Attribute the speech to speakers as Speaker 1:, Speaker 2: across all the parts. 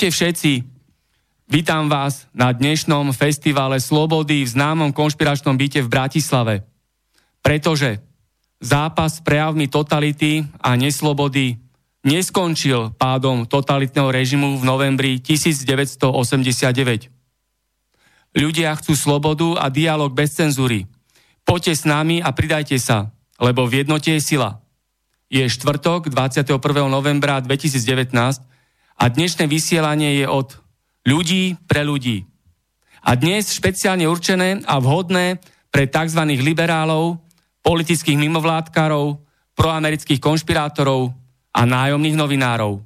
Speaker 1: Ahojte všetci. Vítam vás na dnešnom festivale Slobody v známom konšpiračnom byte v Bratislave. Pretože zápas s prejavmi totality a neslobody neskončil pádom totalitného režimu v novembri 1989. Ľudia chcú slobodu a dialog bez cenzúry. Poďte s nami a pridajte sa, lebo v jednote je sila. Je štvrtok 21. novembra 2019 a dnešné vysielanie je od ľudí pre ľudí. A dnes špeciálne určené a vhodné pre tzv. liberálov, politických mimovládkarov, proamerických konšpirátorov a nájomných novinárov.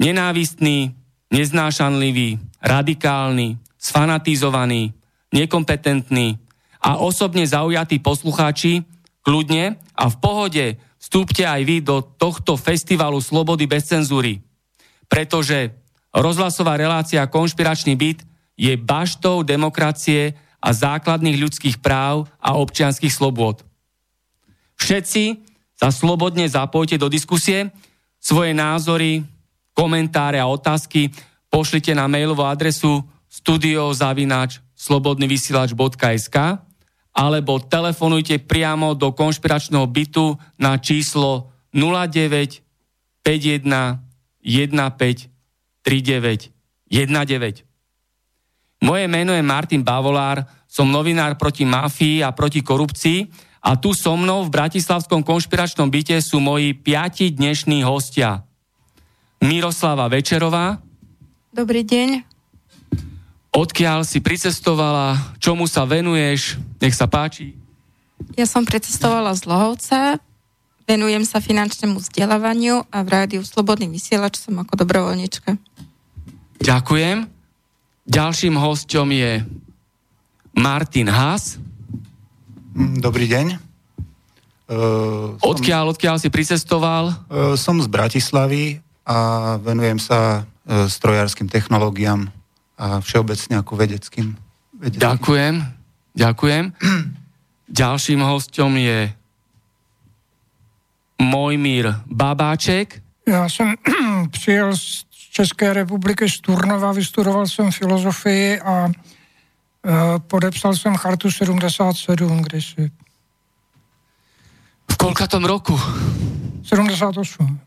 Speaker 1: Nenávistný, neznášanlivý, radikálny, sfanatizovaný, nekompetentný a osobne zaujatí poslucháči, kľudne a v pohode vstúpte aj vy do tohto festivalu slobody bez cenzúry pretože rozhlasová relácia Konšpiračný byt je baštou demokracie a základných ľudských práv a občianských slobôd. Všetci sa slobodne zapojte do diskusie, svoje názory, komentáre a otázky pošlite na mailovú adresu studiozavinač slobodnyvysielač.sk alebo telefonujte priamo do konšpiračného bytu na číslo 09 51 1539 19. Moje meno je Martin Bavolár, som novinár proti mafii a proti korupcii a tu so mnou v Bratislavskom konšpiračnom byte sú moji piati dnešní hostia. Miroslava Večerová.
Speaker 2: Dobrý deň.
Speaker 1: Odkiaľ si pricestovala, čomu sa venuješ, nech sa páči.
Speaker 2: Ja som pricestovala z Lohovca, Venujem sa finančnému vzdelávaniu a v rádiu Slobodný vysielač som ako dobrovoľnička.
Speaker 1: Ďakujem. Ďalším hostom je Martin Haas.
Speaker 3: Dobrý deň.
Speaker 1: Uh, odkiaľ, som, odkiaľ si pricestoval?
Speaker 3: Uh, som z Bratislavy a venujem sa uh, strojárským technológiám a všeobecne ako vedeckým.
Speaker 1: vedeckým. Ďakujem. Ďakujem. Ďalším hostom je Mojmír Babáček.
Speaker 4: Já jsem přijel z České republiky z Turnova, vystudoval jsem filozofii a e, podepsal jsem chartu 77 kdysi.
Speaker 1: V kolkatom roku?
Speaker 4: 78.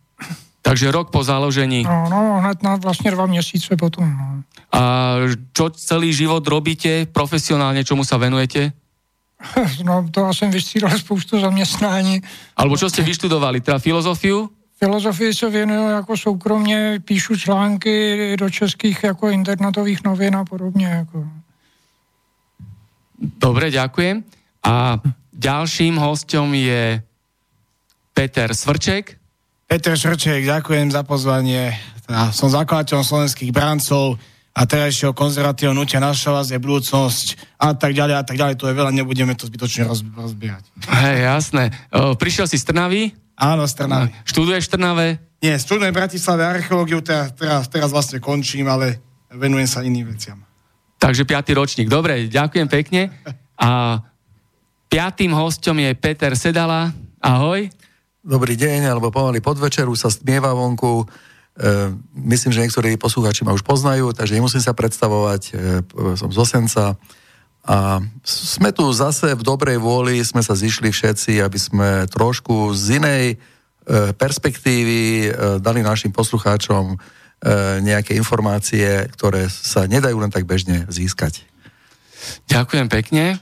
Speaker 1: Takže rok po založení.
Speaker 4: No, no, hned na vlastně dva měsíce potom. No.
Speaker 1: A čo celý život robíte profesionálně, čemu sa venujete?
Speaker 4: No to jsem vystřídal spoustu zaměstnání.
Speaker 1: Alebo čo jste vyštudovali, teda filozofiu?
Speaker 4: Filozofii se věnuju jako soukromně, píšu články do českých jako internetových novin a podobně. Jako.
Speaker 1: Dobre, ďakujem. A ďalším hostom je Peter Svrček.
Speaker 5: Peter Svrček, ďakujem za pozvanie. Ja som zakladateľom slovenských brancov a terajšieho konzervatívneho nutia naša vás je budúcnosť a tak ďalej a tak ďalej. To je veľa, nebudeme to zbytočne roz, rozbiehať.
Speaker 1: Hej, jasné. O, prišiel si z Trnavy?
Speaker 5: Áno, z Trnavy.
Speaker 1: Študuješ v Trnave?
Speaker 5: Nie, študujem v Bratislave archeológiu, teraz, teraz, teraz vlastne končím, ale venujem sa iným veciam.
Speaker 1: Takže piatý ročník. Dobre, ďakujem pekne. A Piatým hostom je Peter Sedala. Ahoj.
Speaker 6: Dobrý deň, alebo pomaly podvečeru sa stmieva vonku. E, myslím, že niektorí poslucháči ma už poznajú, takže nemusím sa predstavovať. E, som z Osenca. A sme tu zase v dobrej vôli, sme sa zišli všetci, aby sme trošku z inej e, perspektívy dali našim poslucháčom nejaké informácie, ktoré sa nedajú len tak bežne získať.
Speaker 1: Ďakujem pekne.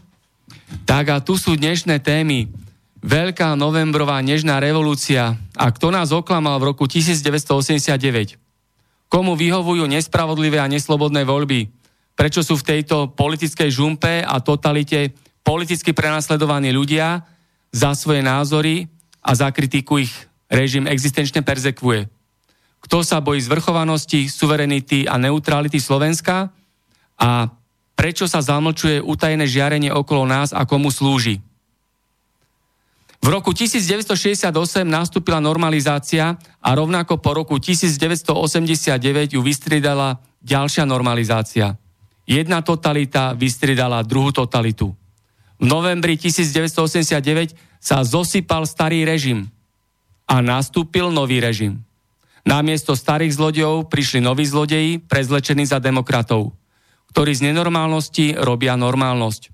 Speaker 1: Tak a tu sú dnešné témy. Veľká novembrová nežná revolúcia. A kto nás oklamal v roku 1989? Komu vyhovujú nespravodlivé a neslobodné voľby? Prečo sú v tejto politickej žumpe a totalite politicky prenasledovaní ľudia za svoje názory a za kritiku ich režim existenčne perzekvuje? Kto sa bojí zvrchovanosti, suverenity a neutrality Slovenska? A prečo sa zamlčuje utajené žiarenie okolo nás a komu slúži. V roku 1968 nastúpila normalizácia a rovnako po roku 1989 ju vystriedala ďalšia normalizácia. Jedna totalita vystriedala druhú totalitu. V novembri 1989 sa zosypal starý režim a nastúpil nový režim. Namiesto starých zlodejov prišli noví zlodeji, prezlečení za demokratov ktorí z nenormálnosti robia normálnosť.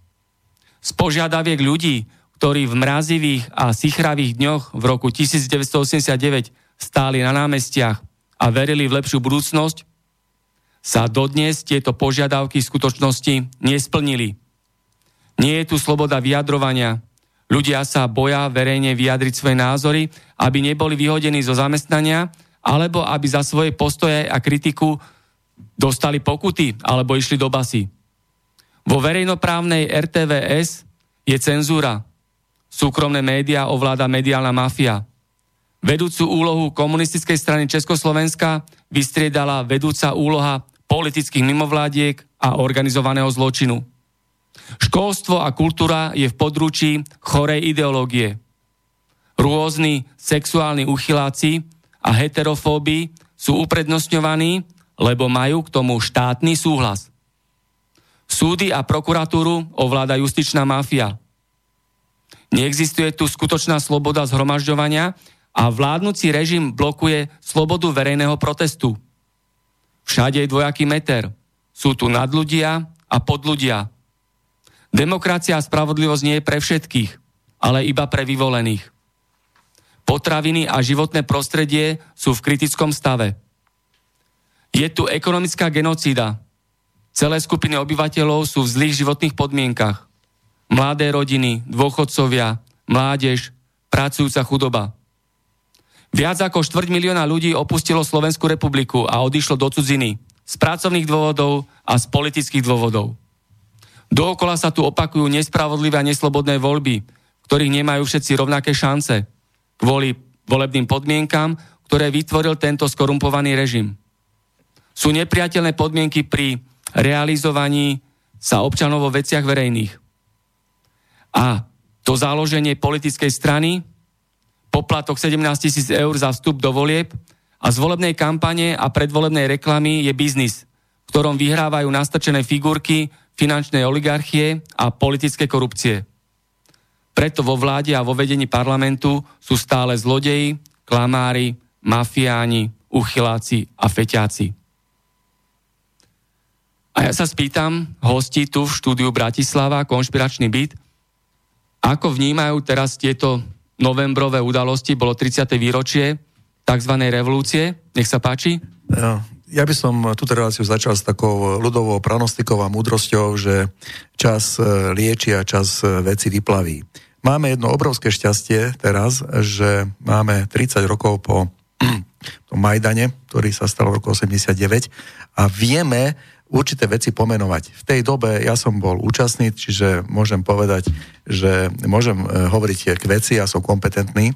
Speaker 1: Z požiadaviek ľudí, ktorí v mrazivých a sichravých dňoch v roku 1989 stáli na námestiach a verili v lepšiu budúcnosť, sa dodnes tieto požiadavky skutočnosti nesplnili. Nie je tu sloboda vyjadrovania. Ľudia sa boja verejne vyjadriť svoje názory, aby neboli vyhodení zo zamestnania, alebo aby za svoje postoje a kritiku dostali pokuty alebo išli do basy. Vo verejnoprávnej RTVS je cenzúra. Súkromné médiá ovláda mediálna mafia. Vedúcu úlohu komunistickej strany Československa vystriedala vedúca úloha politických mimovládiek a organizovaného zločinu. Školstvo a kultúra je v područí chorej ideológie. Rôzni sexuálni uchyláci a heterofóby sú uprednostňovaní lebo majú k tomu štátny súhlas. Súdy a prokuratúru ovláda justičná mafia. Neexistuje tu skutočná sloboda zhromažďovania a vládnúci režim blokuje slobodu verejného protestu. Všade je dvojaký meter. Sú tu nadľudia a podľudia. Demokracia a spravodlivosť nie je pre všetkých, ale iba pre vyvolených. Potraviny a životné prostredie sú v kritickom stave. Je tu ekonomická genocída. Celé skupiny obyvateľov sú v zlých životných podmienkach. Mladé rodiny, dôchodcovia, mládež, pracujúca chudoba. Viac ako štvrť milióna ľudí opustilo Slovenskú republiku a odišlo do cudziny z pracovných dôvodov a z politických dôvodov. Dookola sa tu opakujú nespravodlivé a neslobodné voľby, ktorých nemajú všetci rovnaké šance kvôli volebným podmienkam, ktoré vytvoril tento skorumpovaný režim sú nepriateľné podmienky pri realizovaní sa občanov vo veciach verejných. A to založenie politickej strany, poplatok 17 tisíc eur za vstup do volieb a z volebnej kampane a predvolebnej reklamy je biznis, v ktorom vyhrávajú nastrčené figurky finančnej oligarchie a politické korupcie. Preto vo vláde a vo vedení parlamentu sú stále zlodeji, klamári, mafiáni, uchyláci a feťáci. A ja sa spýtam hosti tu v štúdiu Bratislava, konšpiračný byt, ako vnímajú teraz tieto novembrové udalosti, bolo 30. výročie tzv. revolúcie. Nech sa páči.
Speaker 6: Ja, by som túto reláciu začal s takou ľudovou pranostikou a múdrosťou, že čas e, lieči a čas e, veci vyplaví. Máme jedno obrovské šťastie teraz, že máme 30 rokov po Majdane, ktorý sa stal v roku 89 a vieme, určité veci pomenovať. V tej dobe ja som bol účastný, čiže môžem povedať, že môžem e, hovoriť k veci, ja som kompetentný. E,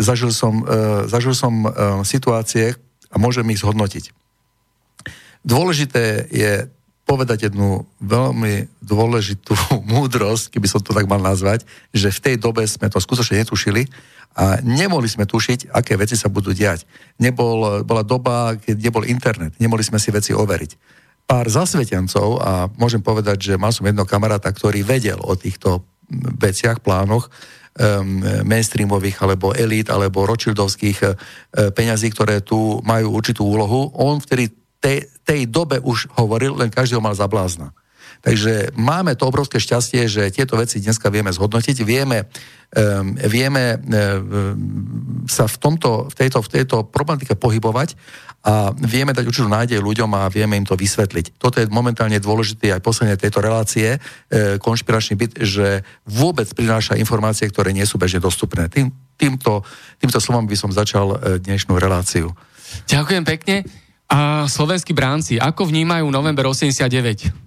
Speaker 6: zažil som, e, zažil som situácie a môžem ich zhodnotiť. Dôležité je povedať jednu veľmi dôležitú múdrosť, keby som to tak mal nazvať, že v tej dobe sme to skutočne netušili a nemohli sme tušiť, aké veci sa budú diať. Nebol, bola doba, keď nebol internet, nemohli sme si veci overiť. Pár zasvetencov, a môžem povedať, že mal som jedno kamaráta, ktorý vedel o týchto veciach, plánoch um, mainstreamových alebo elít alebo ročildovských uh, peňazí, ktoré tu majú určitú úlohu. On vtedy tej, tej dobe už hovoril, len každý ho mal za blázna. Takže máme to obrovské šťastie, že tieto veci dneska vieme zhodnotiť, vieme, um, vieme um, sa v, tomto, v, tejto, v tejto problematike pohybovať a vieme dať určitú nádej ľuďom a vieme im to vysvetliť. Toto je momentálne dôležité aj posledne tejto relácie, e, konšpiračný byt, že vôbec prináša informácie, ktoré nie sú bežne dostupné. Tým, týmto, týmto slovom by som začal dnešnú reláciu.
Speaker 1: Ďakujem pekne. A slovenskí bránci, ako vnímajú november 89?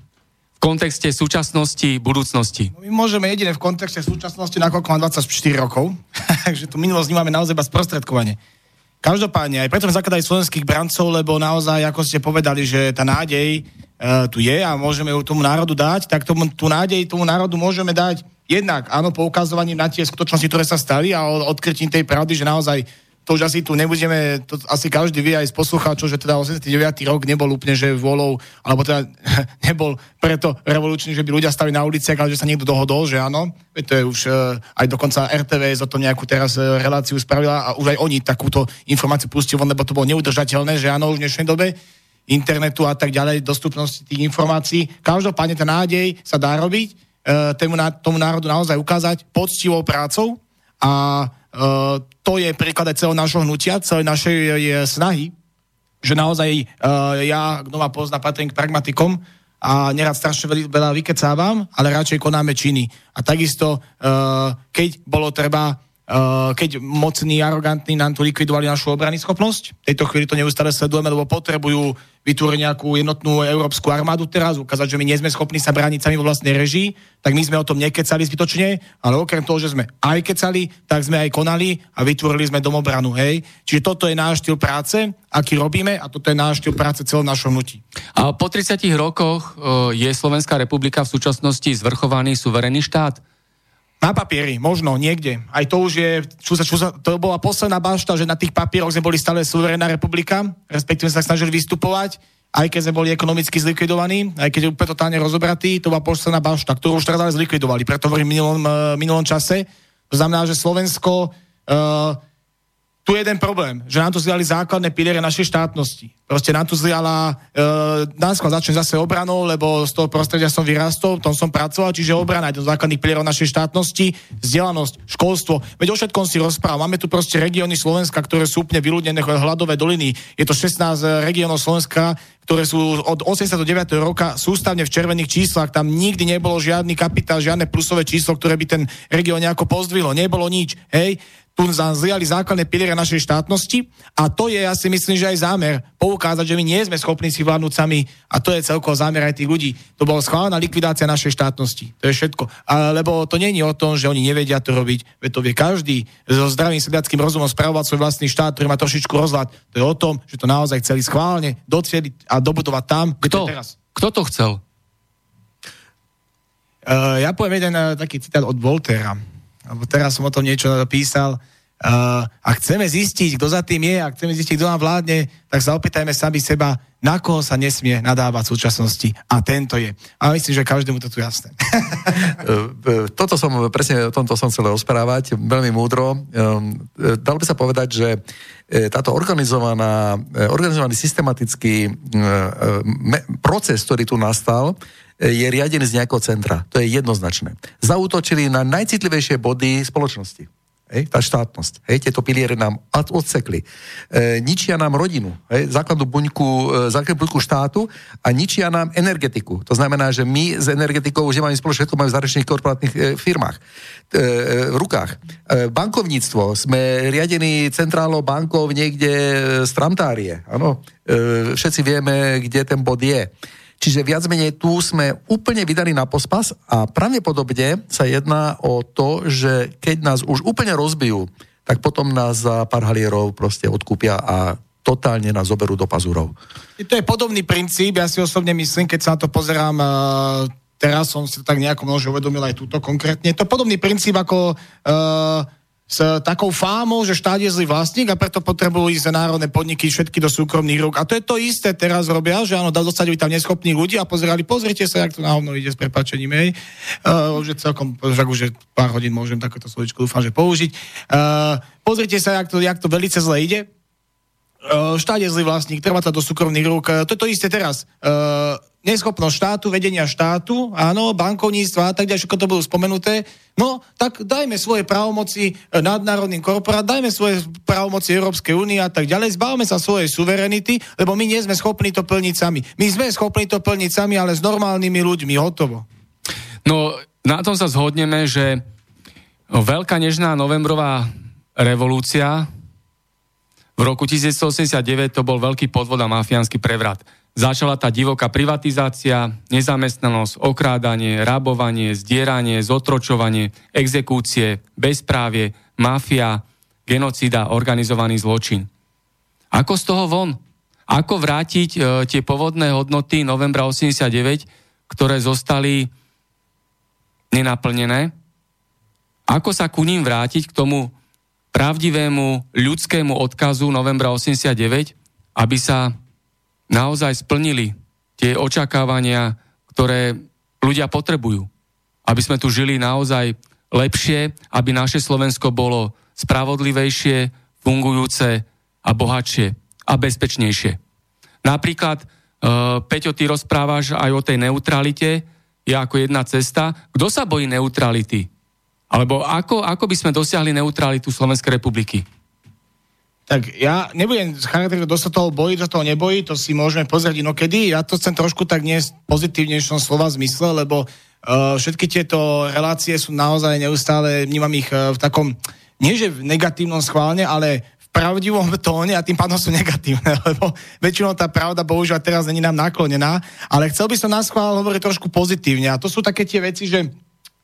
Speaker 1: v kontexte súčasnosti, budúcnosti?
Speaker 5: No my môžeme jedine v kontexte súčasnosti, nakoľko mám 24 rokov, takže tu minulosť vnímame naozaj iba sprostredkovanie. Každopádne, aj preto sme zakladali slovenských brancov, lebo naozaj, ako ste povedali, že tá nádej uh, tu je a môžeme ju tomu národu dať, tak tomu, tú nádej tomu národu môžeme dať jednak, áno, poukazovaním na tie skutočnosti, ktoré sa stali a odkrytím tej pravdy, že naozaj to už asi tu nebudeme, to asi každý vie aj z poslucháčov, že teda 89. rok nebol úplne, že vôľou, alebo teda nebol preto revolučný, že by ľudia stali na uliciach, ale že sa niekto dohodol, že áno. To je už uh, aj dokonca RTVS o tom nejakú teraz uh, reláciu spravila a už aj oni takúto informáciu pustili lebo to bolo neudržateľné, že áno, už v dnešnej dobe internetu a tak ďalej, dostupnosti tých informácií. Každopádne tá nádej sa dá robiť, uh, tomu, tomu národu naozaj ukázať poctivou prácou a to je príklad aj celého nášho hnutia, celej našej je snahy, že naozaj uh, ja, kto ma pozná, patrím k pragmatikom a nerad strašne veľa vykecávam, ale radšej konáme činy. A takisto, uh, keď bolo treba keď mocní, arogantní nám tu likvidovali našu obrany schopnosť. V tejto chvíli to neustále sledujeme, lebo potrebujú vytvoriť nejakú jednotnú európsku armádu teraz, ukázať, že my nie sme schopní sa brániť sami vo vlastnej režii, tak my sme o tom nekecali zbytočne, ale okrem toho, že sme aj kecali, tak sme aj konali a vytvorili sme domobranu. Hej? Čiže toto je náš štýl práce, aký robíme a toto je náš štýl práce celom našom hnutí.
Speaker 1: Po 30 rokoch je Slovenská republika v súčasnosti zvrchovaný suverénny štát?
Speaker 5: Na papieri, možno, niekde. Aj to už je, čo sa, čo sa, to bola posledná bašta, že na tých papieroch sme boli stále suverénna republika, respektíve sa snažili vystupovať, aj keď sme boli ekonomicky zlikvidovaní, aj keď úplne totálne rozobratý, to bola posledná bašta, ktorú už teraz ale zlikvidovali, preto hovorím v minulom, uh, minulom čase. To znamená, že Slovensko uh, tu je jeden problém, že nám tu zliali základné piliere našej štátnosti. Proste nám tu zliala, e, najskôr začnem zase obranou, lebo z toho prostredia som vyrastol, tom som pracoval, čiže obrana je to základných pilierov našej štátnosti, vzdelanosť, školstvo. Veď o všetkom si rozprávam. Máme tu proste regióny Slovenska, ktoré sú úplne vyľudnené, hladové doliny. Je to 16 regiónov Slovenska, ktoré sú od 89. roka sústavne v červených číslach. Tam nikdy nebolo žiadny kapitál, žiadne plusové číslo, ktoré by ten región nejako pozdvilo. Nebolo nič. Hej tu zliali základné piliere našej štátnosti a to je, ja si myslím, že aj zámer poukázať, že my nie sme schopní si vládnuť sami a to je celkovo zámer aj tých ľudí. To bola schválená likvidácia našej štátnosti. To je všetko. A, lebo to není o tom, že oni nevedia to robiť, veď to vie každý so zdravým sedliackým rozumom spravovať svoj vlastný štát, ktorý má trošičku rozhľad. To je o tom, že to naozaj chceli schválne docieliť a dobudovať tam,
Speaker 1: Kto?
Speaker 5: teraz.
Speaker 1: Kto to chcel?
Speaker 5: Uh, ja poviem jeden uh, taký citát od Voltera teraz som o tom niečo napísal, uh, a chceme zistiť, kto za tým je, a chceme zistiť, kto nám vládne, tak sa opýtajme sami seba, na koho sa nesmie nadávať v súčasnosti. A tento je. A myslím, že každému to tu jasné.
Speaker 6: Toto som, presne o tomto som chcel rozprávať, veľmi múdro. Dalo by sa povedať, že táto organizovaná, organizovaný systematický proces, ktorý tu nastal, je riadený z nejakého centra. To je jednoznačné. Zautočili na najcitlivejšie body spoločnosti. Hej, tá štátnosť. Hej, tieto piliere nám odsekli. E, ničia nám rodinu, hej, základnú buňku, e, základnú buňku štátu a ničia nám energetiku. To znamená, že my s energetikou už nemáme spoločné, všetko máme v zahraničných korporátnych e, firmách, e, v rukách. E, bankovníctvo, sme riadení centrálnou bankou niekde z Tramtárie. Áno, e, všetci vieme, kde ten bod je. Čiže viac menej tu sme úplne vydaní na pospas a pravdepodobne sa jedná o to, že keď nás už úplne rozbijú, tak potom nás za pár halierov proste odkúpia a totálne nás zoberú do pazúrov.
Speaker 5: To je podobný princíp, ja si osobne myslím, keď sa na to pozerám, uh, teraz som si tak nejako možno uvedomil aj túto konkrétne. Je podobný princíp ako uh, s takou fámou, že štát je zlý vlastník a preto potrebujú ísť národné podniky všetky do súkromných rúk. A to je to isté teraz robia, že áno, dosadili tam neschopní ľudí a pozerali, pozrite sa, jak to na hovno ide s prepačením, hej. Uh, že celkom, že už pár hodín môžem takéto slovičko dúfam, že použiť. Uh, pozrite sa, jak to, jak to veľmi zle ide. Uh, štát je zlý vlastník, treba to do súkromných rúk. Uh, to je to isté teraz. Uh, neschopnosť štátu, vedenia štátu, áno, bankovníctva a tak ďalej, všetko to budú spomenuté. No, tak dajme svoje právomoci e, nadnárodným korporát, dajme svoje právomoci Európskej únie a tak ďalej, zbavme sa svojej suverenity, lebo my nie sme schopní to plniť sami. My sme schopní to plniť sami, ale s normálnymi ľuďmi, hotovo.
Speaker 1: No, na tom sa zhodneme, že veľká nežná novembrová revolúcia v roku 1989 to bol veľký podvod a mafiánsky prevrat Začala tá divoká privatizácia, nezamestnanosť, okrádanie, rabovanie, zdieranie, zotročovanie, exekúcie, bezprávie, mafia, genocida, organizovaný zločin. Ako z toho von? Ako vrátiť e, tie povodné hodnoty novembra 89, ktoré zostali nenaplnené? Ako sa ku ním vrátiť k tomu pravdivému ľudskému odkazu novembra 89, aby sa naozaj splnili tie očakávania, ktoré ľudia potrebujú. Aby sme tu žili naozaj lepšie, aby naše Slovensko bolo spravodlivejšie, fungujúce a bohatšie a bezpečnejšie. Napríklad, e, Peťo, ty rozprávaš aj o tej neutralite, je ako jedna cesta. Kto sa bojí neutrality? Alebo ako, ako by sme dosiahli neutralitu Slovenskej republiky?
Speaker 5: Tak ja nebudem charakterizovať, kto sa toho bojí, kto toho nebojí, to si môžeme pozrieť inokedy. Ja to chcem trošku tak dnes pozitívnejšom slova zmysle, lebo uh, všetky tieto relácie sú naozaj neustále, vnímam ich uh, v takom, nie že v negatívnom schválne, ale v pravdivom tóne a tým pádom sú negatívne, lebo väčšinou tá pravda bohužiaľ teraz není nám naklonená, ale chcel by som na schvál hovoriť trošku pozitívne a to sú také tie veci, že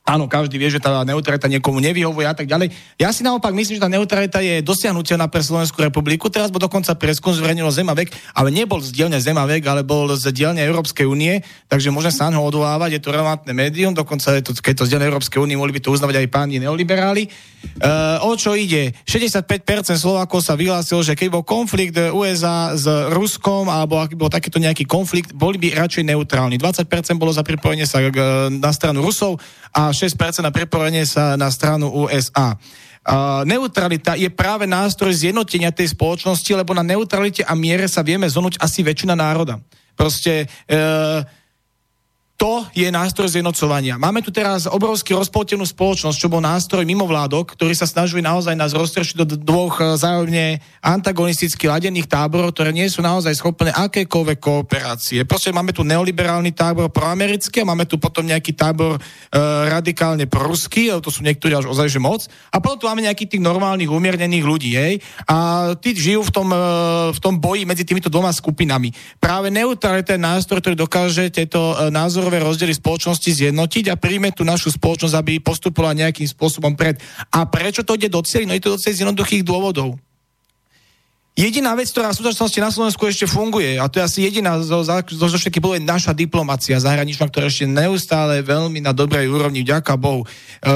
Speaker 5: Áno, každý vie, že tá neutralita niekomu nevyhovuje a tak ďalej. Ja si naopak myslím, že tá neutralita je dosiahnutelná pre Slovenskú republiku. Teraz bol dokonca preskum zverejnilo Zemavek, ale nebol z dielne Zemavek, ale bol z dielne Európskej únie, takže môžem sa ho odvolávať, je to relevantné médium, dokonca je to, keď to z dielne Európskej únie, mohli by to uznávať aj páni neoliberáli. Uh, o čo ide? 65% Slovákov sa vyhlásilo, že keď bol konflikt USA s Ruskom, alebo ak bol takýto nejaký konflikt, boli by radšej neutrálni. 20% bolo za pripojenie sa na stranu Rusov a 6% na prepojenie sa na stranu USA. Uh, neutralita je práve nástroj zjednotenia tej spoločnosti, lebo na neutralite a miere sa vieme zonúť asi väčšina národa. Proste uh, to je nástroj zjednocovania. Máme tu teraz obrovský rozpoltenú spoločnosť, čo bol nástroj mimovládok, ktorý sa snažili naozaj nás roztrešiť do dvoch eh, zájomne antagonisticky ladených táborov, ktoré nie sú naozaj schopné akékoľvek kooperácie. Proste máme tu neoliberálny tábor proamerický a máme tu potom nejaký tábor e, radikálne proruský, to sú niektorí až ozaj že moc. A potom tu máme nejakých tých normálnych, umiernených ľudí, hej. A tí žijú v tom, e, v tom boji medzi týmito dvoma skupinami. Práve neutralita je nástroj, ktorý dokáže tieto e, názory názorové rozdiely spoločnosti zjednotiť a príjme tú našu spoločnosť, aby postupovala nejakým spôsobom pred. A prečo to ide do cieľ? No je to do z jednoduchých dôvodov. Jediná vec, ktorá v súčasnosti na Slovensku ešte funguje, a to je asi jediná zo, zo, zo všetky bolo naša diplomácia zahraničná, ktorá ešte neustále veľmi na dobrej úrovni, vďaka Bohu. E,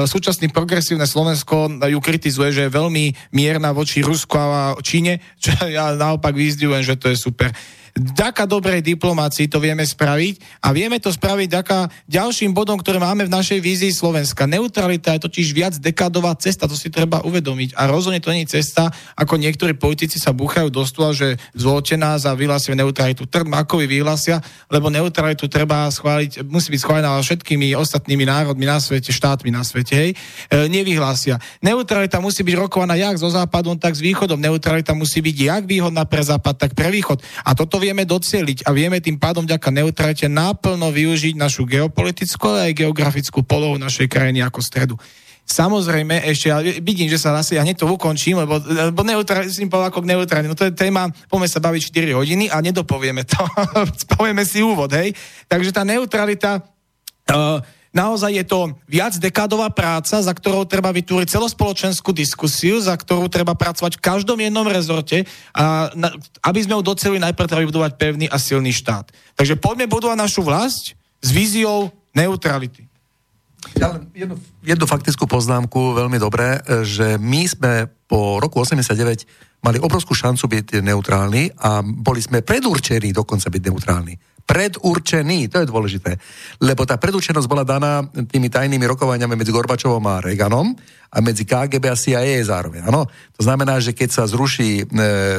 Speaker 5: súčasný progresívne Slovensko ju kritizuje, že je veľmi mierna voči Rusku a Číne, čo ja naopak vyzdivujem, že to je super. Ďaká dobrej diplomácii to vieme spraviť a vieme to spraviť ďaká ďalším bodom, ktoré máme v našej vízii Slovenska. Neutralita je totiž viac dekádová cesta, to si treba uvedomiť. A rozhodne to nie je cesta, ako niektorí politici sa búchajú do stôl, že zvolte nás a vyhlásia neutralitu. Trmakovi vyhlásia, lebo neutralitu treba schváliť, musí byť schválená všetkými ostatnými národmi na svete, štátmi na svete, hej, e, nevyhlásia. Neutralita musí byť rokovaná jak so západom, tak s východom. Neutralita musí byť jak výhodná pre západ, tak pre východ. A toto vieme docieliť a vieme tým pádom ďaká neutralite náplno využiť našu geopolitickú a aj geografickú polohu našej krajiny ako stredu. Samozrejme, ešte, ale vidím, že sa zase, ja hneď to ukončím, lebo, lebo neutrálny, ako neutrálny, no to je téma, poďme sa baviť 4 hodiny a nedopovieme to. Povieme si úvod, hej. Takže tá neutralita uh, Naozaj je to viac dekádová práca, za ktorou treba vytvoriť celospoločenskú diskusiu, za ktorú treba pracovať v každom jednom rezorte, a, na, aby sme ju docelili najprv treba vybudovať pevný a silný štát. Takže poďme budovať našu vlast s víziou neutrality.
Speaker 6: Ja jednu, jednu faktickú poznámku, veľmi dobré, že my sme po roku 89 mali obrovskú šancu byť neutrálni a boli sme predurčení dokonca byť neutrálni. Predurčení, to je dôležité. Lebo tá predurčenosť bola daná tými tajnými rokovaniami medzi Gorbačovom a Reaganom a medzi KGB a CIA zároveň. Ano? To znamená, že keď sa zruší e,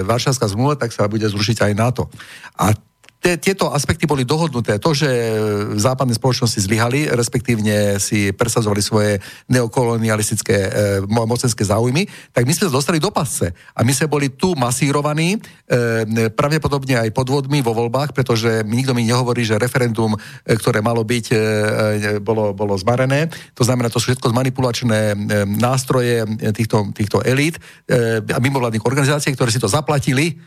Speaker 6: Varšavská zmluva, tak sa bude zrušiť aj NATO. A tieto aspekty boli dohodnuté. To, že západné spoločnosti zlyhali, respektívne si presadzovali svoje neokolonialistické e, mocenské záujmy, tak my sme sa dostali do pasce. A my sme boli tu masírovaní, e, pravdepodobne aj podvodmi vo voľbách, pretože nikto mi nehovorí, že referendum, e, ktoré malo byť, e, e, bolo, bolo zmarené. To znamená, to sú všetko manipulačné e, nástroje týchto, týchto elít e, a mimovládnych organizácií, ktoré si to zaplatili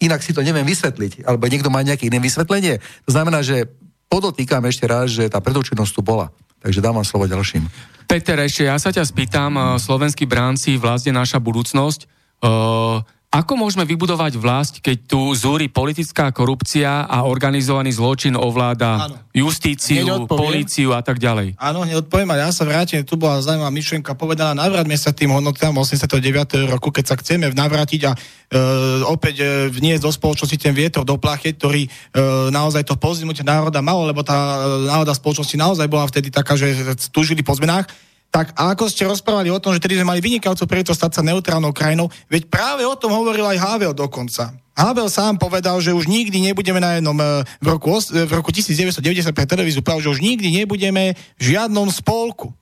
Speaker 6: inak si to neviem vysvetliť, alebo niekto má nejaké iné vysvetlenie. To znamená, že podotýkam ešte raz, že tá predurčenosť tu bola. Takže dávam slovo ďalším.
Speaker 1: Peter, ešte ja sa ťa spýtam, eh, slovenskí bránci, vlastne naša budúcnosť. Uh, ako môžeme vybudovať vlast, keď tu zúri politická korupcia a organizovaný zločin ovláda Áno. justíciu, políciu a tak ďalej?
Speaker 5: Áno, hneď odpoviem a ja sa vrátim. Tu bola zaujímavá myšlienka povedaná, navráťme sa tým hodnotám 89. roku, keď sa chceme navrátiť a e, opäť e, vniesť do spoločnosti ten vietor do plachet, ktorý e, naozaj to pozimnutie národa malo, lebo tá e, národa spoločnosti naozaj bola vtedy taká, že túžili po zmenách tak a ako ste rozprávali o tom, že tedy sme mali vynikajúcu príležitosť stať sa neutrálnou krajinou, veď práve o tom hovoril aj Havel dokonca. Havel sám povedal, že už nikdy nebudeme na jednom, e, v roku, v roku 1990 pre televíziu povedal, že už nikdy nebudeme v žiadnom spolku.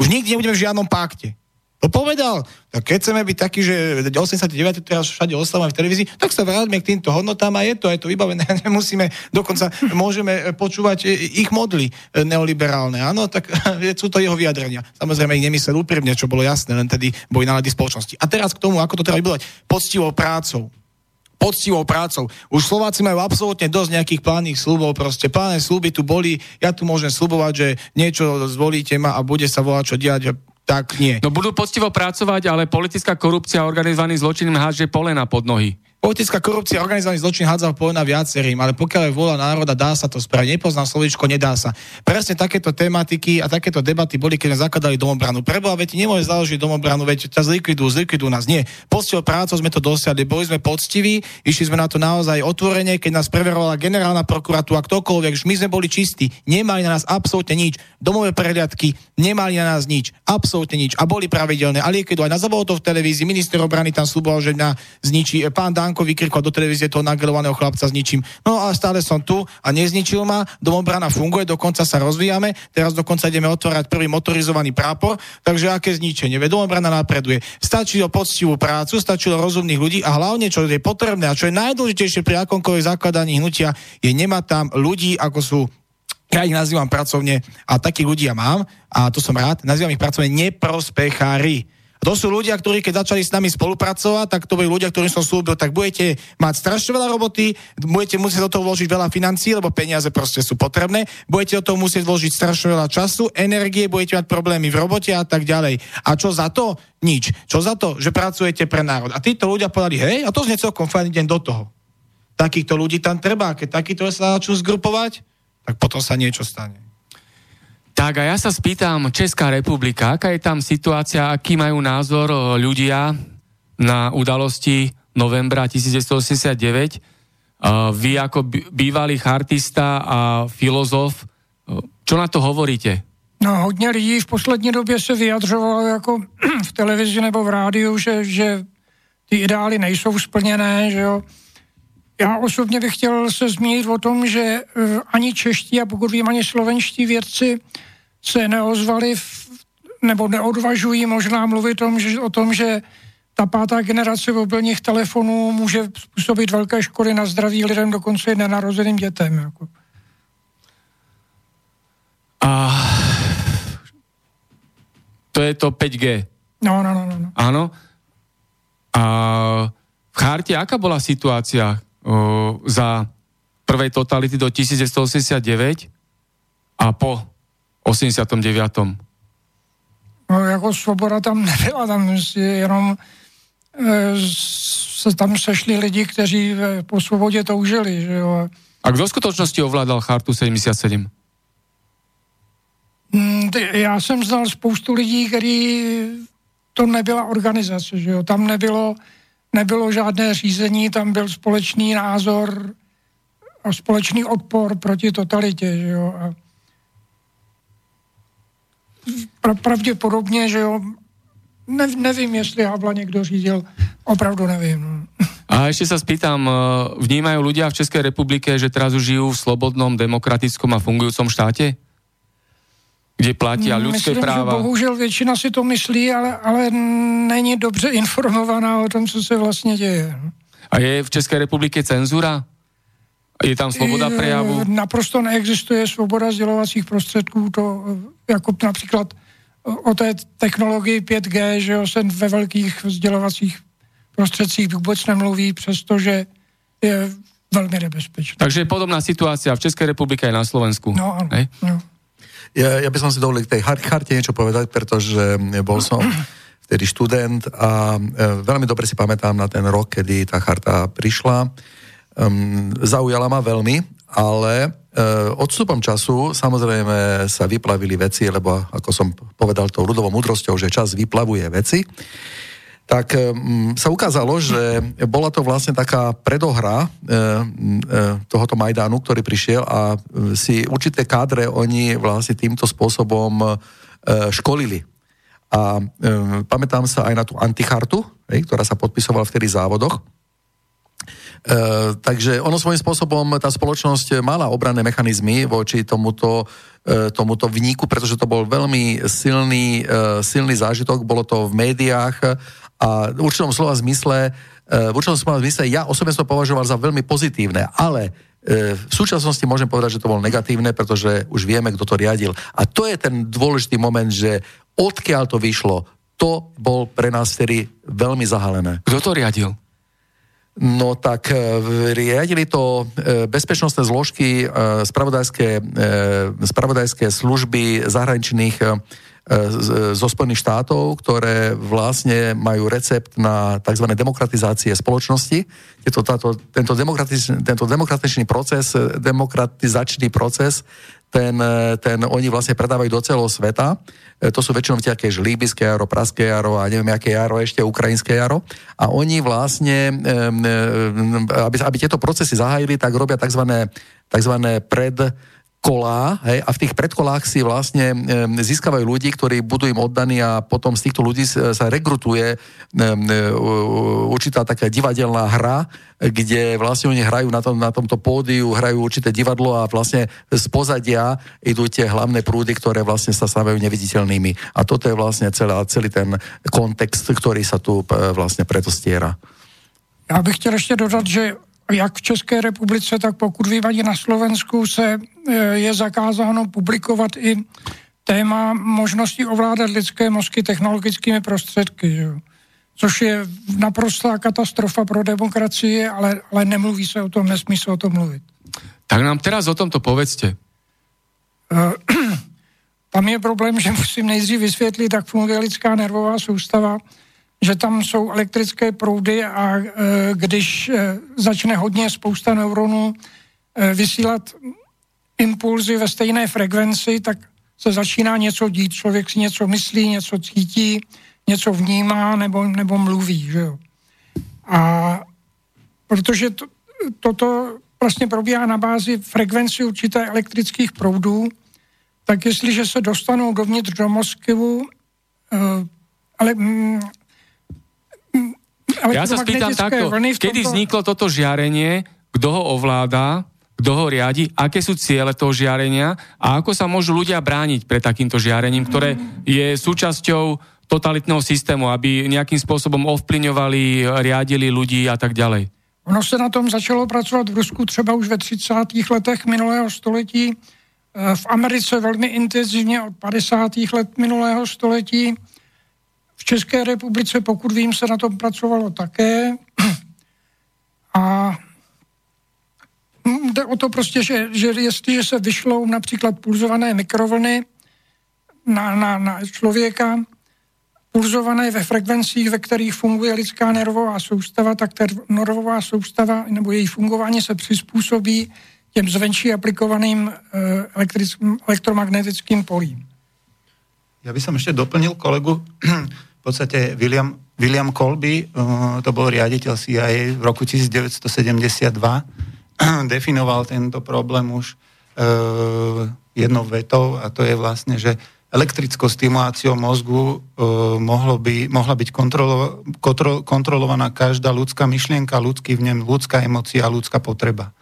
Speaker 5: Už nikdy nebudeme v žiadnom pakte. To povedal. Tak keď chceme byť takí, že 89. teraz všade ostávame v televízii, tak sa vráťme k týmto hodnotám a je to, je to vybavené. Nemusíme, dokonca môžeme počúvať ich modly neoliberálne. Áno, tak sú to jeho vyjadrenia. Samozrejme ich nemyslel úprimne, čo bolo jasné, len tedy boli nálady spoločnosti. A teraz k tomu, ako to treba vybudovať. Poctivou prácou poctivou prácou. Už Slováci majú absolútne dosť nejakých plánnych slubov, proste plánne sluby tu boli, ja tu môžem slubovať, že niečo zvolíte ma a bude sa volať čo diať, tak nie.
Speaker 1: No budú poctivo pracovať, ale politická korupcia a organizovaný zločin im hádže polena pod nohy.
Speaker 5: Politická korupcia, organizovaný zločin hádzal na viacerým, ale pokiaľ je vôľa národa, dá sa to spraviť. Nepoznám slovičko, nedá sa. Presne takéto tematiky a takéto debaty boli, keď sme zakladali domobranu. Preboha, veď nemôže založiť domobranu, veď ťa zlikvidujú, zlikvidujú nás. Nie. Poctivou prácou sme to dosiahli, boli sme poctiví, išli sme na to naozaj otvorene, keď nás preverovala generálna prokuratúra, ktokoľvek, my sme boli čistí, nemali na nás absolútne nič. Domové prehliadky nemali na nás nič, absolútne nič. A boli pravidelné. A liekedu aj na to v televízii, minister obrany tam sluboval, že na zničí pán Dan Danko vykrikol do televízie toho nagelovaného chlapca zničím. No a stále som tu a nezničil ma, domobrana funguje, dokonca sa rozvíjame, teraz dokonca ideme otvárať prvý motorizovaný prápor, takže aké zničenie, veď domobrana napreduje. Stačí o poctivú prácu, stačilo rozumných ľudí a hlavne, čo je potrebné a čo je najdôležitejšie pri akomkoľvek zakladaní hnutia, je nemať tam ľudí, ako sú ja ich nazývam pracovne, a takých ľudí ja mám, a to som rád, nazývam ich pracovne neprospechári. To sú ľudia, ktorí keď začali s nami spolupracovať, tak to boli ľudia, ktorým som slúbil, tak budete mať strašne veľa roboty, budete musieť do toho vložiť veľa financií, lebo peniaze proste sú potrebné, budete do toho musieť vložiť strašne veľa času, energie, budete mať problémy v robote a tak ďalej. A čo za to? Nič. Čo za to? Že pracujete pre národ. A títo ľudia povedali, hej, a to znie celkom fajn, idem do toho. Takýchto ľudí tam treba. Keď takýto sa začnú zgrupovať, tak potom sa niečo stane.
Speaker 1: Tak a ja sa spýtam, Česká republika, aká je tam situácia, aký majú názor ľudia na udalosti novembra 1989? Vy ako bývalý chartista a filozof, čo na to hovoríte?
Speaker 4: No, hodně lidí v poslední době se vyjadřovalo jako v televizi nebo v rádiu, že, že ty ideály nejsou splněné, že jo. Já osobně bych chtěl se zmínit o tom, že e, ani čeští a pokud vím, ani slovenští vědci se neozvali v, nebo neodvažují možná mluvit o tom, že, o tom, že ta pátá generace mobilních telefonů může způsobit velké škody na zdraví lidem, dokonce i nenarozeným dětem. Jako.
Speaker 1: A to je to 5G.
Speaker 4: No, no, no, no. no.
Speaker 1: Áno. A v charte, aká bola situácia za prvej totality do 1989 a po 89.
Speaker 4: No jako svoboda tam nebyla, tam jenom e, se tam sešli lidi, kteří e, po svobodě toužili. Že jo.
Speaker 1: A kdo v skutočnosti ovládal chartu 77?
Speaker 4: Mm, Já jsem znal spoustu lidí, který to nebyla organizace, že jo? tam nebylo, nebylo žádné řízení, tam byl společný názor a společný odpor proti totalitě. Že jo? A pravděpodobně, že jo, ne, nevím, jestli Havla někdo řídil, opravdu nevím. No.
Speaker 1: A ešte sa spýtam, e, vnímajú ľudia v Českej republike, že teraz už žijú v slobodnom, demokratickom a fungujúcom štáte? Kde platia ľudské
Speaker 4: Myslím,
Speaker 1: práva?
Speaker 4: Že bohužel většina si to myslí, ale, ale není dobře informovaná o tom, co se vlastně děje.
Speaker 1: A je v České republike cenzura? Je tam sloboda prejavu?
Speaker 4: Naprosto neexistuje svoboda sdělovacích prostředků, to jako například o té technologii 5G, že jo, se ve velkých sdělovacích prostředcích vůbec nemluví, přestože je velmi nebezpečné.
Speaker 1: Takže je podobná situácia v Českej republike aj na Slovensku.
Speaker 4: No, áno. No.
Speaker 6: Ja, ja by som si dovolil k tej charte niečo povedať, pretože bol som vtedy študent a e, veľmi dobre si pamätám na ten rok, kedy tá charta prišla. Um, zaujala ma veľmi, ale uh, odstupom času samozrejme sa vyplavili veci, lebo ako som povedal tou ľudovou múdrosťou, že čas vyplavuje veci tak um, sa ukázalo, že bola to vlastne taká predohra e, e, tohoto Majdánu, ktorý prišiel a si určité kádre oni vlastne týmto spôsobom e, školili. A e, pamätám sa aj na tú antichartu, e, ktorá sa podpisovala v tých závodoch. Uh, takže ono svojím spôsobom, tá spoločnosť mala obranné mechanizmy voči tomuto, uh, tomuto vníku, pretože to bol veľmi silný, uh, silný zážitok, bolo to v médiách a v určitom slova zmysle, v určitom slova zmysle ja osobne som to považoval za veľmi pozitívne, ale v súčasnosti môžem povedať, že to bolo negatívne, pretože už vieme, kto to riadil. A to je ten dôležitý moment, že odkiaľ to vyšlo, to bol pre nás vtedy veľmi zahalené.
Speaker 1: Kto to riadil?
Speaker 6: No tak e, riadili to e, bezpečnostné zložky, e, spravodajské, spravodajské služby zahraničných zo Spojených štátov, ktoré vlastne majú recept na tzv. demokratizácie spoločnosti. Tieto, táto, tento, demokratiz, tento demokratičný proces, demokratizačný proces ten, ten oni vlastne predávajú do celého sveta. E, to sú väčšinou také líbyské jaro, praské jaro a neviem, aké jaro, ešte ukrajinské jaro. A oni vlastne, aby, aby tieto procesy zahájili, tak robia tzv. tzv. pred kolá hej, a v tých predkolách si vlastne e, získavajú ľudí, ktorí budú im oddaní a potom z týchto ľudí sa rekrutuje e, určitá taká divadelná hra, kde vlastne oni hrajú na, tom, na tomto pódiu, hrajú určité divadlo a vlastne z pozadia idú tie hlavné prúdy, ktoré vlastne sa stávajú neviditeľnými. A toto je vlastne celá, celý ten kontext, ktorý sa tu e, vlastne preto stiera.
Speaker 4: Já bych chtěl ještě dodat, že jak v České republice, tak pokud vím ani na Slovensku se e, je zakázáno publikovat i téma možnosti ovládat lidské mozky technologickými prostředky. Že? Což je naprostá katastrofa pro demokracii, ale, ale nemluví se o tom, nesmí se o tom mluvit.
Speaker 1: Tak nám teraz o tomto povedzte. E,
Speaker 4: tam je problém, že musím nejdřív vysvětlit, jak funguje lidská nervová soustava že tam jsou elektrické proudy a e, když e, začne hodně spousta neuronů e, vysílat impulzy ve stejné frekvenci, tak se začíná něco dít. Člověk si něco myslí, něco cítí, něco vnímá nebo, nebo mluví. Že jo? A protože to, toto vlastně probíhá na bázi frekvenci určité elektrických proudů, tak jestliže se dostanou dovnitř do mozku, ale mm,
Speaker 1: ja sa spýtam takto, kedy vzniklo toto žiarenie, kto ho ovláda, kto ho riadi, aké sú ciele toho žiarenia a ako sa môžu ľudia brániť pred takýmto žiarením, ktoré je súčasťou totalitného systému, aby nejakým spôsobom ovplyňovali, riadili ľudí a tak ďalej.
Speaker 4: Ono se na tom začalo pracovat v Rusku třeba už ve 30. letech minulého století, e, v Americe velmi intenzivně od 50. let minulého století, v České republice, pokud vím, se na tom pracovalo také. A jde o to prostě, že, že jestliže se vyšlou například pulzované mikrovlny na, na, na člověka, pulzované ve frekvencích, ve kterých funguje lidská nervová soustava, tak ta nervová soustava nebo její fungování se přizpůsobí těm zvenčí aplikovaným eh, elektromagnetickým polím.
Speaker 3: Ja by som ešte doplnil kolegu. v podstate William, William Colby, to bol riaditeľ CIA v roku 1972, definoval tento problém už jednou vetou a to je vlastne, že elektrickou stimuláciou mozgu uh, mohlo by, mohla byť kontrolo, kontro, kontrolovaná každá ľudská myšlienka, ľudský vnem, ľudská emocia, ľudská potreba.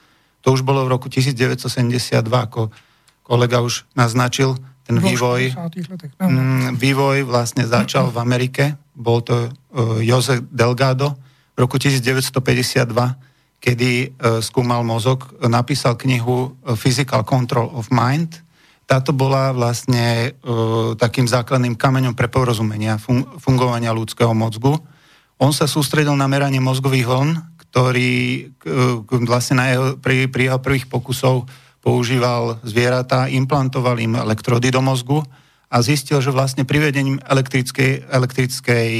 Speaker 3: To už bolo v roku 1972, ako kolega už naznačil, ten vývoj, mm, vývoj vlastne začal v Amerike. Bol to uh, Josef Delgado v roku 1952, kedy uh, skúmal mozog, napísal knihu Physical Control of Mind – táto bola vlastne takým základným kameňom pre porozumenia fun- fungovania ľudského mozgu. On sa sústredil na meranie mozgových vln, ktorý vlastne na jeho, pri, pri jeho prvých pokusov používal zvieratá, implantoval im elektrody do mozgu a zistil, že vlastne privedením elektrickej, elektrickej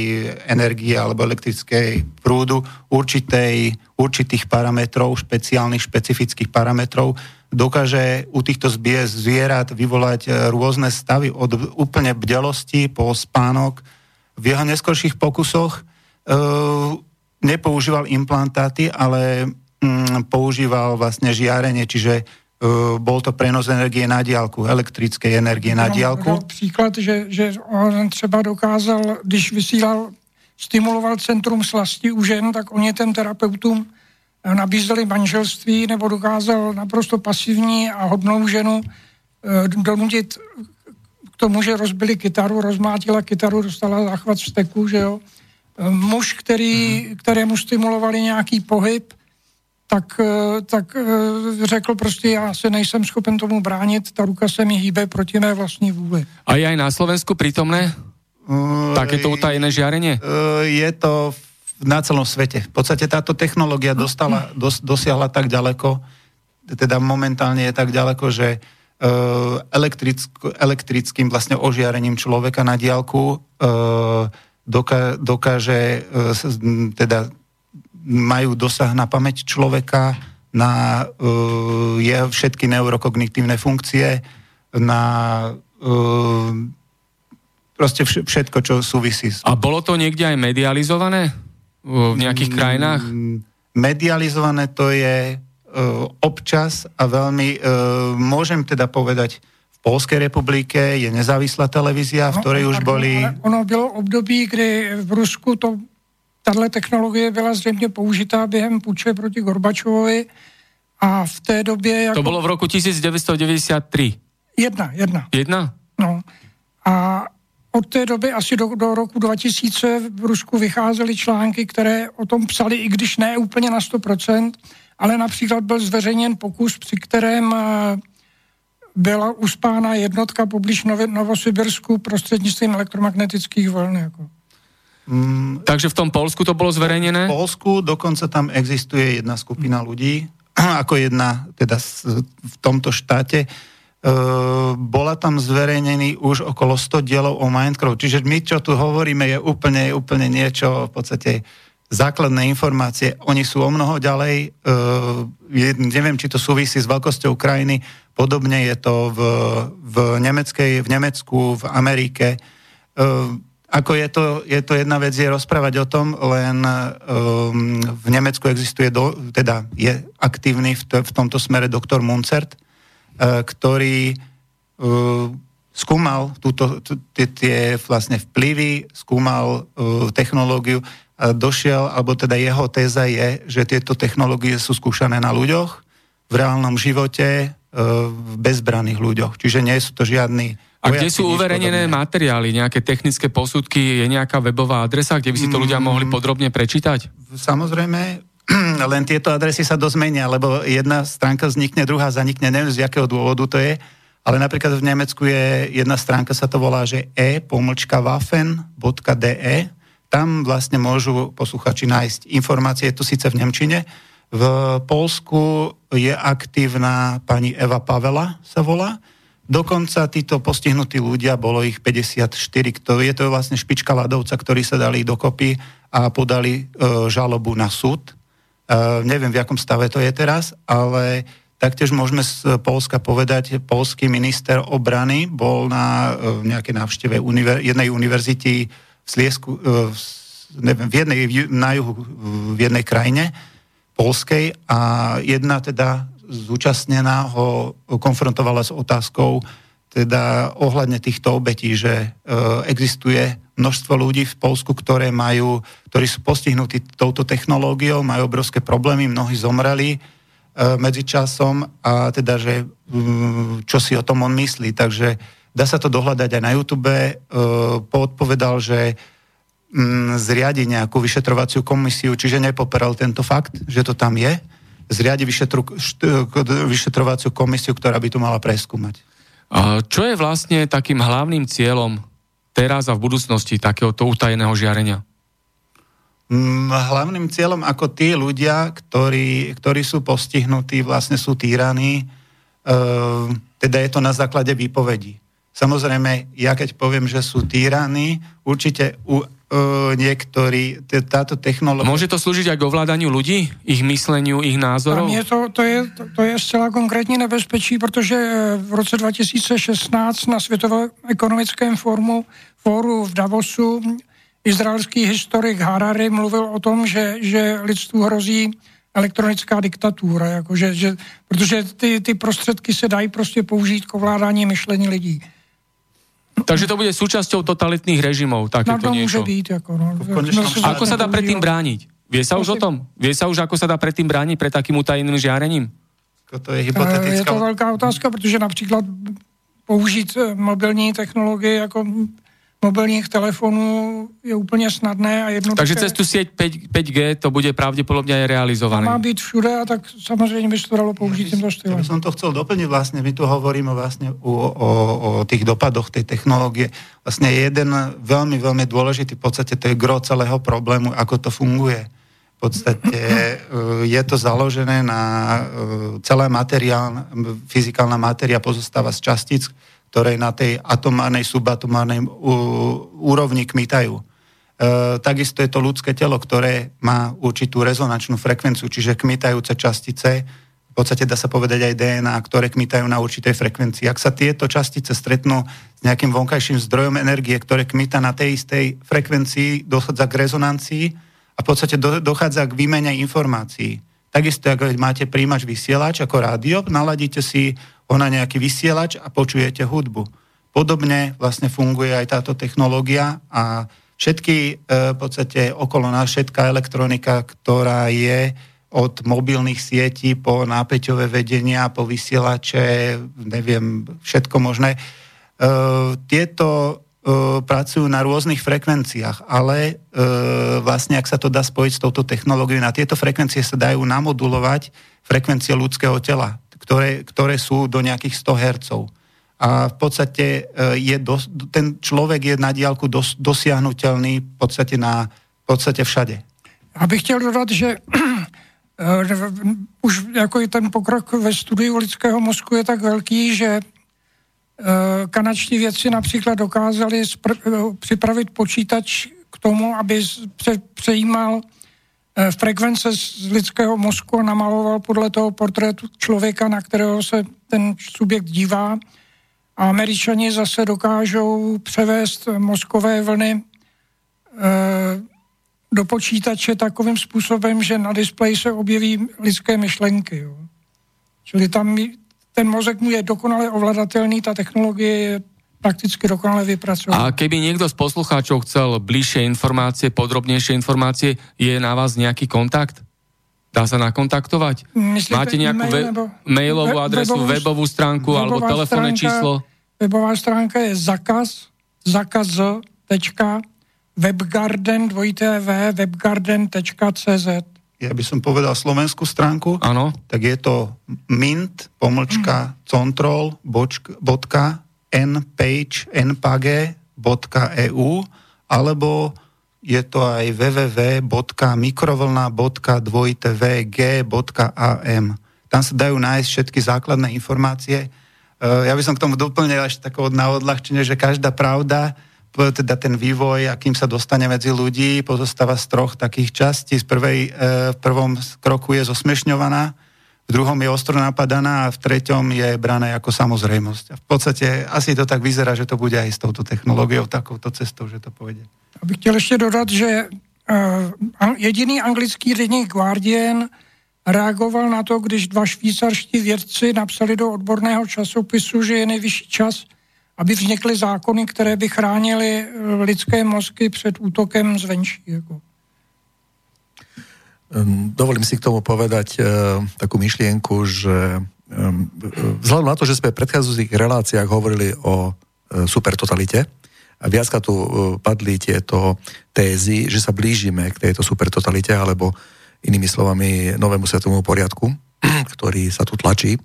Speaker 3: energie alebo elektrickej prúdu určitej, určitých parametrov, špeciálnych, špecifických parametrov, dokáže u týchto zvierat vyvolať e, rôzne stavy od úplne bdelosti po spánok. V jeho neskorších pokusoch e, nepoužíval implantáty, ale mm, používal vlastne žiarenie, čiže bol to prenos energie na diálku, elektrické energie na diálku.
Speaker 4: No, příklad, že, že on třeba dokázal, když vysílal, stimuloval centrum slasti u žen, tak on je ten terapeutům nabízeli manželství nebo dokázal naprosto pasivní a hodnou ženu eh, donutit k tomu, že rozbili kytaru, rozmátila kytaru, dostala záchvat steku, že jo. Muž, který, hmm. kterému stimulovali nějaký pohyb, tak, eh, tak řekl prostě, já se nejsem schopen tomu bránit, ta ruka se mi hýbe proti mé vlastní vůli.
Speaker 1: A je aj na Slovensku prítomné? Uh, Takéto utajené žiarenie?
Speaker 3: Uh, je to na celom svete. V podstate táto technológia dostala, dos, dosiahla tak ďaleko, teda momentálne je tak ďaleko, že uh, elektrick, elektrickým vlastne ožiarením človeka na diálku uh, doká, dokáže, uh, teda majú dosah na pamäť človeka, na uh, je všetky neurokognitívne funkcie, na uh, proste všetko, čo súvisí.
Speaker 1: A bolo to niekde aj medializované? v nejakých krajinách? Mm,
Speaker 3: medializované to je uh, občas a veľmi, uh, môžem teda povedať, v Polskej republike je nezávislá televízia, v no, ktorej už boli...
Speaker 4: Ono bylo období, kdy v Rusku to, tahle technologie byla zřejmě použitá během puče proti Gorbačovovi a v té době...
Speaker 1: Jako... To bylo v roku 1993.
Speaker 4: Jedna, jedna.
Speaker 1: Jedna?
Speaker 4: No. A od té doby asi do, do roku 2000 v Rusku vycházely články, které o tom psali, i když ne úplně na 100%, ale například byl zveřejněn pokus, při kterém eh, byla uspána jednotka poblíž Novosibirsku prostřednictvím elektromagnetických vln. Jako.
Speaker 1: Mm, Takže v tom Polsku to bolo zverejnené?
Speaker 3: V Polsku dokonca tam existuje jedna skupina ľudí, ako jedna teda v tomto štáte, Uh, bola tam zverejnený už okolo 100 dielov o Minecraft. Čiže my, čo tu hovoríme, je úplne, úplne niečo, v podstate základné informácie. Oni sú o mnoho ďalej. Je, neviem, či to súvisí s veľkosťou krajiny. Podobne je to v, v, Nemeckej, v Nemecku, v Amerike. Uh, ako je to, je to jedna vec, je rozprávať o tom, len um, v Nemecku existuje, do, teda je aktívny v, v tomto smere doktor Muncert, E, ktorý e, skúmal túto, tie vlastne vplyvy, skúmal e, technológiu a došiel, alebo teda jeho téza je, že tieto technológie sú skúšané na ľuďoch, v reálnom živote, v bezbraných ľuďoch. Čiže nie sú to žiadni
Speaker 1: a kde sú uverejnené materiály, nejaké technické posudky, je nejaká webová adresa, kde by si to ľudia mohli mm. podrobne prečítať?
Speaker 3: Samozrejme, len tieto adresy sa dozmenia, lebo jedna stránka vznikne, druhá zanikne, neviem z jakého dôvodu to je, ale napríklad v Nemecku je jedna stránka, sa to volá, že e-waffen.de, tam vlastne môžu posluchači nájsť informácie, je to síce v Nemčine, v Polsku je aktívna pani Eva Pavela, sa volá, Dokonca títo postihnutí ľudia, bolo ich 54, kto, je to vlastne špička ľadovca, ktorí sa dali dokopy a podali e, žalobu na súd. Uh, neviem, v akom stave to je teraz, ale Taktiež môžeme z Polska povedať, polský minister obrany bol na nejakej návšteve univer- jednej univerzity v Sliesku, v, neviem, v jednej, na juhu, v jednej krajine polskej a jedna teda zúčastnená ho konfrontovala s otázkou teda ohľadne týchto obetí, že e, existuje množstvo ľudí v Polsku, ktoré majú, ktorí sú postihnutí touto technológiou, majú obrovské problémy, mnohí zomreli, E, medzičasom a teda, že mm, čo si o tom on myslí. Takže dá sa to dohľadať aj na YouTube. E, poodpovedal, že mm, zriadi nejakú vyšetrovaciu komisiu, čiže nepoperal tento fakt, že to tam je. Zriadi vyšetru, vyšetrovaciu komisiu, ktorá by to mala preskúmať.
Speaker 1: Čo je vlastne takým hlavným cieľom teraz a v budúcnosti takéhoto utajeného žiarenia?
Speaker 3: Mm, hlavným cieľom ako tí ľudia, ktorí, ktorí sú postihnutí, vlastne sú týraní, e, teda je to na základe výpovedí. Samozrejme, ja keď poviem, že sú týraní, určite u e, niektorí, t- táto technológia...
Speaker 1: Môže to slúžiť aj k ovládaniu ľudí, ich mysleniu, ich názorov?
Speaker 4: Tam je to, to, je, to, to je zcela konkrétní nebezpečí, protože v roce 2016 na Světovém ekonomickém fóru, fóru v Davosu izraelský historik Harari mluvil o tom, že, že lidstvu hrozí elektronická diktatúra, jako že, že, protože ty, ty prostředky se dají prostě použít k ovládání myšlení lidí.
Speaker 1: Takže to bude súčasťou totalitných režimov, takéto
Speaker 4: no, to
Speaker 1: niečo.
Speaker 4: môže byť. Ako, no,
Speaker 1: no, ako sa dá predtým brániť? Vie sa už o tom? Vie sa už, ako sa dá predtým brániť pred takým utajeným žiarením?
Speaker 3: To je hypotetická...
Speaker 4: Je to veľká otázka, protože například použít eh, mobilní technologie jako mobilních telefonů je úplně snadné a jednoduché.
Speaker 1: Takže cez tú sieť 5, 5G to bude pravdepodobne aj realizované.
Speaker 4: má byť všude a tak samozrejme by sa to dalo použiť týmto štýlom.
Speaker 3: Ja som to chcel doplniť vlastne, my tu hovoríme vlastne o, o, o tých dopadoch tej technológie. Vlastne jeden veľmi, veľmi dôležitý, v podstate to je gro celého problému, ako to funguje. V podstate e, je to založené na e, celá materiál, fyzikálna matéria pozostáva z častíc, ktoré na tej atomárnej, subatomárnej úrovni kmitajú. E, takisto je to ľudské telo, ktoré má určitú rezonančnú frekvenciu, čiže kmitajúce častice, v podstate dá sa povedať aj DNA, ktoré kmitajú na určitej frekvencii. Ak sa tieto častice stretnú s nejakým vonkajším zdrojom energie, ktoré kmita na tej istej frekvencii, dochádza k rezonancii a v podstate do, dochádza k výmene informácií. Takisto, ako máte príjimač vysielač ako rádio, naladíte si ona nejaký vysielač a počujete hudbu. Podobne vlastne funguje aj táto technológia a všetky e, v podstate okolo nás, všetká elektronika, ktorá je od mobilných sietí po nápeťové vedenia, po vysielače, neviem, všetko možné. E, tieto pracujú na rôznych frekvenciách, ale vlastne, ak sa to dá spojiť s touto technológiou, na tieto frekvencie sa dajú namodulovať frekvencie ľudského tela ktoré, ktoré sú do nejakých 100 Hz. A v podstate e, je dos, ten človek je na diálku dos, dosiahnutelný v podstate, na, v podstate všade.
Speaker 4: Já bych chtěl dodat, že e, už jako je ten pokrok ve studiu lidského mozku je tak velký, že e, kanačtí vědci například dokázali připravit počítač k tomu, aby přejímal Eh, frekvence z lidského mozku a namaloval podle toho portrétu člověka, na kterého se ten subjekt dívá. A američani zase dokážou převést mozkové vlny do počítače takovým způsobem, že na displeji se objeví lidské myšlenky. Čili tam ten mozek mu je dokonale ovladatelný, ta technologie je prakticky dokonale vypracovaný.
Speaker 1: A keby niekto z poslucháčov chcel bližšie informácie, podrobnejšie informácie, je na vás nejaký kontakt? Dá sa nakontaktovať? Myslíte Máte nejakú mail, ve- mailovú adresu, webovú, webovú stránku webová alebo telefónne číslo?
Speaker 4: Webová stránka je zakaz, zakaz.webgarden, dvojité v, webgarden.cz
Speaker 3: ja by som povedal slovenskú stránku,
Speaker 1: ano.
Speaker 3: tak je to mint, pomlčka, control, bočka, bodka, npage, npage.eu alebo je to aj www.mikrovlna.2tv.g.am. Tam sa dajú nájsť všetky základné informácie. E, ja by som k tomu doplnil ešte takého na odľahčenie, že každá pravda, teda ten vývoj, akým sa dostane medzi ľudí, pozostáva z troch takých častí. Z prvej, e, v prvom kroku je zosmešňovaná, v druhom je ostro napadaná a v treťom je braná ako samozrejmosť. A v podstate asi to tak vyzerá, že to bude aj s touto technológiou, takouto cestou, že to pôjde.
Speaker 4: Abych chtěl ještě dodat, že uh, jediný anglický denník Guardian reagoval na to, když dva švýcarští vědci napsali do odborného časopisu, že je nejvyšší čas, aby vznikly zákony, které by chránily eh, lidské mozky před útokem zvenčí. Jako.
Speaker 6: Dovolím si k tomu povedať uh, takú myšlienku, že um, vzhľadom na to, že sme v predchádzajúcich reláciách hovorili o uh, supertotalite, a viacka tu padli tieto tézy, že sa blížime k tejto supertotalite, alebo inými slovami novému svetovému poriadku, ktorý sa tu tlačí,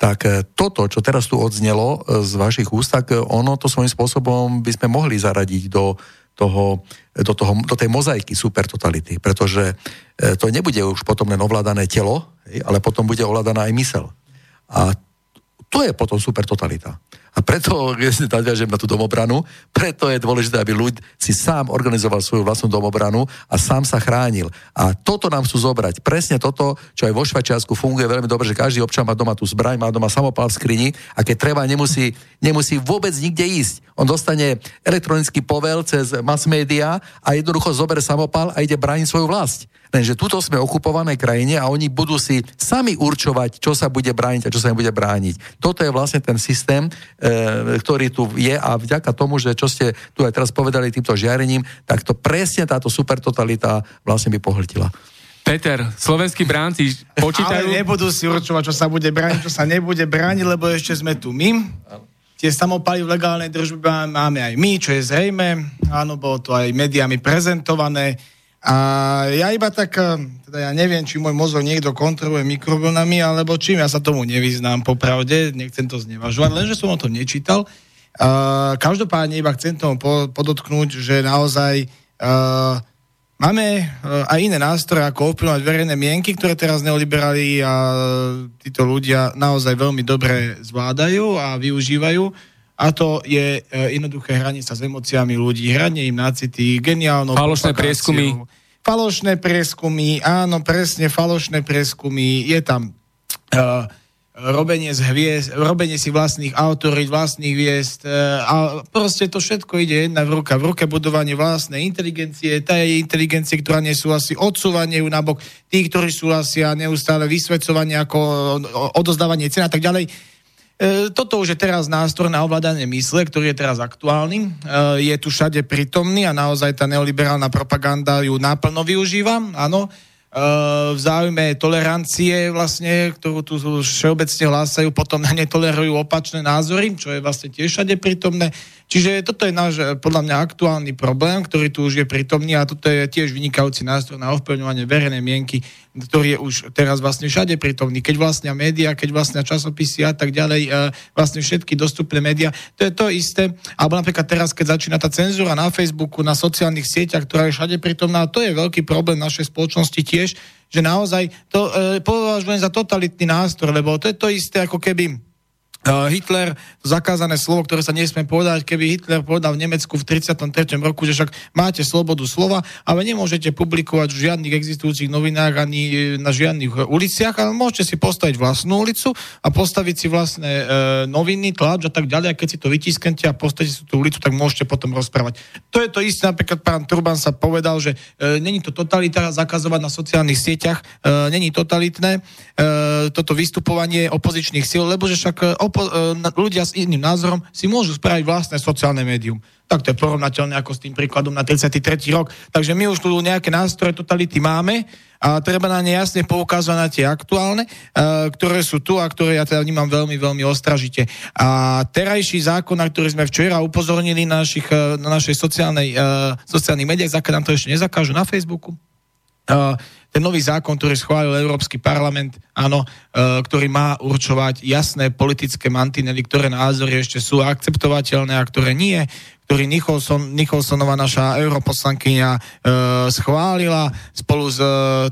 Speaker 6: tak toto, čo teraz tu odznelo z vašich úst, tak ono to svojím spôsobom by sme mohli zaradiť do toho, do, toho, do tej mozaiky supertotality, pretože e, to nebude už potom len ovládané telo, ale potom bude ovládaná aj mysel. A to je potom supertotalita. A preto, nadviažem na tú domobranu, preto je dôležité, aby ľud si sám organizoval svoju vlastnú domobranu a sám sa chránil. A toto nám chcú zobrať. Presne toto, čo aj vo Švajčiarsku funguje veľmi dobre, že každý občan má doma tú zbraň, má doma samopal v skrini a keď treba, nemusí, nemusí vôbec nikde ísť. On dostane elektronický povel cez mass media a jednoducho zoberie samopal a ide brániť svoju vlast. Lenže tuto sme okupované krajine a oni budú si sami určovať, čo sa bude brániť a čo sa nebude brániť. Toto je vlastne ten systém, ktorý tu je a vďaka tomu, že čo ste tu aj teraz povedali týmto žiarením, tak to presne táto supertotalita vlastne by pohltila.
Speaker 1: Peter, slovenskí bránci počítajú...
Speaker 5: Ale nebudú si určovať, čo sa bude brániť, čo sa nebude brániť, lebo ešte sme tu my. Tie samopaly v legálnej držbe máme aj my, čo je zrejme. Áno, bolo to aj médiami prezentované a ja iba tak, eh, teda ja neviem, či môj mozog niekto kontroluje mikrovlnami, alebo čím, ja sa tomu nevyznám popravde, nechcem to znevažovať, lenže som o tom nečítal. Uh, každopádne iba chcem tomu podotknúť, že naozaj uh, máme uh, aj iné nástroje, ako ovplyvňovať verejné mienky, ktoré teraz neoliberali a títo ľudia naozaj veľmi dobre zvládajú a využívajú a to je e, jednoduché hranie sa s emóciami ľudí, hranie im na city, geniálnou
Speaker 1: Falošné prieskumy.
Speaker 5: Falošné prieskumy, áno, presne, falošné prieskumy. Je tam uh, robenie, z hviezd, robenie si vlastných autorít, vlastných hviezd uh, a proste to všetko ide jedna v ruka. V ruke budovanie vlastnej inteligencie, tá je inteligencie, ktorá nesúhlasí, odsúvanie ju nabok, tí, ktorí súhlasia, neustále vysvedcovanie ako odozdávanie cena a tak ďalej toto už je teraz nástroj na ovládanie mysle, ktorý je teraz aktuálny. E, je tu všade prítomný a naozaj tá neoliberálna propaganda ju náplno využíva. Áno, e, v záujme tolerancie vlastne, ktorú tu všeobecne hlásajú, potom netolerujú opačné názory, čo je vlastne tiež všade prítomné. Čiže toto je náš podľa mňa aktuálny problém, ktorý tu už je prítomný a toto je tiež vynikajúci nástroj na ovplyvňovanie verejnej mienky ktorý je už teraz vlastne všade prítomný. Keď vlastnia média, keď vlastnia časopisy a tak ďalej, e, vlastne všetky dostupné médiá, to je to isté. Alebo napríklad teraz, keď začína tá cenzúra na Facebooku, na sociálnych sieťach, ktorá je všade prítomná, to je veľký problém našej spoločnosti tiež, že naozaj to e, považujem za totalitný nástroj, lebo to je to isté, ako keby Hitler, to zakázané slovo, ktoré sa nesmie povedať, keby Hitler povedal v Nemecku v 33. roku, že však máte slobodu slova, ale nemôžete publikovať v žiadnych existujúcich novinách ani e, na žiadnych uliciach, ale môžete si postaviť vlastnú ulicu a postaviť si vlastné e, noviny, tlač a tak ďalej. A keď si to vytisknete a postavíte si tú ulicu, tak môžete potom rozprávať. To je to isté, napríklad pán Turban sa povedal, že e, není to totalita zakazovať na sociálnych sieťach, e, není totalitné e, toto vystupovanie opozičných síl, lebo že však e, opo- e, ľudia s iným názorom si môžu spraviť vlastné sociálne médium. Tak to je porovnateľné ako s tým príkladom na 33. rok. Takže my už tu nejaké nástroje totality máme a treba na ne jasne poukázať na tie aktuálne, uh, ktoré sú tu a ktoré ja teda vnímam veľmi, veľmi ostražite. A terajší zákon, na ktorý sme včera upozornili na, našich, uh, na našej sociálnej, sociálnych médiách, za nám to ešte nezakážu na Facebooku, ten nový zákon, ktorý schválil Európsky parlament, áno, e, ktorý má určovať jasné politické mantinely, ktoré názory ešte sú akceptovateľné a ktoré nie, ktorý Nicholson, Nicholsonová naša europoslankyňa e, schválila spolu s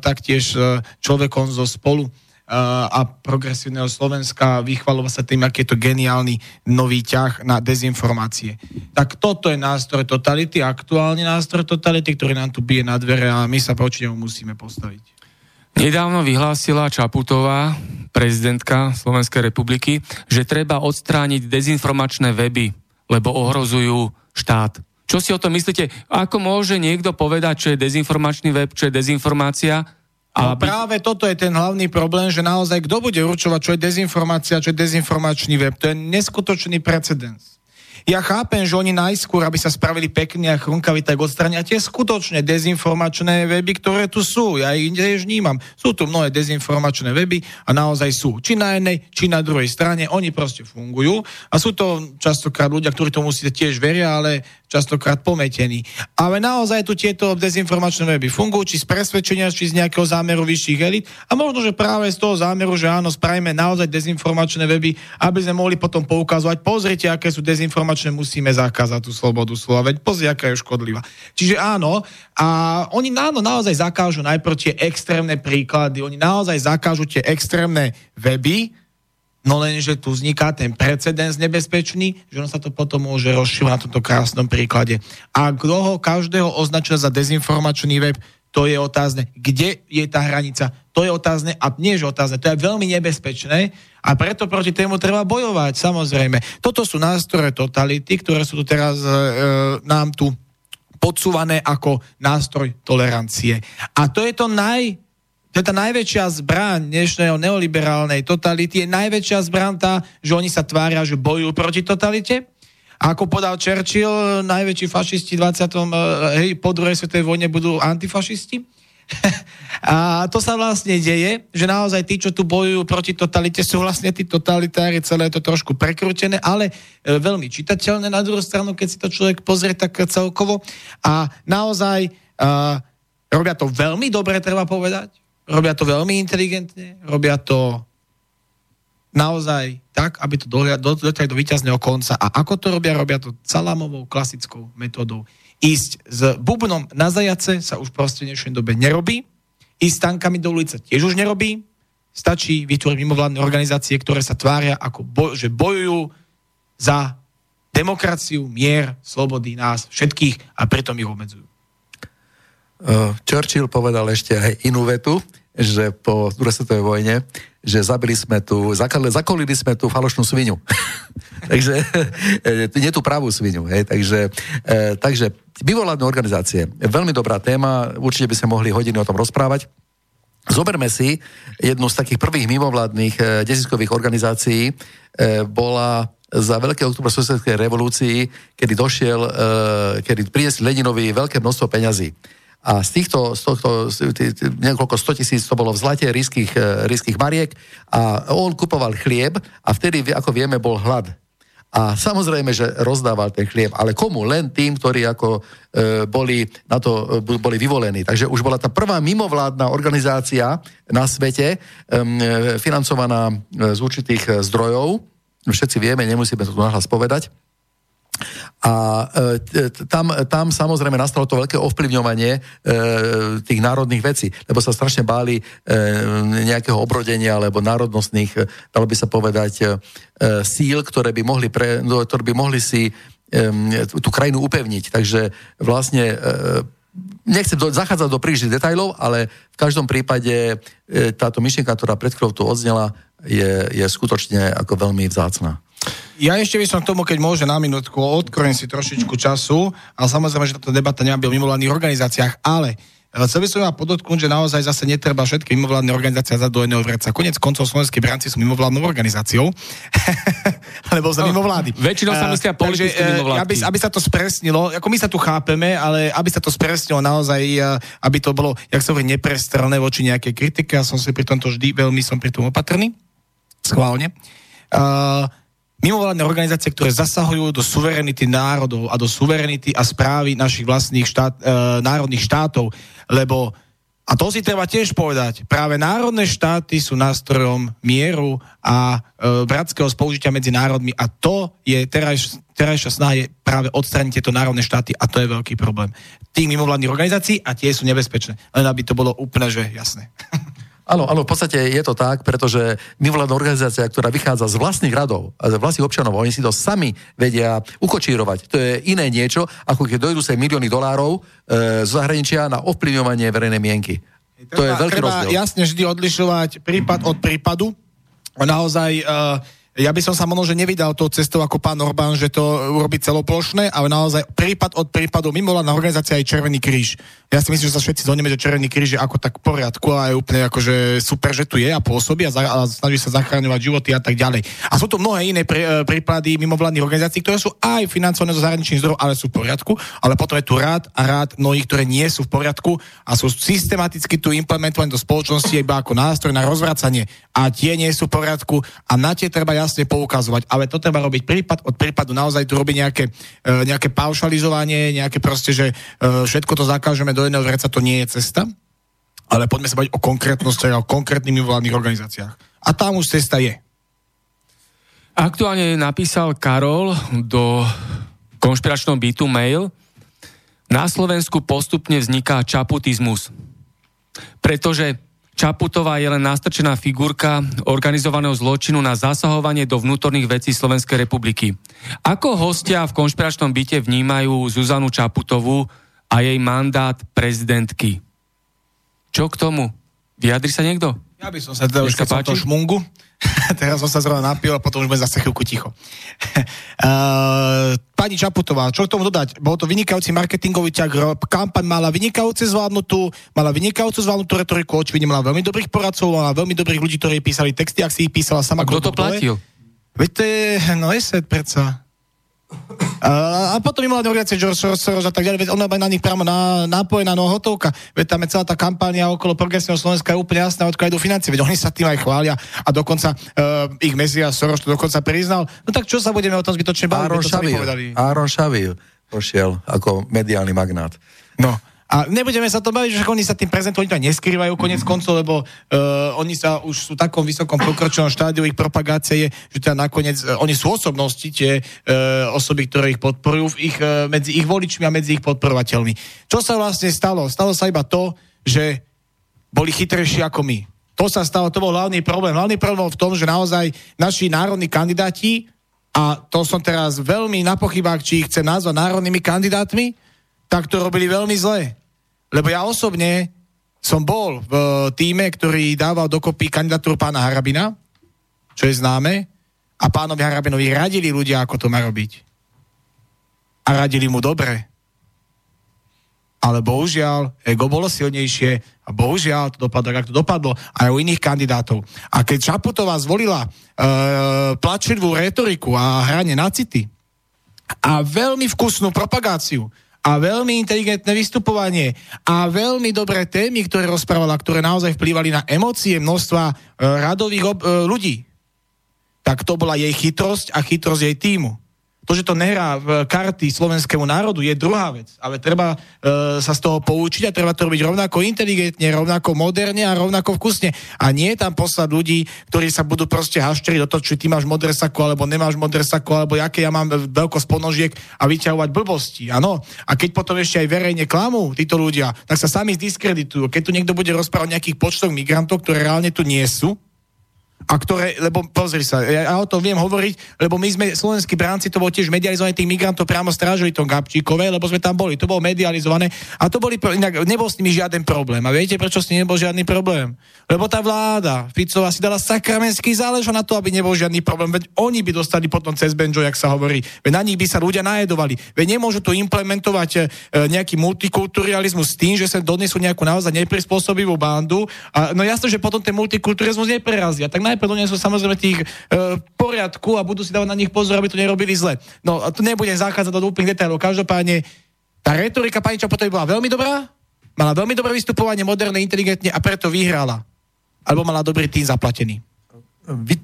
Speaker 5: taktiež človekom zo spolu a progresívneho Slovenska vychvalovať sa tým, aký je to geniálny nový ťah na dezinformácie. Tak toto je nástroj totality, aktuálny nástroj totality, ktorý nám tu bije na dvere a my sa proti nemu musíme postaviť.
Speaker 1: Nedávno vyhlásila Čaputová, prezidentka Slovenskej republiky, že treba odstrániť dezinformačné weby, lebo ohrozujú štát. Čo si o tom myslíte? Ako môže niekto povedať, čo je dezinformačný web, čo je dezinformácia?
Speaker 5: A no práve toto je ten hlavný problém, že naozaj kto bude určovať, čo je dezinformácia, čo je dezinformačný web. To je neskutočný precedens. Ja chápem, že oni najskôr, aby sa spravili pekne a chrunkaví, tak odstrania tie skutočne dezinformačné weby, ktoré tu sú. Ja ich tiež vnímam. Sú tu mnohé dezinformačné weby a naozaj sú. Či na jednej, či na druhej strane. Oni proste fungujú a sú to častokrát ľudia, ktorí tomu si tiež veria, ale častokrát pometení. Ale naozaj tu tieto dezinformačné weby fungujú, či z presvedčenia, či z nejakého zámeru vyšších elit. A možno, že práve z toho zámeru, že áno, spravíme naozaj dezinformačné weby, aby sme mohli potom poukazovať, pozrite, aké sú dezinformačné, musíme zakázať tú slobodu slova, veď pozri, aká je škodlivá. Čiže áno, a oni áno, naozaj zakážu najprv tie extrémne príklady, oni naozaj zakážu tie extrémne weby, No lenže tu vzniká ten precedens nebezpečný, že on sa to potom môže rozšíriť na tomto krásnom príklade. A kto ho každého označil za dezinformačný web, to je otázne. Kde je tá hranica? To je otázne a nie je otázne. To je veľmi nebezpečné a preto proti tému treba bojovať, samozrejme. Toto sú nástroje totality, ktoré sú tu teraz e, e nám tu podsúvané ako nástroj tolerancie. A to je to naj, to je tá najväčšia zbraň dnešného neoliberálnej totality, je najväčšia zbraň tá, že oni sa tvária, že bojujú proti totalite. A ako podal Churchill, najväčší fašisti 20. Eh, hej, po druhej svetovej vojne budú antifašisti. a to sa vlastne deje, že naozaj tí, čo tu bojujú proti totalite, sú vlastne tí totalitári, celé je to trošku prekrútené, ale e, veľmi čitateľné na druhú stranu, keď si to človek pozrie tak celkovo. A naozaj e, robia to veľmi dobre, treba povedať Robia to veľmi inteligentne, robia to naozaj tak, aby to dotiahli do víťazného konca. A ako to robia? Robia to salamovou, klasickou metodou. Ísť s bubnom na zajace sa už proste v dnešnej dobe nerobí. Ísť tankami do ulice tiež už nerobí. Stačí vytvoriť mimovládne organizácie, ktoré sa tvária, ako boj, že bojujú za demokraciu, mier, slobody nás všetkých a preto ich obmedzujú.
Speaker 6: Churchill povedal ešte aj inú vetu, že po druhej svetovej vojne, že zabili sme tu, zakolili, zakolili sme tú falošnú svinu. takže e, nie tú pravú svinu. Hej, takže, e, takže vyvoládne organizácie, veľmi dobrá téma, určite by sme mohli hodiny o tom rozprávať. Zoberme si jednu z takých prvých mimovládnych e, desiskových organizácií, e, bola za veľké oktober sociálnej revolúcii, kedy došiel, e, kedy priniesli Leninovi veľké množstvo peňazí. A z týchto, z tohto, niekoľko 100 tisíc to bolo v zlate ríských, e, ríských mariek a on kupoval chlieb a vtedy, ako vieme, bol hlad. A samozrejme, že rozdával ten chlieb, ale komu? Len tým, ktorí ako e, boli na to e, boli vyvolení. Takže už bola tá prvá mimovládna organizácia na svete, e, financovaná e, z určitých e, zdrojov. Všetci vieme, nemusíme to tu nahlas povedať. A e, tam, tam samozrejme nastalo to veľké ovplyvňovanie e, tých národných vecí, lebo sa strašne báli e, nejakého obrodenia alebo národnostných, e, dalo by sa povedať, e, síl, ktoré by mohli, pre, no, ktoré by mohli si tú krajinu upevniť. Takže vlastne e, nechcem do, zachádzať do príliš detajlov, ale v každom prípade táto myšlienka, ktorá pred chvíľou tu odznela, je, je skutočne ako veľmi vzácná.
Speaker 5: Ja ešte by som k tomu, keď môže na minútku, odkrojem si trošičku času, ale samozrejme, že táto debata nemá byť o mimovládnych organizáciách, ale e, Chcel by som vám podotknúť, že naozaj zase netreba všetky mimovládne organizácie za do jedného vreca. Konec koncov slovenskí bránci sú mimovládnou organizáciou, lebo sme no, mimovlády.
Speaker 1: Väčšinou sa myslia e, politické e, mimovládky.
Speaker 5: Aby, aby sa to spresnilo, ako my sa tu chápeme, ale aby sa to spresnilo naozaj, aby to bolo, jak sa hovorí, neprestrelné voči nejakej kritike. Ja som si pri tomto vždy veľmi som pri tom opatrný. Schválne. Uh, mimovládne organizácie, ktoré zasahujú do suverenity národov a do suverenity a správy našich vlastných štát, e, národných štátov, lebo a to si treba tiež povedať. Práve národné štáty sú nástrojom mieru a e, bratského spolužitia medzi národmi a to je teraj, terajšia snaha je práve odstraniť tieto národné štáty a to je veľký problém. Tých mimovládnych organizácií a tie sú nebezpečné. Len aby to bolo úplne, že jasné.
Speaker 6: Áno, áno, v podstate je to tak, pretože mimovládna organizácia, ktorá vychádza z vlastných radov, z vlastných občanov, oni si to sami vedia ukočírovať. To je iné niečo, ako keď dojdú sa milióny dolárov e, z zahraničia na ovplyvňovanie verejnej mienky. Treba, to je veľký
Speaker 5: treba
Speaker 6: rozdiel.
Speaker 5: jasne vždy odlišovať prípad od prípadu. Naozaj uh, ja by som sa možno, že nevydal tou cestou ako pán Orbán, že to urobí celoplošné, ale naozaj prípad od prípadu mimovládna organizácia aj Červený kríž. Ja si myslím, že sa všetci zhodneme, že Červený kríž je ako tak v poriadku a je úplne akože super, že tu je a pôsobí a, za, a snaží sa zachráňovať životy a tak ďalej. A sú tu mnohé iné prí, e, prípady mimovládnych organizácií, ktoré sú aj financované zo zahraničných zdrojov, ale sú v poriadku, ale potom je tu rád a rád mnohých, ktoré nie sú v poriadku a sú systematicky tu implementované do spoločnosti iba ako nástroj na rozvracanie a tie nie sú v poriadku a na tie treba jasne poukazovať. Ale to treba robiť prípad od prípadu. Naozaj tu robí nejaké, e, nejaké paušalizovanie, nejaké proste, že e, všetko to zakážeme do jedného vreca, to nie je cesta. Ale poďme sa baviť o konkrétnosti a o konkrétnych mimovládnych organizáciách. A tam už cesta je.
Speaker 1: Aktuálne napísal Karol do konšpiračného bytu mail. Na Slovensku postupne vzniká čaputizmus. Pretože Čaputová je len nastrčená figurka organizovaného zločinu na zasahovanie do vnútorných vecí Slovenskej republiky. Ako hostia v konšpiračnom byte vnímajú Zuzanu Čaputovú a jej mandát prezidentky? Čo k tomu? Vyjadri sa niekto?
Speaker 5: Ja by som sa teda už keď to šmungu, teraz som sa zrovna napil a potom už bude zase chvíľku ticho. uh, pani Čaputová, čo k tomu dodať? Bol to vynikajúci marketingový ťah, kampaň mala vynikajúce zvládnutú, mala vynikajúcu zvládnutú retoriku, očividne mala veľmi dobrých poradcov, mala veľmi dobrých ľudí, ktorí písali texty, ak si ich písala sama.
Speaker 1: A kto to platil?
Speaker 5: Veď to je, no ESET predsa. A, a potom mimovládne organizácie George Soros a tak ďalej, veď ona má na nich priamo na, nápojená no hotovka. Veď tam je celá tá kampánia okolo progresívneho Slovenska je úplne jasná, odkiaľ idú financie. Veď oni sa tým aj chvália a dokonca uh, ich Mesias Soros to dokonca priznal. No tak čo sa budeme o tom zbytočne baviť?
Speaker 6: Áron Šavil, Áron Šavil pošiel ako mediálny magnát.
Speaker 5: No, a nebudeme sa to baviť, že oni sa tým prezentujú, oni to aj neskrývajú konec koncov, lebo uh, oni sa už sú v takom vysokom pokročenom štádiu ich propagácie je, že teda nakoniec uh, oni sú osobnosti, tie uh, osoby, ktoré ich podporujú v ich, uh, medzi ich voličmi a medzi ich podporovateľmi. Čo sa vlastne stalo? Stalo sa iba to, že boli chytrejší ako my. To sa stalo, to bol hlavný problém. Hlavný problém bol v tom, že naozaj naši národní kandidáti, a to som teraz veľmi na pochybách, či ich chce nazvať národnými kandidátmi, tak to robili veľmi zle. Lebo ja osobne som bol v týme, ktorý dával dokopy kandidatúru pána Harabina, čo je známe, a pánovi Harabinovi radili ľudia, ako to má robiť. A radili mu dobre. Ale bohužiaľ, ego bolo silnejšie a bohužiaľ to dopadlo, ako to dopadlo aj u iných kandidátov. A keď Čaputová zvolila e, plačivú retoriku a hranie na city a veľmi vkusnú propagáciu, a veľmi inteligentné vystupovanie a veľmi dobré témy, ktoré rozprávala, ktoré naozaj vplývali na emócie množstva e, radových ob, e, ľudí. Tak to bola jej chytrosť a chytrosť jej týmu. To, že to nehrá v karty slovenskému národu, je druhá vec. Ale treba e, sa z toho poučiť a treba to robiť rovnako inteligentne, rovnako moderne a rovnako vkusne. A nie tam poslať ľudí, ktorí sa budú proste hašteriť do toho, či ty máš modré sako, alebo nemáš modré sako, alebo aké ja mám veľkosť ponožiek a vyťahovať blbosti. Áno. A keď potom ešte aj verejne klamú títo ľudia, tak sa sami zdiskreditujú. Keď tu niekto bude rozprávať o nejakých počtoch migrantov, ktoré reálne tu nie sú, a ktoré, lebo pozri sa, ja, ja o tom viem hovoriť, lebo my sme, slovenskí bránci, to bolo tiež medializované tých migrantov priamo strážili tom Gabčíkové, lebo sme tam boli, to bolo medializované a to boli, inak nebol s nimi žiaden problém. A viete, prečo s nimi nebol žiadny problém? Lebo tá vláda Ficová si dala sakramenský zálež na to, aby nebol žiadny problém. Veď oni by dostali potom cez Benjo, jak sa hovorí. Veď na nich by sa ľudia najedovali. Veď nemôžu tu implementovať e, nejaký multikulturalizmus s tým, že sa donesú nejakú naozaj neprispôsobivú bandu. A, no jasno, že potom ten multikulturalizmus neprerazia. Tak najprv donesú samozrejme tých e, poriadku a budú si dávať na nich pozor, aby to nerobili zle. No a tu nebudem zachádzať do úplných detailov. Každopádne tá retorika pani Čapotovej bola veľmi dobrá, mala veľmi dobré vystupovanie, moderné, inteligentne a preto vyhrala alebo mala dobrý tým zaplatený?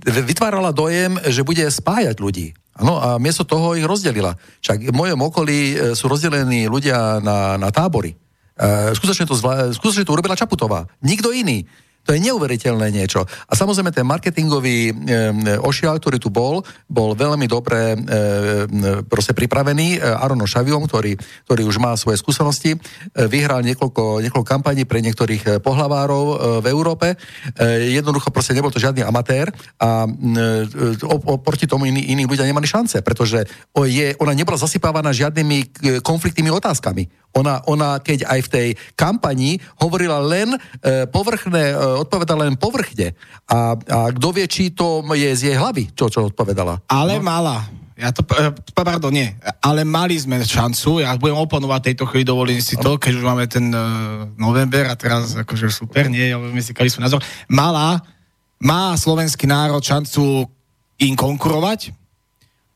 Speaker 6: Vytvárala dojem, že bude spájať ľudí. Ano, a miesto toho ich rozdelila. Čak v mojom okolí e, sú rozdelení ľudia na, na tábory. E, skutočne, to zvla, skutočne to urobila Čaputová. Nikto iný. To je neuveriteľné niečo. A samozrejme ten marketingový e, ošial, ktorý tu bol, bol veľmi dobre e, proste pripravený e, Arono Šaviom, ktorý, ktorý už má svoje skúsenosti. E, vyhral niekoľko, niekoľko kampaní pre niektorých e, pohlavárov e, v Európe. E, jednoducho proste nebol to žiadny amatér a e, oproti tomu iní, iní ľudia nemali šance, pretože je, ona nebola zasypávaná žiadnymi konfliktnými otázkami. Ona, ona keď aj v tej kampani hovorila len e, povrchné, e, odpovedala len povrchne. A, a kto vie, či to je z jej hlavy, čo, čo odpovedala.
Speaker 5: Ale no? mala. Ja to, e, pardon, nie. Ale mali sme šancu, ja budem oponovať tejto chvíli, dovolím si to, keď už máme ten uh, november a teraz akože super, nie, my si kali svoj názor. Mala, má slovenský národ šancu im konkurovať,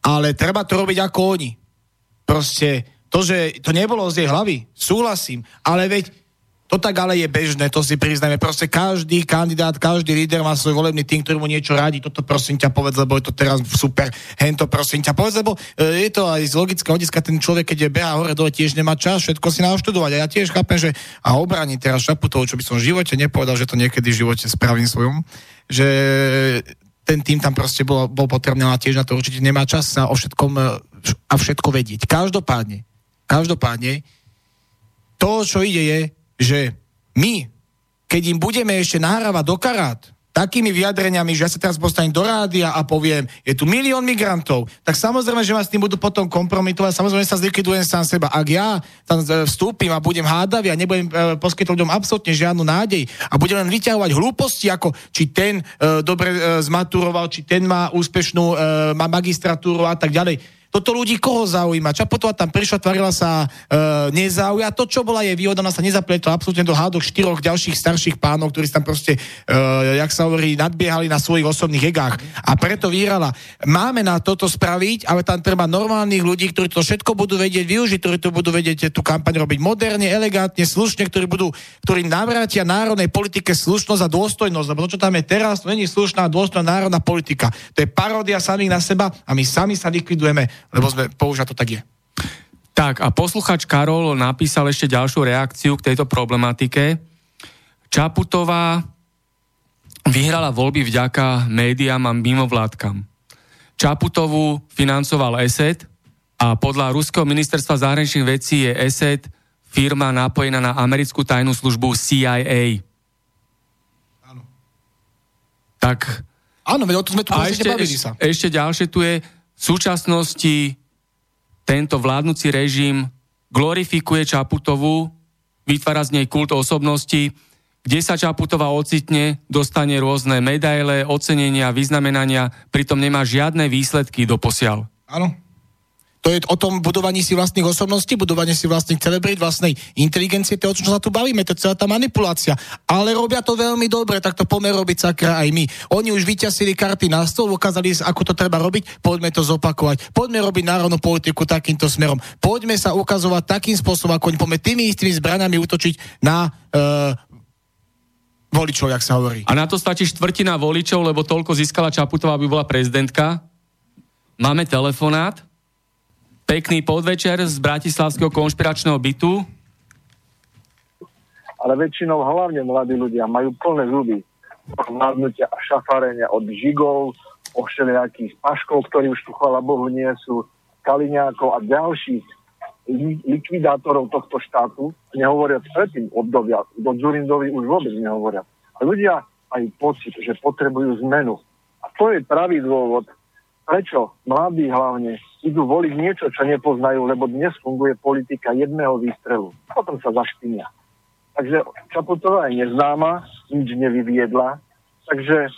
Speaker 5: ale treba to robiť ako oni. Proste to, že to nebolo z jej hlavy, súhlasím, ale veď to tak ale je bežné, to si priznajme. Proste každý kandidát, každý líder má svoj volebný tým, ktorý mu niečo radí. Toto prosím ťa povedz, lebo je to teraz super. Hento prosím ťa povedz, lebo e, je to aj z logického hľadiska, ten človek, keď je beha hore dole, tiež nemá čas všetko si naštudovať. A ja tiež chápem, že a obrani teraz Šaputov, čo by som v živote nepovedal, že to niekedy v živote spravím svojom, že ten tým tam proste bol, bol potrebný, ale tiež na to určite nemá čas sa o všetkom e, a všetko vedieť. Každopádne, Každopádne, to, čo ide, je, že my, keď im budeme ešte nahrávať do karát, takými vyjadreniami, že ja sa teraz postanem do rádia a poviem, je tu milión migrantov, tak samozrejme, že ma s tým budú potom kompromitovať, samozrejme sa zlikvidujem sám seba. Ak ja tam vstúpim a budem hádavý a nebudem e, poskytovať ľuďom absolútne žiadnu nádej a budem len vyťahovať hlúposti, ako či ten e, dobre e, zmaturoval, či ten má úspešnú, e, má magistratúru a tak ďalej toto ľudí koho zaujíma? Čapotová tam prišla, tvarila sa e, nezauja. To, čo bola jej výhoda, ona sa nezapletla absolútne do hádok štyroch ďalších starších pánov, ktorí tam proste, e, jak sa hovorí, nadbiehali na svojich osobných egách. A preto vyhrala. Máme na toto spraviť, ale tam treba normálnych ľudí, ktorí to všetko budú vedieť využiť, ktorí to budú vedieť tú kampaň robiť moderne, elegantne, slušne, ktorí budú, ktorí navrátia národnej politike slušnosť a dôstojnosť. Lebo to, čo tam je teraz, to není slušná dôstojná národná politika. To je paródia samých na seba a my sami sa likvidujeme lebo sme, použia to tak je.
Speaker 1: Tak a posluchač Karol napísal ešte ďalšiu reakciu k tejto problematike. Čaputová vyhrala voľby vďaka médiám a mimovládkam. Čaputovú financoval ESET a podľa Ruského ministerstva zahraničných vecí je ESET firma napojená na americkú tajnú službu CIA. Áno. Tak...
Speaker 5: Áno, veď o to sme tu
Speaker 1: a ešte,
Speaker 5: sa.
Speaker 1: Ešte ďalšie tu je, v súčasnosti tento vládnuci režim glorifikuje Čaputovú, vytvára z nej kult osobnosti, kde sa Čaputová ocitne, dostane rôzne medaile, ocenenia, vyznamenania, pritom nemá žiadne výsledky do posiaľ.
Speaker 5: Áno, to je o tom budovaní si vlastných osobností, budovanie si vlastných celebrít, vlastnej inteligencie, to je o čom sa tu bavíme, to je celá tá manipulácia. Ale robia to veľmi dobre, tak to pomer robiť sakra aj my. Oni už vyťasili karty na stôl, ukázali, ako to treba robiť, poďme to zopakovať. Poďme robiť národnú politiku takýmto smerom. Poďme sa ukazovať takým spôsobom, ako oni poďme tými istými zbraniami útočiť na uh, voličov, jak sa hovorí.
Speaker 1: A na to stačí štvrtina voličov, lebo toľko získala Čaputová, aby bola prezidentka. Máme telefonát. Pekný podvečer z Bratislavského konšpiračného bytu.
Speaker 7: Ale väčšinou hlavne mladí ľudia majú plné zuby vládnutia a šafárenia od žigov, o všelijakých paškov, ktorí už tu, chvala Bohu, nie sú, Kaliňákov a ďalších likvidátorov tohto štátu, nehovoriac predtým obdobia, do Zurindovi už vôbec nehovoria. A ľudia majú pocit, že potrebujú zmenu. A to je pravý dôvod, prečo mladí hlavne idú voliť niečo, čo nepoznajú, lebo dnes funguje politika jedného výstrelu. Potom sa zašpinia. Takže Čaputová je neznáma, nič nevyviedla, takže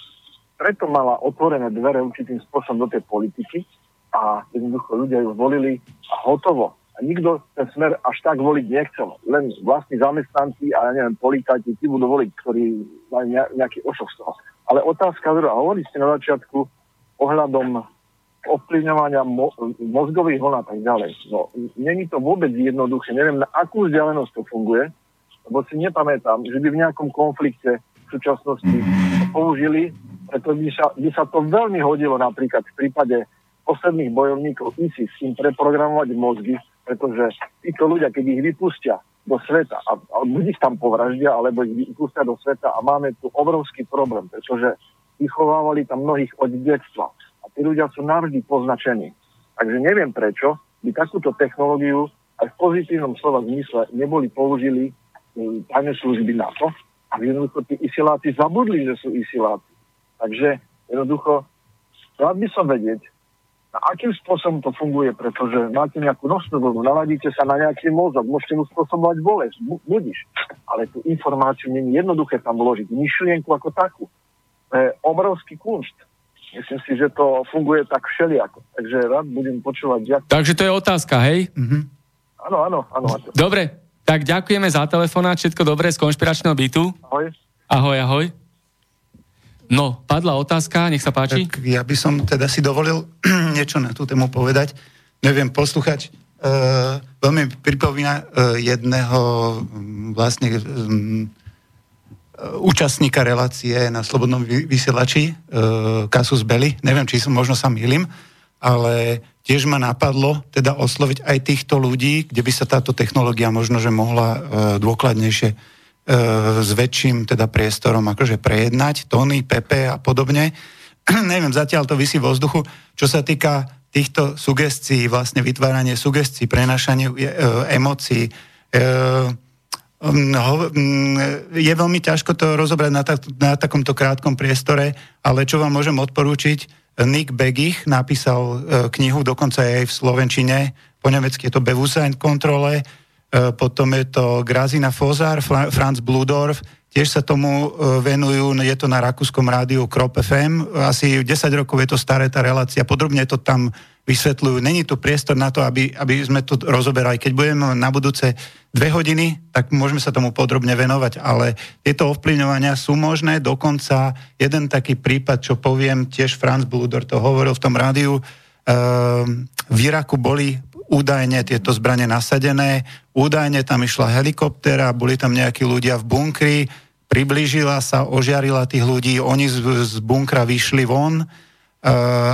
Speaker 7: preto mala otvorené dvere určitým spôsobom do tej politiky a jednoducho ľudia ju volili a hotovo. A nikto ten smer až tak voliť nechcel. Len vlastní zamestnanci a ja neviem, policajti, tí budú voliť, ktorí majú nejaký ošok z toho. Ale otázka druhá, hovorili ste na začiatku ohľadom ovplyvňovania mo- mozgových vln a tak ďalej. No, není to vôbec jednoduché. Neviem, na akú vzdialenosť to funguje, lebo si nepamätám, že by v nejakom konflikte v súčasnosti to použili, preto by sa, by sa to veľmi hodilo napríklad v prípade posledných bojovníkov ISIS im preprogramovať mozgy, pretože títo ľudia, keď ich vypustia do sveta a, a buď ich tam povraždia, alebo ich vypustia do sveta a máme tu obrovský problém, pretože vychovávali tam mnohých od detstva tí ľudia sú navždy poznačení. Takže neviem prečo by takúto technológiu aj v pozitívnom slova zmysle neboli použili um, tajné služby na to, aby jednoducho tí isiláci zabudli, že sú isiláci. Takže jednoducho, rád by som vedieť, a akým spôsobom to funguje, pretože máte nejakú nosnú vlnu, naladíte sa na nejaký mozog, môžete mu spôsobovať bolesť, budíš. Ale tú informáciu nie je jednoduché tam vložiť, myšlienku ako takú. To je obrovský kunšt. Myslím si, že to funguje tak všelijako. Takže rád budem počúvať. Jak...
Speaker 1: Takže to je otázka, hej?
Speaker 7: Mm-hmm. Áno, áno, áno.
Speaker 1: Dobre, tak ďakujeme za telefonát, všetko dobré z konšpiračného bytu.
Speaker 7: Ahoj.
Speaker 1: Ahoj, ahoj. No, padla otázka, nech sa páči.
Speaker 3: Tak ja by som teda si dovolil niečo na tú tému povedať. Neviem, posluchač uh, veľmi pripomína uh, jedného um, vlastne um, účastníka relácie na Slobodnom vysielači, uh, Kasus Belli. Neviem, či som možno sa milím, ale tiež ma napadlo teda osloviť aj týchto ľudí, kde by sa táto technológia možno, že mohla uh, dôkladnejšie E, s väčším teda priestorom akože prejednať, tóny, Pepe a podobne. Neviem, zatiaľ to vysí vo vzduchu. Čo sa týka týchto sugestií, vlastne vytváranie sugestií, prenašanie e, emócií, e, je veľmi ťažko to rozobrať na, tak, na takomto krátkom priestore, ale čo vám môžem odporúčiť, Nick Begich napísal knihu, dokonca aj v Slovenčine, po nemecky je to Bewusstsein kontrole, E, potom je to Grazina Fozar, Franz Bludorf, tiež sa tomu e, venujú, je to na rakúskom rádiu Krop FM, asi 10 rokov je to staré tá relácia, podrobne to tam vysvetľujú. Není tu priestor na to, aby, aby sme to rozoberali. Keď budeme na budúce dve hodiny, tak môžeme sa tomu podrobne venovať, ale tieto ovplyvňovania sú možné, dokonca jeden taký prípad, čo poviem, tiež Franz Bludor to hovoril v tom rádiu, Ehm, v Iraku boli údajne tieto zbranie nasadené, údajne tam išla helikoptera, boli tam nejakí ľudia v bunkri, priblížila sa, ožiarila tých ľudí, oni z, z bunkra vyšli von uh,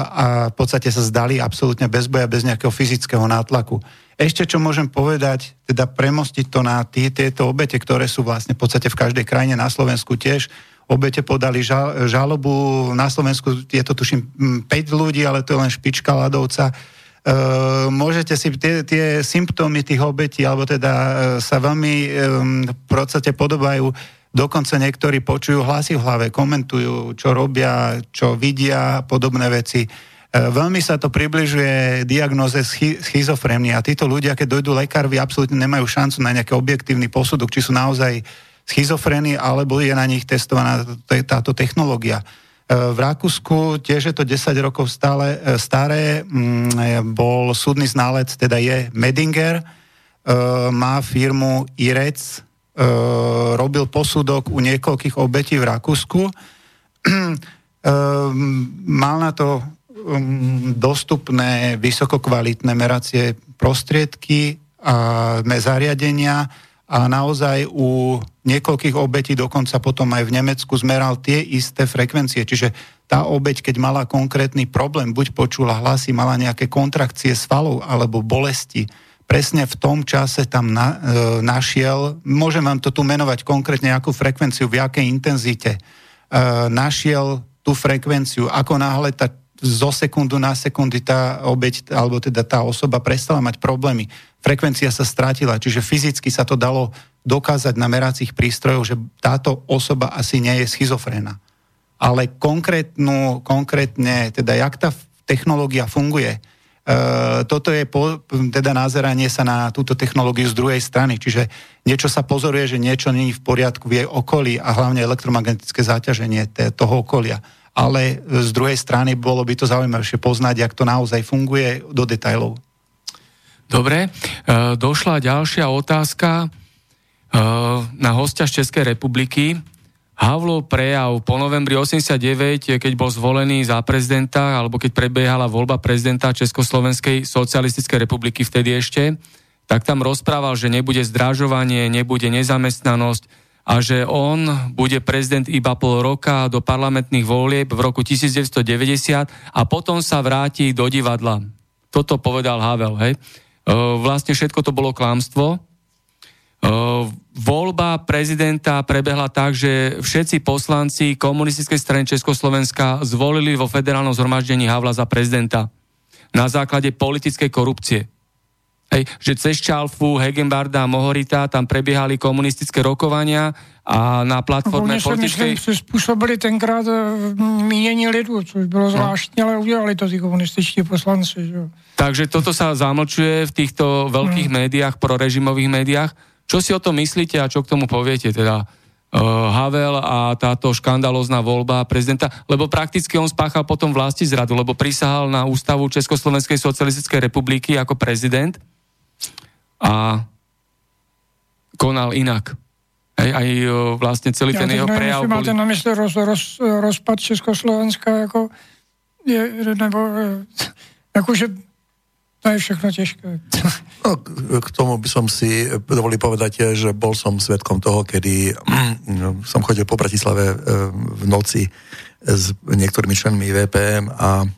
Speaker 3: a v podstate sa zdali absolútne bez boja, bez nejakého fyzického nátlaku. Ešte čo môžem povedať, teda premostiť to na tí, tieto obete, ktoré sú vlastne v podstate v každej krajine, na Slovensku tiež, obete podali žal, žalobu. Na Slovensku je to tuším 5 ľudí, ale to je len špička ľadovca. E, môžete si tie, tie symptómy tých obetí, alebo teda e, sa veľmi e, v podstate podobajú Dokonca niektorí počujú hlasy v hlave, komentujú, čo robia, čo vidia, podobné veci. E, veľmi sa to približuje diagnoze schi- schizofrénie a títo ľudia, keď dojdú lekárovi, absolútne nemajú šancu na nejaký objektívny posudok, či sú naozaj schizofrénii, alebo je na nich testovaná táto technológia. E, v Rakúsku tiež je to 10 rokov stále, e, staré, mm, bol súdny ználec, teda je Medinger, má firmu IREC, robil posudok u niekoľkých obetí v Rakúsku, mal na to mm, dostupné vysokokvalitné meracie prostriedky a zariadenia, a naozaj u niekoľkých obetí, dokonca potom aj v Nemecku, zmeral tie isté frekvencie. Čiže tá obeť, keď mala konkrétny problém, buď počula hlasy, mala nejaké kontrakcie svalov alebo bolesti, presne v tom čase tam na, e, našiel, môžem vám to tu menovať konkrétne, akú frekvenciu, v jakej intenzite, e, našiel tú frekvenciu, ako náhle tá zo sekundu na sekundy tá obeď, alebo teda tá osoba prestala mať problémy. Frekvencia sa strátila, čiže fyzicky sa to dalo dokázať na meracích prístrojoch, že táto osoba asi nie je schizofréna. Ale konkrétnu, konkrétne, teda jak tá technológia funguje, Uh, toto je po, teda názeranie sa na túto technológiu z druhej strany, čiže niečo sa pozoruje, že niečo není v poriadku v jej okolí a hlavne elektromagnetické záťaženie toho okolia ale z druhej strany bolo by to zaujímavšie poznať, jak to naozaj funguje do detajlov.
Speaker 1: Dobre, e, došla ďalšia otázka e, na hostia z Českej republiky. Havlov prejav po novembri 89, keď bol zvolený za prezidenta, alebo keď prebiehala voľba prezidenta Československej socialistickej republiky vtedy ešte, tak tam rozprával, že nebude zdražovanie, nebude nezamestnanosť, a že on bude prezident iba pol roka do parlamentných volieb v roku 1990 a potom sa vráti do divadla. Toto povedal Havel, hej. Vlastne všetko to bolo klamstvo. Voľba prezidenta prebehla tak, že všetci poslanci komunistickej strany Československa zvolili vo federálnom zhromaždení Havla za prezidenta na základe politickej korupcie. Hej, že cez Čalfu, Hegenbarda a Mohorita tam prebiehali komunistické rokovania a na platforme
Speaker 4: Oni politickej... Oni spôsobili tenkrát e, mínění lidu, což bylo no. zvláštní, ale udělali to tí komunističtí poslanci. Že?
Speaker 1: Takže toto sa zamlčuje v týchto veľkých hmm. médiách, prorežimových médiách. Čo si o tom myslíte a čo k tomu poviete? Teda uh, Havel a táto škandalozná voľba prezidenta, lebo prakticky on spáchal potom vlasti zradu, lebo prisahal na ústavu Československej socialistickej republiky ako prezident a konal inak. Hej, aj uh, vlastne celý ja ten jeho prejav...
Speaker 4: Máte boli... na mysle roz, roz, rozpad Československa ako je, nebo akože to je všechno ťažké.
Speaker 6: No, k tomu by som si dovolil povedať, že bol som svetkom toho, kedy som chodil po Bratislave e, v noci s niektorými členmi VPM a e,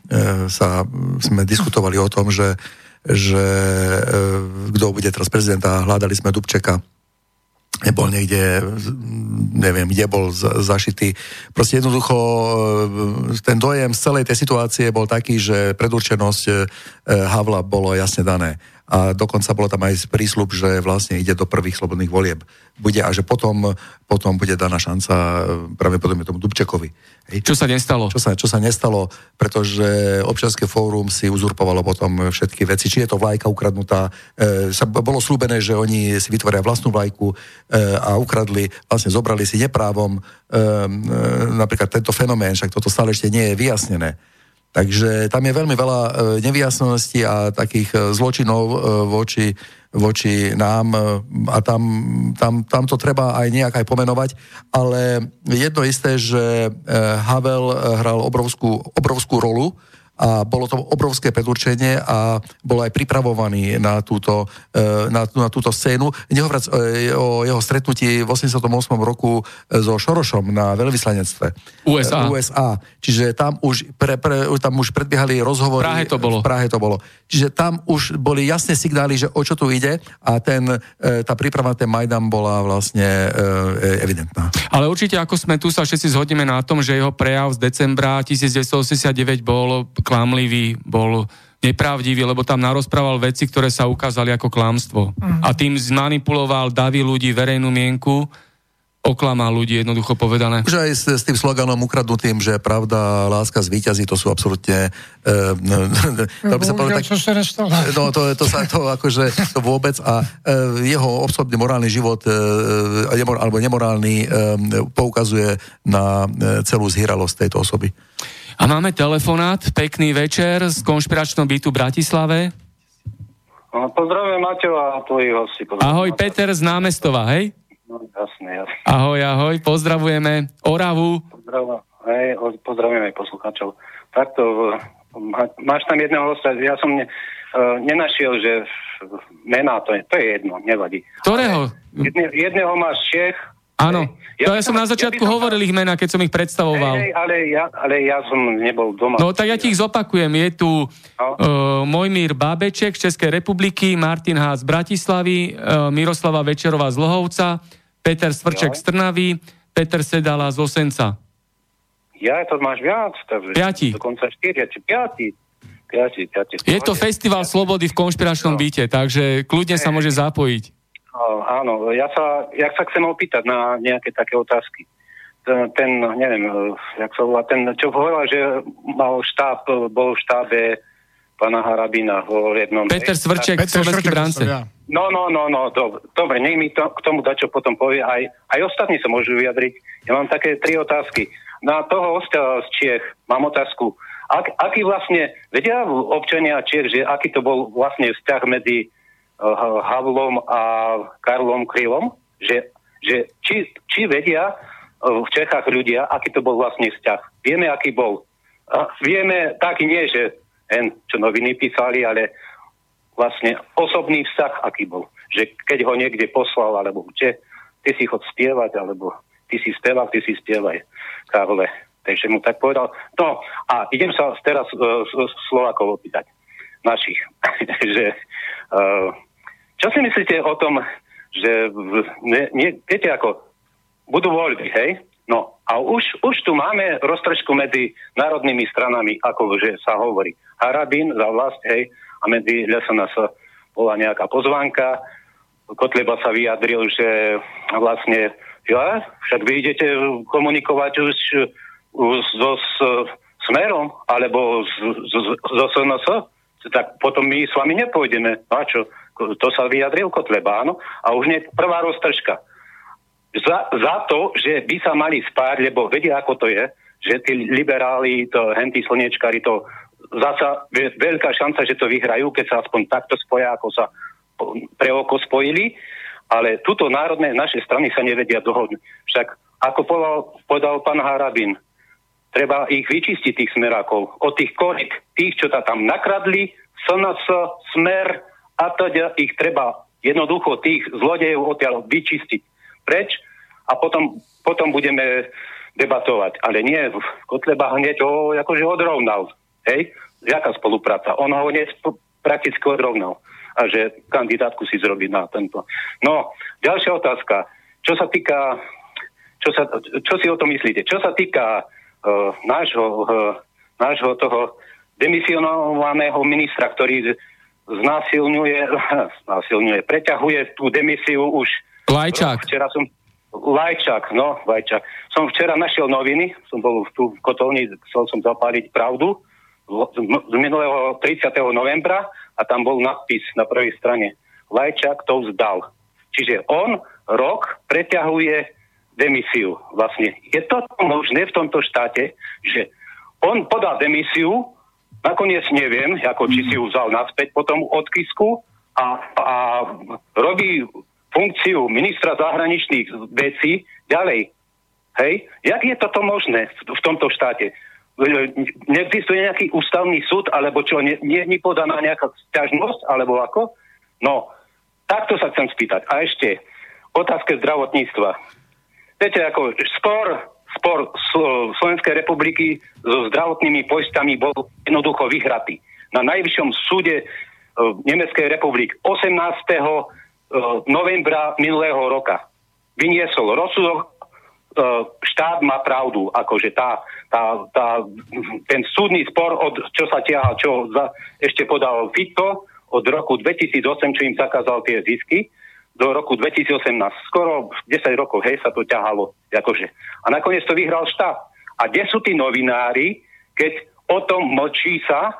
Speaker 6: sa, sme diskutovali o tom, že, že e, kto bude teraz prezident a hľadali sme Dubčeka nebol niekde, neviem, kde bol zašitý. Proste jednoducho ten dojem z celej tej situácie bol taký, že predurčenosť Havla bolo jasne dané a dokonca bolo tam aj prísľub, že vlastne ide do prvých slobodných volieb. Bude a že potom, potom bude daná šanca práve potom tomu Dubčekovi.
Speaker 1: Hej. Čo sa nestalo?
Speaker 6: Čo sa, čo sa nestalo, pretože občianske fórum si uzurpovalo potom všetky veci. Či je to vlajka ukradnutá, e, sa bolo slúbené, že oni si vytvoria vlastnú vlajku e, a ukradli, vlastne zobrali si neprávom e, e, napríklad tento fenomén, však toto stále ešte nie je vyjasnené. Takže tam je veľmi veľa e, nevyjasností a takých e, zločinov e, voči, voči nám. A tam, tam, tam to treba aj nejak aj pomenovať, ale jedno isté, že Havel hral obrovskú, obrovskú rolu a bolo to obrovské predurčenie a bol aj pripravovaný na túto, e, na, na túto scénu. Nehovoriac e, o jeho stretnutí v 88. roku e, so Šorošom na veľvyslanectve.
Speaker 1: USA.
Speaker 6: USA. Čiže tam už, pre, pre, tam už predbiehali rozhovory.
Speaker 1: V Prahe to bolo.
Speaker 6: V Prahe to bolo. Čiže tam už boli jasné signály, že o čo tu ide a ten, tá príprava ten Majdan bola vlastne evidentná.
Speaker 1: Ale určite, ako sme tu sa všetci zhodneme na tom, že jeho prejav z decembra 1989 bol klamlivý, bol nepravdivý, lebo tam narozprával veci, ktoré sa ukázali ako klamstvo. Uh-huh. A tým zmanipuloval davy ľudí, verejnú mienku, oklamal ľudí, jednoducho povedané.
Speaker 6: Už aj s, s tým sloganom ukradnutým, že pravda, láska zvíťazí, to sú absolútne... Uh,
Speaker 4: no, by sa povedať, tak.
Speaker 6: No, to, to sa to akože to vôbec a uh, jeho osobný morálny život uh, nemor, alebo nemorálny uh, poukazuje na uh, celú zhýralosť tejto osoby.
Speaker 1: A máme telefonát, pekný večer z konšpiračnom bytu Bratislave.
Speaker 8: Pozdravujem Maťova a tvojich hostí.
Speaker 1: Ahoj, Peter z námestova, hej?
Speaker 8: No, jasne, jasne.
Speaker 1: Ahoj, ahoj, pozdravujeme Oravu.
Speaker 8: Pozdravujem, hej, pozdravujem aj poslucháčov. Takto, máš tam jedného hosta, ja som ne, uh, nenašiel, že mená, to je, to je jedno, nevadí.
Speaker 1: Ktorého?
Speaker 8: Jedne, jedného máš Čech,
Speaker 1: Áno, ja, to ja som na začiatku ja hovoril ich mena, keď som ich predstavoval.
Speaker 8: Hej, ale, ja, ale ja som nebol doma.
Speaker 1: No tak ja ti ich zopakujem. Je tu no. uh, Mojmír Bábeček z Českej republiky, Martin H. z Bratislavy, uh, Miroslava Večerová z Lohovca, Peter Svrček z Trnavy, Peter Sedala z Osenca.
Speaker 8: Ja, to máš viac. Takže
Speaker 1: piati.
Speaker 8: Dokonca štyria, či piati. Piati, piati.
Speaker 1: Je to festival piati. slobody v konšpiračnom no. byte, takže kľudne sa môže zapojiť.
Speaker 8: Áno, ja sa, ja sa chcem opýtať na nejaké také otázky. Ten, ten neviem, jak sa volá, ten, čo povedal, že mal štáb, bol v štábe pána Harabina v jednom...
Speaker 1: Peter Svrček, Peter slovenský bránce.
Speaker 8: No, no, no, no, dobre, nech mi to, k tomu dačo potom povie. Aj, aj ostatní sa môžu vyjadriť. Ja mám také tri otázky. Na toho ostia z Čiech mám otázku. Ak, aký vlastne, vedia občania Čiech, že aký to bol vlastne vzťah medzi uh, Havlom a Karlom Krylom, že, že či, či vedia uh, v Čechách ľudia, aký to bol vlastne vzťah. Vieme, aký bol. Uh, vieme tak nie, že hen, čo noviny písali, ale vlastne osobný vzťah, aký bol. Že keď ho niekde poslal, alebo kde, ty si chod spievať, alebo ty si spevák, ty si spievaj, Karle. Takže mu tak povedal. No a idem sa teraz uh, Slovákov opýtať, našich, že uh, čo si myslíte o tom že ne, ne, viete ako, budú voľby, hej? No a už, už tu máme roztržku medzi národnými stranami, ako že sa hovorí. Harabín za vlast, hej, a medzi LSNS bola nejaká pozvánka. Kotleba sa vyjadril, že vlastne, ja, však vy idete komunikovať už so smerom, alebo so SNS, tak potom my s vami nepôjdeme. A čo? To sa vyjadril Kotleba, áno. A už nie prvá roztržka za, za to, že by sa mali spáť, lebo vedia, ako to je, že tí liberáli, to hentí slniečkári, to zasa veľká šanca, že to vyhrajú, keď sa aspoň takto spoja, ako sa pre oko spojili, ale tuto národné naše strany sa nevedia dohodnúť. Však, ako povedal, povedal pán Harabin, treba ich vyčistiť, tých smerákov, od tých korik, tých, čo ta tam nakradli, SNS, smer a teda ich treba jednoducho tých zlodejov odtiaľ vyčistiť preč a potom, potom budeme debatovať. Ale nie, Kotleba hneď ho akože odrovnal. Hej? Jaká spolupráca? On ho hneď prakticky odrovnal. A že kandidátku si zrobí na tento. No, ďalšia otázka. Čo sa týka, čo, sa, čo si o tom myslíte? Čo sa týka uh, nášho, uh, nášho toho demisionovaného ministra, ktorý znásilňuje, znásilňuje, preťahuje tú demisiu už
Speaker 1: Lajčák.
Speaker 8: Včera som... Lajčák, no, Lajčák. Som včera našiel noviny, som bol tu v Kotolni, chcel som zapáliť pravdu z minulého 30. novembra a tam bol nadpis na prvej strane. Lajčák to vzdal. Čiže on rok preťahuje demisiu. Vlastne je to možné v tomto štáte, že on podá demisiu, nakoniec neviem, ako či si ju vzal naspäť potom od Kisku a, a robí funkciu ministra zahraničných vecí ďalej. Hej? Jak je toto možné v tomto štáte? Neexistuje nejaký ústavný súd, alebo čo, nie, nie je podaná nejaká sťažnosť, alebo ako? No, takto sa chcem spýtať. A ešte, otázka zdravotníctva. Viete, ako spor, spor Slovenskej republiky so zdravotnými poistami bol jednoducho vyhratý. Na najvyššom súde Nemeckej republiky 18 novembra minulého roka vyniesol rozsudok, štát má pravdu, akože tá, tá, tá, ten súdny spor, od, čo sa ťaha, čo za, ešte podal Fico od roku 2008, čo im zakázal tie zisky, do roku 2018. Skoro 10 rokov, hej, sa to ťahalo. Akože. A nakoniec to vyhral štát. A kde sú tí novinári, keď o tom mlčí sa,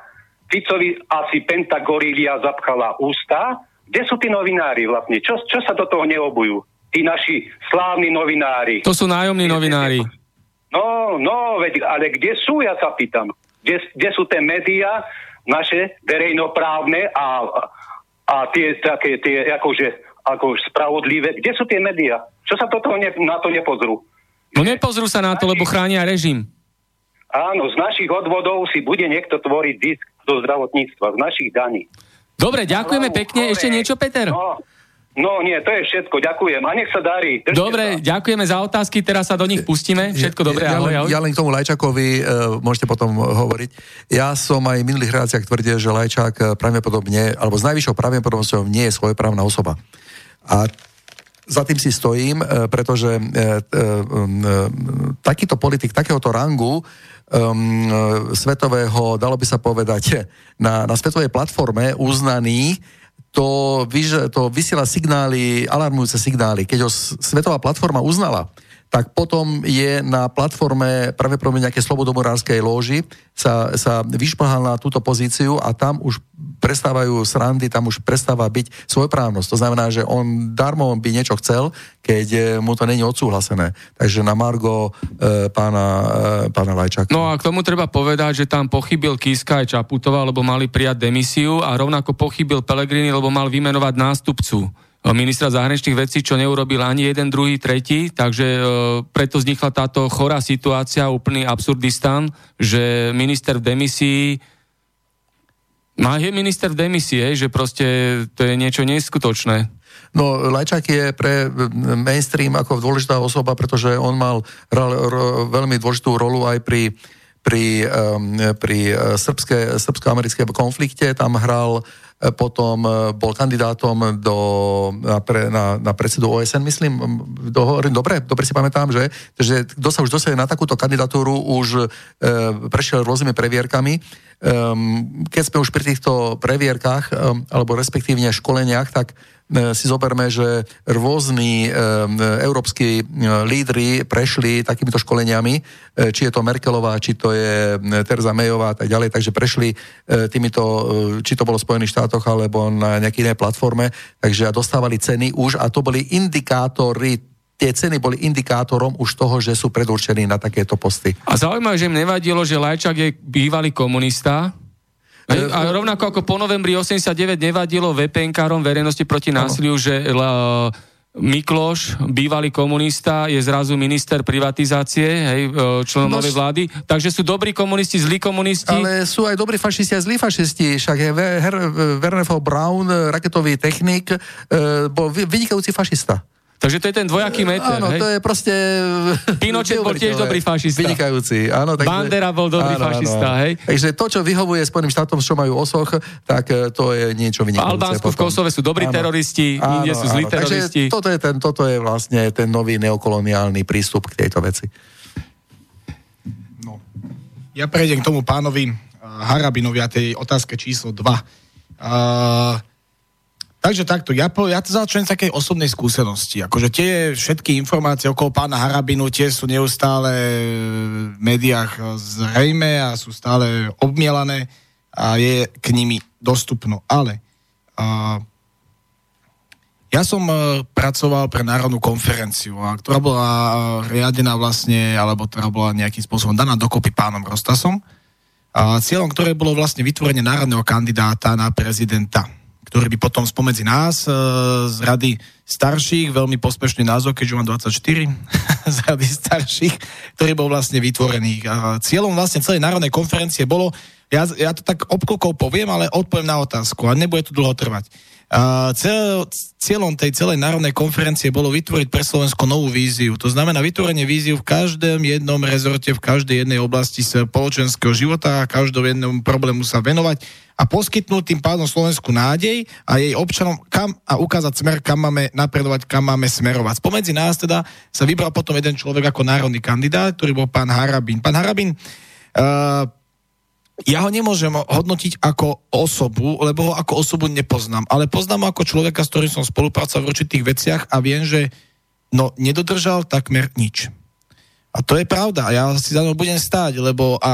Speaker 8: Ficovi asi pentagorilia zapchala ústa, kde sú tí novinári vlastne? Čo, čo sa do toho neobujú? Tí naši slávni novinári.
Speaker 1: To sú nájomní novinári.
Speaker 8: No, no, veď, ale kde sú, ja sa pýtam. Kde, kde sú tie médiá, naše verejnoprávne a, a tie také, tie akože, ako spravodlivé, kde sú tie médiá? Čo sa toto ne, na to nepozrú?
Speaker 1: No nepozrú sa na to, lebo chránia režim.
Speaker 8: Áno, z našich odvodov si bude niekto tvoriť zisk do zdravotníctva, z našich daní.
Speaker 1: Dobre, ďakujeme pekne. Ešte niečo, Peter?
Speaker 8: No, no nie, to je všetko. Ďakujem. A nech sa darí.
Speaker 1: Držte dobre, sa. ďakujeme za otázky. Teraz sa do nich pustíme. Všetko dobré.
Speaker 6: Ja,
Speaker 1: ahoj, ahoj.
Speaker 6: ja len k tomu Lajčakovi uh, môžete potom hovoriť. Ja som aj v minulých reláciách tvrdil, že Lajčák e, pravdepodobne, alebo s najvyššou pravdepodobnosťou nie je svojprávna osoba. A za tým si stojím, e, pretože e, e, takýto politik takéhoto rangu um, svetového, dalo by sa povedať, na, na svetovej platforme uznaný, to, vyž, to vysiela signály, alarmujúce signály. Keď ho svetová platforma uznala, tak potom je na platforme pravdepodobne nejaké slobodomorárskej lóži sa, sa vyšplhal na túto pozíciu a tam už prestávajú srandy, tam už prestáva byť svojprávnosť. To znamená, že on darmo by niečo chcel, keď eh, mu to není odsúhlasené. Takže na Margo e, pána, e, pána Lajčaka.
Speaker 1: No a k tomu treba povedať, že tam pochybil Kiska aj Čaputová, lebo mali prijať demisiu a rovnako pochybil Pelegrini, lebo mal vymenovať nástupcu ministra zahraničných vecí, čo neurobil ani jeden, druhý, tretí, takže e, preto vznikla táto chorá situácia, úplný absurdistán, že minister v demisii No je minister v demisii, že proste to je niečo neskutočné.
Speaker 6: No, Lajčák je pre mainstream ako dôležitá osoba, pretože on mal ral, ro, veľmi dôležitú rolu aj pri pri, um, pri srbské, srbsko-americké konflikte, tam hral potom bol kandidátom do, na, pre, na, na predsedu OSN, myslím, do, dobre, dobre si pamätám, že, že kto sa už dosiahne na takúto kandidatúru, už e, prešiel rôznymi previerkami. Um, keď sme už pri týchto previerkach, um, alebo respektívne školeniach, tak E, si zoberme, že rôzni e, európsky e, lídry prešli takýmito školeniami, či je to Merkelová, či to je Terza Mayová a tak ďalej, takže prešli týmito, či to bolo v Spojených štátoch alebo na nejakej inej platforme, takže dostávali ceny už a to boli indikátory tie ceny boli indikátorom už toho, že sú predurčení na takéto posty.
Speaker 1: A zaujímavé, že im nevadilo, že Lajčák je bývalý komunista, a rovnako ako po novembri 89 nevadilo VPN-károm verejnosti proti násiliu, ano. že Mikloš, bývalý komunista, je zrazu minister privatizácie, hej, e, členom no, novej vlády. Takže sú dobrí komunisti, zlí komunisti.
Speaker 6: Ale sú aj dobrí fašisti a zlí fašisti. Však je Werner von Braun, raketový technik, e, bol vynikajúci fašista.
Speaker 1: Takže to je ten dvojaký meter.
Speaker 6: Áno,
Speaker 1: hej?
Speaker 6: to je proste...
Speaker 1: Pinochet bol tiež dobrý fašista.
Speaker 6: Vynikajúci, áno. Takže,
Speaker 1: Bandera bol dobrý áno, fašista, áno. hej?
Speaker 6: Takže to, čo vyhovuje Spojeným štátom, čo majú osoch, tak e, to je niečo vynikajúce. V
Speaker 1: Albánsku, v Kosove sú dobrí áno. teroristi, áno, inde sú zlí áno. teroristi.
Speaker 6: Takže toto je, ten, toto je vlastne ten nový neokoloniálny prístup k tejto veci.
Speaker 5: No. Ja prejdem k tomu pánovi Harabinovi a tej otázke číslo 2. Uh, Takže takto, ja, po, ja to začnem z takej osobnej skúsenosti. Akože tie všetky informácie okolo pána Harabinu tie sú neustále v médiách zrejme a sú stále obmielané a je k nimi dostupno. Ale uh, ja som uh, pracoval pre Národnú konferenciu, a, ktorá bola uh, riadená vlastne, alebo ktorá bola nejakým spôsobom daná dokopy pánom Rostasom. A cieľom ktoré bolo vlastne vytvorenie národného kandidáta na prezidenta ktorý by potom spomedzi nás e, z rady starších, veľmi pospešný názov, keďže mám 24, z rady starších, ktorý bol vlastne vytvorený. A cieľom vlastne celej národnej konferencie bolo, ja, ja to tak obkokov poviem, ale odpoviem na otázku a nebude to dlho trvať. Cieľom tej celej národnej konferencie bolo vytvoriť pre Slovensko novú víziu. To znamená vytvorenie víziu v každom jednom rezorte, v každej jednej oblasti spoločenského života a každom jednom problému sa venovať a poskytnúť tým pádom Slovensku nádej a jej občanom kam a ukázať smer, kam máme napredovať, kam máme smerovať. Spomedzi nás teda sa vybral potom jeden človek ako národný kandidát, ktorý bol pán Harabín. Pán Harabín, uh, ja ho nemôžem hodnotiť ako osobu, lebo ho ako osobu nepoznám, ale poznám ho ako človeka, s ktorým som spolupracoval v určitých veciach a viem, že no, nedodržal takmer nič. A to je pravda. Ja si za mnou budem stáť, lebo a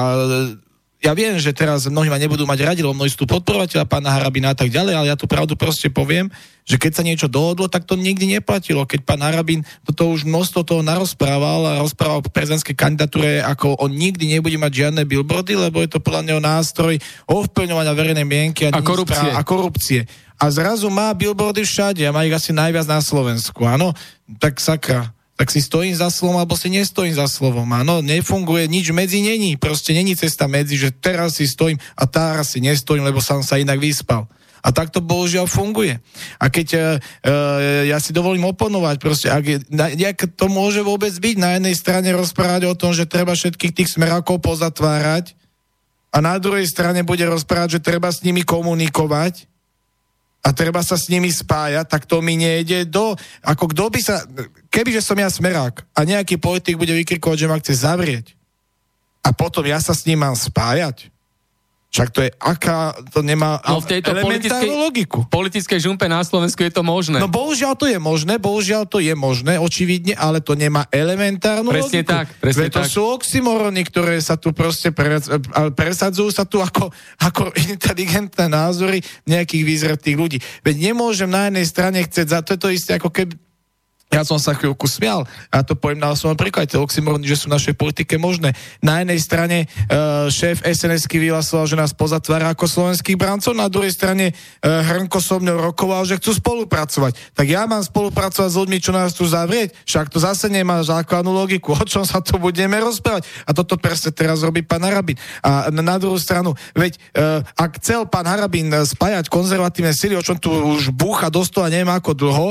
Speaker 5: ja viem, že teraz mnohí ma nebudú mať radi, lebo mnohí sú tu podporovateľa pána Harabina a tak ďalej, ale ja tú pravdu proste poviem, že keď sa niečo dohodlo, tak to nikdy neplatilo. Keď pán Harabin toto už množstvo toho narozprával a rozprával po prezidentskej kandidatúre, ako on nikdy nebude mať žiadne billboardy, lebo je to podľa neho nástroj ovplyvňovania verejnej mienky a,
Speaker 1: a korupcie.
Speaker 5: a korupcie. A zrazu má billboardy všade a má ich asi najviac na Slovensku. Áno, tak sakra tak si stojím za slovom, alebo si nestojím za slovom. Áno, nefunguje, nič medzi není. Proste není cesta medzi, že teraz si stojím a teraz si nestojím, lebo som sa inak vyspal. A tak to bohužiaľ funguje. A keď uh, ja si dovolím oponovať, proste, ak jak to môže vôbec byť na jednej strane rozprávať o tom, že treba všetkých tých smerákov pozatvárať a na druhej strane bude rozprávať, že treba s nimi komunikovať a treba sa s nimi spájať, tak to mi nejde do... Ako kto by sa... Kebyže som ja smerák a nejaký politik bude vykrikovať, že ma chce zavrieť a potom ja sa s ním mám spájať, však to je aká, to nemá
Speaker 1: no, v tejto politickej,
Speaker 5: logiku.
Speaker 1: politickej žumpe na Slovensku je to možné.
Speaker 5: No bohužiaľ to je možné, bohužiaľ to je možné, očividne, ale to nemá elementárnu
Speaker 1: presne
Speaker 5: logiku.
Speaker 1: Tak, presne
Speaker 5: to
Speaker 1: tak.
Speaker 5: sú oxymorony, ktoré sa tu proste pre, presadzujú sa tu ako, ako inteligentné názory nejakých výzretých ľudí. Veď nemôžem na jednej strane chcieť za to, je to isté ako keby ja som sa chvíľku smial, a to poviem na svojom príklade, oxymorony, že sú v našej politike možné. Na jednej strane uh, šéf SNS-ky vyhlasoval, že nás pozatvára ako slovenských brancov, na druhej strane uh, Hrnko so mnou rokoval, že chcú spolupracovať. Tak ja mám spolupracovať s ľuďmi, čo nás tu zavrieť, však to zase nemá základnú logiku, o čom sa tu budeme rozprávať. A toto presne teraz robí pán Harabin. A na druhú stranu, veď uh, ak chcel pán Harabin spájať konzervatívne sily, o čom tu už búcha dosto a neviem ako dlho,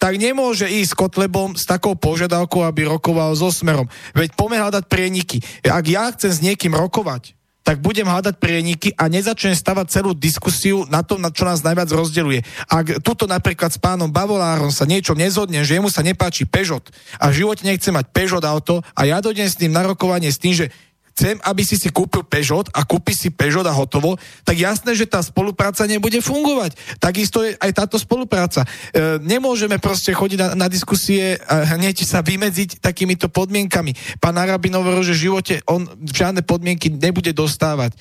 Speaker 5: tak nemôže ísť s Kotlebom s takou požiadavkou, aby rokoval so Smerom. Veď poďme hľadať prieniky. Ak ja chcem s niekým rokovať, tak budem hľadať prieniky a nezačnem stavať celú diskusiu na tom, na čo nás najviac rozdeluje. Ak tuto napríklad s pánom Bavolárom sa niečo nezhodne, že jemu sa nepáči Peugeot a v živote nechce mať Peugeot auto a ja dojdem s tým na rokovanie s tým, že chcem, aby si si kúpil Peugeot a kúpi si Peugeot a hotovo, tak jasné, že tá spolupráca nebude fungovať. Takisto je aj táto spolupráca. E, nemôžeme proste chodiť na, na diskusie a hneď sa vymedziť takýmito podmienkami. Pán Arabin hovoril, že v živote on žiadne podmienky nebude dostávať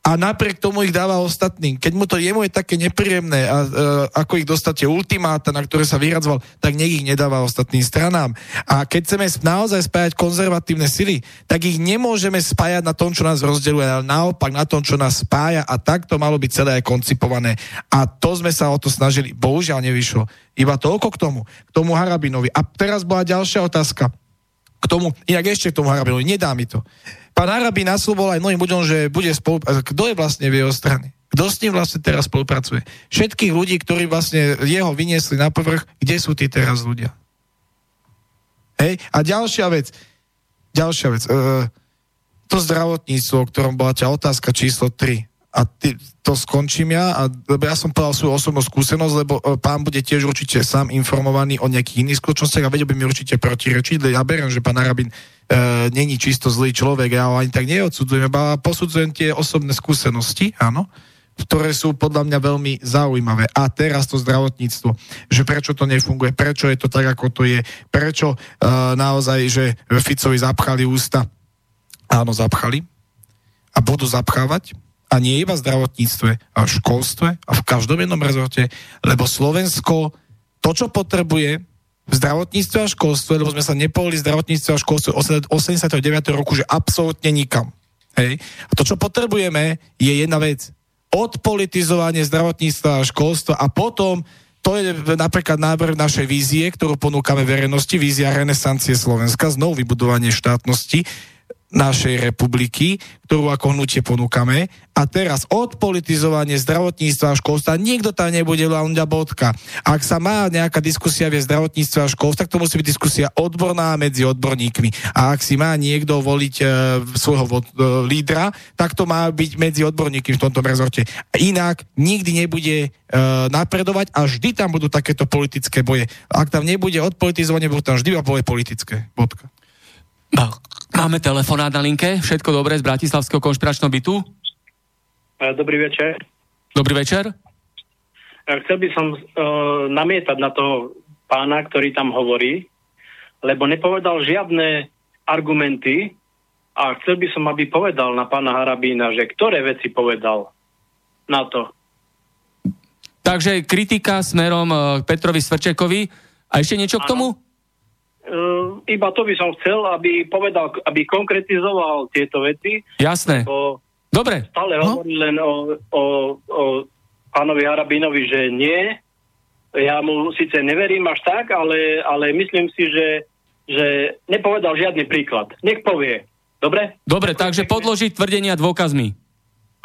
Speaker 5: a napriek tomu ich dáva ostatným. Keď mu to jemu je také nepríjemné, a, e, ako ich dostate ultimáta, na ktoré sa vyradzoval, tak nech ich nedáva ostatným stranám. A keď chceme naozaj spájať konzervatívne sily, tak ich nemôžeme spájať na tom, čo nás rozdeľuje, ale naopak na tom, čo nás spája a tak to malo byť celé aj koncipované. A to sme sa o to snažili. Bohužiaľ nevyšlo. Iba toľko k tomu, k tomu Harabinovi. A teraz bola ďalšia otázka. K tomu, inak ešte k tomu Harabinovi, nedá mi to pán Arabi nasľuboval aj mnohým ľuďom, že bude spolupracovať. Kto je vlastne v jeho strane? Kto s ním vlastne teraz spolupracuje? Všetkých ľudí, ktorí vlastne jeho vyniesli na povrch, kde sú tí teraz ľudia? Hej? A ďalšia vec, ďalšia vec, uh, to zdravotníctvo, o ktorom bola ťa otázka číslo 3 a ty, to skončím ja, a, lebo ja som povedal svoju osobnú skúsenosť, lebo e, pán bude tiež určite sám informovaný o nejakých iných skutočnostiach a vedel by mi určite protirečiť, ja beriem, že pán Arabin e, není čisto zlý človek, ja ho ani tak neodsudzujem, iba posudzujem tie osobné skúsenosti, áno, ktoré sú podľa mňa veľmi zaujímavé. A teraz to zdravotníctvo, že prečo to nefunguje, prečo je to tak, ako to je, prečo e, naozaj, že Ficovi zapchali ústa. Áno, zapchali a budú zapchávať a nie iba v zdravotníctve, a v školstve a v každom jednom rezorte, lebo Slovensko to, čo potrebuje v zdravotníctve a školstve, lebo sme sa nepohli zdravotníctve a školstve 89. roku, že absolútne nikam. Hej. A to, čo potrebujeme, je jedna vec. Odpolitizovanie zdravotníctva a školstva a potom to je napríklad návrh našej vízie, ktorú ponúkame verejnosti, vízia renesancie Slovenska, znovu vybudovanie štátnosti, našej republiky, ktorú ako hnutie ponúkame. A teraz odpolitizovanie zdravotníctva a školstva, nikto tam nebude len bodka. Ak sa má nejaká diskusia v zdravotníctve a školstva, tak to musí byť diskusia odborná medzi odborníkmi. A ak si má niekto voliť e, svojho vo, e, lídra, tak to má byť medzi odborníkmi v tomto rezorte. Inak nikdy nebude e, napredovať a vždy tam budú takéto politické boje. Ak tam nebude odpolitizovanie, budú tam vždy boje politické. Bodka.
Speaker 1: Máme telefonát na linke. Všetko dobré z Bratislavského konšpiračného bytu?
Speaker 9: E, dobrý večer.
Speaker 1: Dobrý večer.
Speaker 9: E, chcel by som uh, namietať na toho pána, ktorý tam hovorí, lebo nepovedal žiadne argumenty a chcel by som, aby povedal na pána Harabína, že ktoré veci povedal na to.
Speaker 1: Takže kritika smerom k Petrovi Svrčekovi. A ešte niečo ano. k tomu?
Speaker 9: Uh, iba to by som chcel, aby povedal, aby konkretizoval tieto veci.
Speaker 1: Jasné. Dobre.
Speaker 9: Stále no? hovorí len o, o, o pánovi Harabinovi, že nie. Ja mu síce neverím až tak, ale, ale myslím si, že, že nepovedal žiadny príklad. Nech povie. Dobre?
Speaker 1: Dobre, takže podložiť tvrdenia dôkazmi.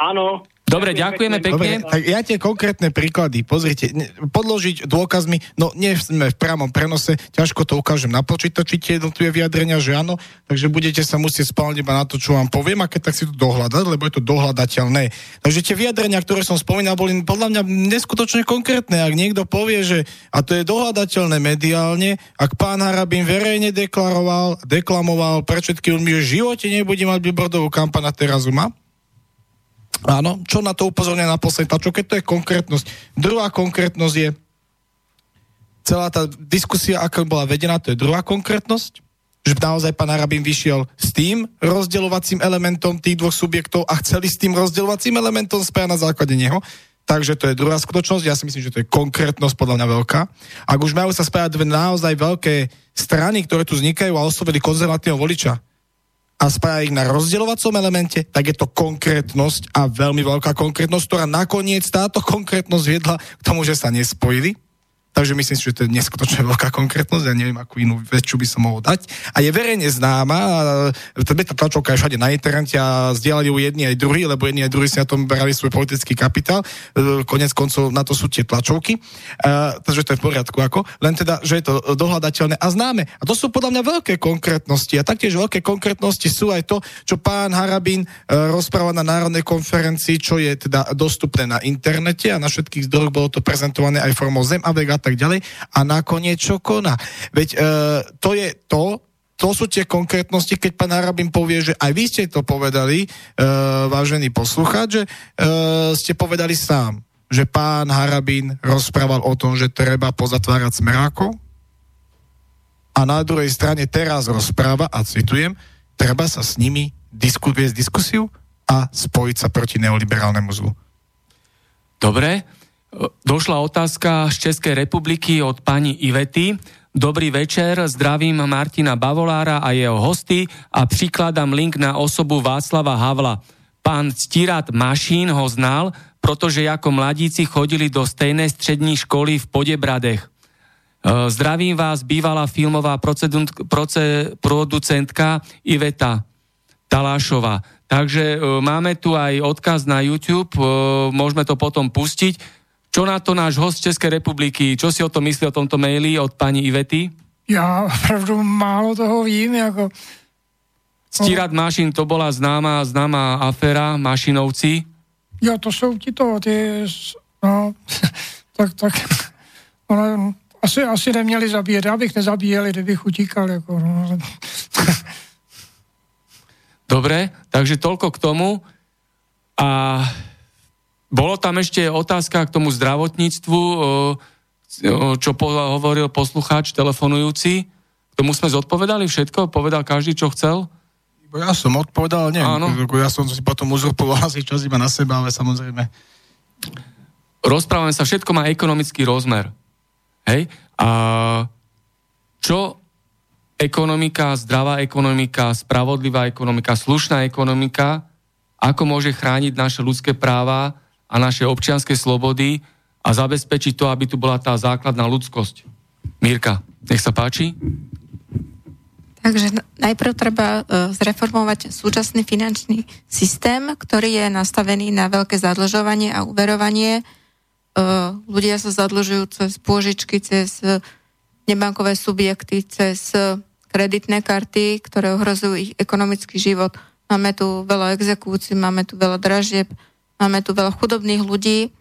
Speaker 9: Áno.
Speaker 1: Dobre, ďakujeme pekne.
Speaker 5: Dobre, tak ja tie konkrétne príklady, pozrite, podložiť dôkazmi, no nie sme v priamom prenose, ťažko to ukážem na počítači tie jednotlivé vyjadrenia, že áno, takže budete sa musieť spálniť iba na to, čo vám poviem a keď tak si to dohľadať, lebo je to dohľadateľné. Takže tie vyjadrenia, ktoré som spomínal, boli podľa mňa neskutočne konkrétne. Ak niekto povie, že a to je dohľadateľné mediálne, ak pán Harabín verejne deklaroval, deklamoval pre všetky že v živote nebude mať billboardovú kampaň teraz má, Áno, čo na to upozorňuje na posledná, čo keď to je konkrétnosť. Druhá konkrétnosť je celá tá diskusia, aká bola vedená, to je druhá konkrétnosť, že naozaj pán Arabín vyšiel s tým rozdeľovacím elementom tých dvoch subjektov a chceli s tým rozdeľovacím elementom spájať na základe neho. Takže to je druhá skutočnosť. Ja si myslím, že to je konkrétnosť podľa mňa veľká. Ak už majú sa spájať dve naozaj veľké strany, ktoré tu vznikajú a oslovili konzervatívneho voliča, a spája ich na rozdeľovacom elemente, tak je to konkrétnosť a veľmi veľká konkrétnosť, ktorá nakoniec táto konkrétnosť viedla k tomu, že sa nespojili takže myslím si, že to je neskutočne veľká konkrétnosť, ja neviem, akú inú väčšiu by som mohol dať. A je verejne známa, tá tlačovka je všade na internete a zdieľali ju jedni aj druhí, lebo jedni aj druhí si na tom brali svoj politický kapitál. E, konec koncov na to sú tie tlačovky, uh, takže to je v poriadku ako. Len teda, že je to dohľadateľné a známe. A to sú podľa mňa veľké konkrétnosti. A taktiež veľké konkrétnosti sú aj to, čo pán Harabín uh, rozpráva na Národnej konferencii, čo je teda dostupné na internete a na všetkých zdrojoch bolo to prezentované aj formou Zem a a tak ďalej. A nakoniec čo koná? Veď uh, to je to, to sú tie konkrétnosti, keď pán Harabin povie, že aj vy ste to povedali, uh, vážený poslucháč, že uh, ste povedali sám, že pán Harabin rozprával o tom, že treba pozatvárať smerákov a na druhej strane teraz rozpráva, a citujem, treba sa s nimi disku, viesť diskusiu a spojiť sa proti neoliberálnemu zlu.
Speaker 1: Dobre, došla otázka z Českej republiky od pani Ivety. Dobrý večer, zdravím Martina Bavolára a jeho hosty a prikladám link na osobu Václava Havla. Pán Ctirat Mašín ho znal, protože ako mladíci chodili do stejnej střední školy v Podebradech. E, zdravím vás, bývalá filmová producentka Iveta Talášova. Takže e, máme tu aj odkaz na YouTube, e, môžeme to potom pustiť. Čo na to náš host Českej republiky, čo si o tom myslí o tomto maili od pani Ivety?
Speaker 4: Já opravdu málo toho vím, jako...
Speaker 1: Stírat mašin, to bola známa, známa aféra, mašinovci.
Speaker 4: Jo, to jsou ti to, ty, no, tak, tak, no, asi, asi neměli zabíjet, já bych nezabíjeli, kdybych utíkal, jako, no.
Speaker 1: Dobre, takže toľko k tomu. A bolo tam ešte otázka k tomu zdravotníctvu, čo hovoril poslucháč telefonujúci. K tomu sme zodpovedali všetko? Povedal každý, čo chcel?
Speaker 5: Ja som odpovedal, nie. Áno. Ja som si potom uzurpoval asi čas iba na seba, ale samozrejme.
Speaker 1: Rozprávame sa, všetko má ekonomický rozmer. Hej? A čo ekonomika, zdravá ekonomika, spravodlivá ekonomika, slušná ekonomika, ako môže chrániť naše ľudské práva, a naše občianske slobody a zabezpečiť to, aby tu bola tá základná ľudskosť. Mírka, nech sa páči.
Speaker 2: Takže najprv treba uh, zreformovať súčasný finančný systém, ktorý je nastavený na veľké zadlžovanie a uverovanie. Uh, ľudia sa zadlžujú cez pôžičky, cez uh, nebankové subjekty, cez kreditné karty, ktoré ohrozujú ich ekonomický život. Máme tu veľa exekúcií, máme tu veľa dražieb, Máme tu veľa chudobných ľudí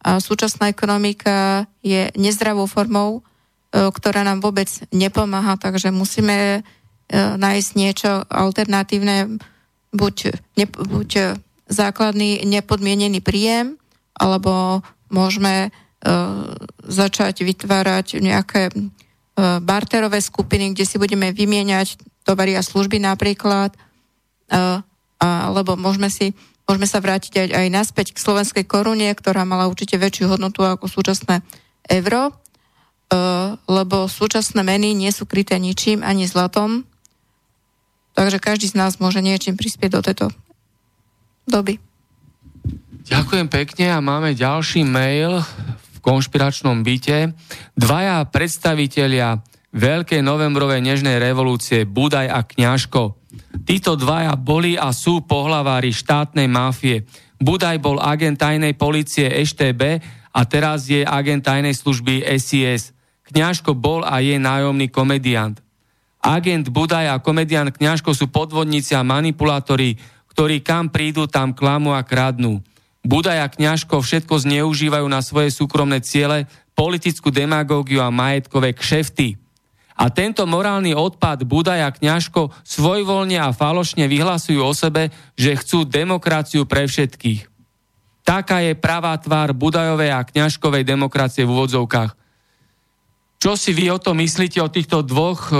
Speaker 2: a súčasná ekonomika je nezdravou formou, e, ktorá nám vôbec nepomáha, takže musíme e, nájsť niečo alternatívne, buď, ne, buď základný nepodmienený príjem, alebo môžeme e, začať vytvárať nejaké barterové skupiny, kde si budeme vymieňať tovary a služby napríklad, alebo môžeme si Môžeme sa vrátiť aj, aj naspäť k slovenskej korune, ktorá mala určite väčšiu hodnotu ako súčasné euro, e, lebo súčasné meny nie sú kryté ničím, ani zlatom. Takže každý z nás môže niečím prispieť do tejto doby.
Speaker 1: Ďakujem pekne a máme ďalší mail v konšpiračnom byte. Dvaja predstavitelia Veľkej novembrovej nežnej revolúcie Budaj a Kňažko Títo dvaja boli a sú pohlavári štátnej mafie. Budaj bol agent tajnej policie EŠTB a teraz je agent tajnej služby SIS. Kňažko bol a je nájomný komediant. Agent Budaj a komediant Kňažko sú podvodníci a manipulátori, ktorí kam prídu, tam klamu a kradnú. Budaj a Kňažko všetko zneužívajú na svoje súkromné ciele, politickú demagógiu a majetkové kšefty. A tento morálny odpad Budaj a Kňažko svojvoľne a falošne vyhlasujú o sebe, že chcú demokraciu pre všetkých. Taká je pravá tvár Budajovej a Kňažkovej demokracie v úvodzovkách. Čo si vy o to myslíte o týchto dvoch e,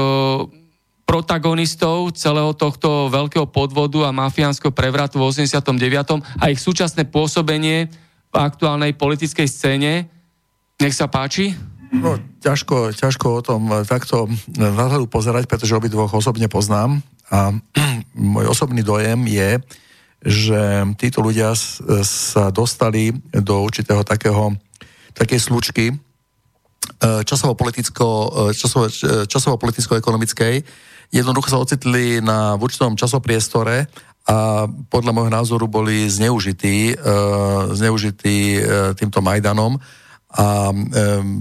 Speaker 1: protagonistov celého tohto veľkého podvodu a mafiánskeho prevratu v 89. a ich súčasné pôsobenie v aktuálnej politickej scéne? Nech sa páči.
Speaker 6: No, ťažko, ťažko o tom takto nadhľadu pozerať, pretože obidvoch osobne poznám a môj osobný dojem je, že títo ľudia sa dostali do určitého takého, takej slučky časovo-politicko, časovo, časovo-politicko-ekonomickej, jednoducho sa ocitli na v určitom časopriestore a podľa môjho názoru boli zneužití, zneužití týmto Majdanom a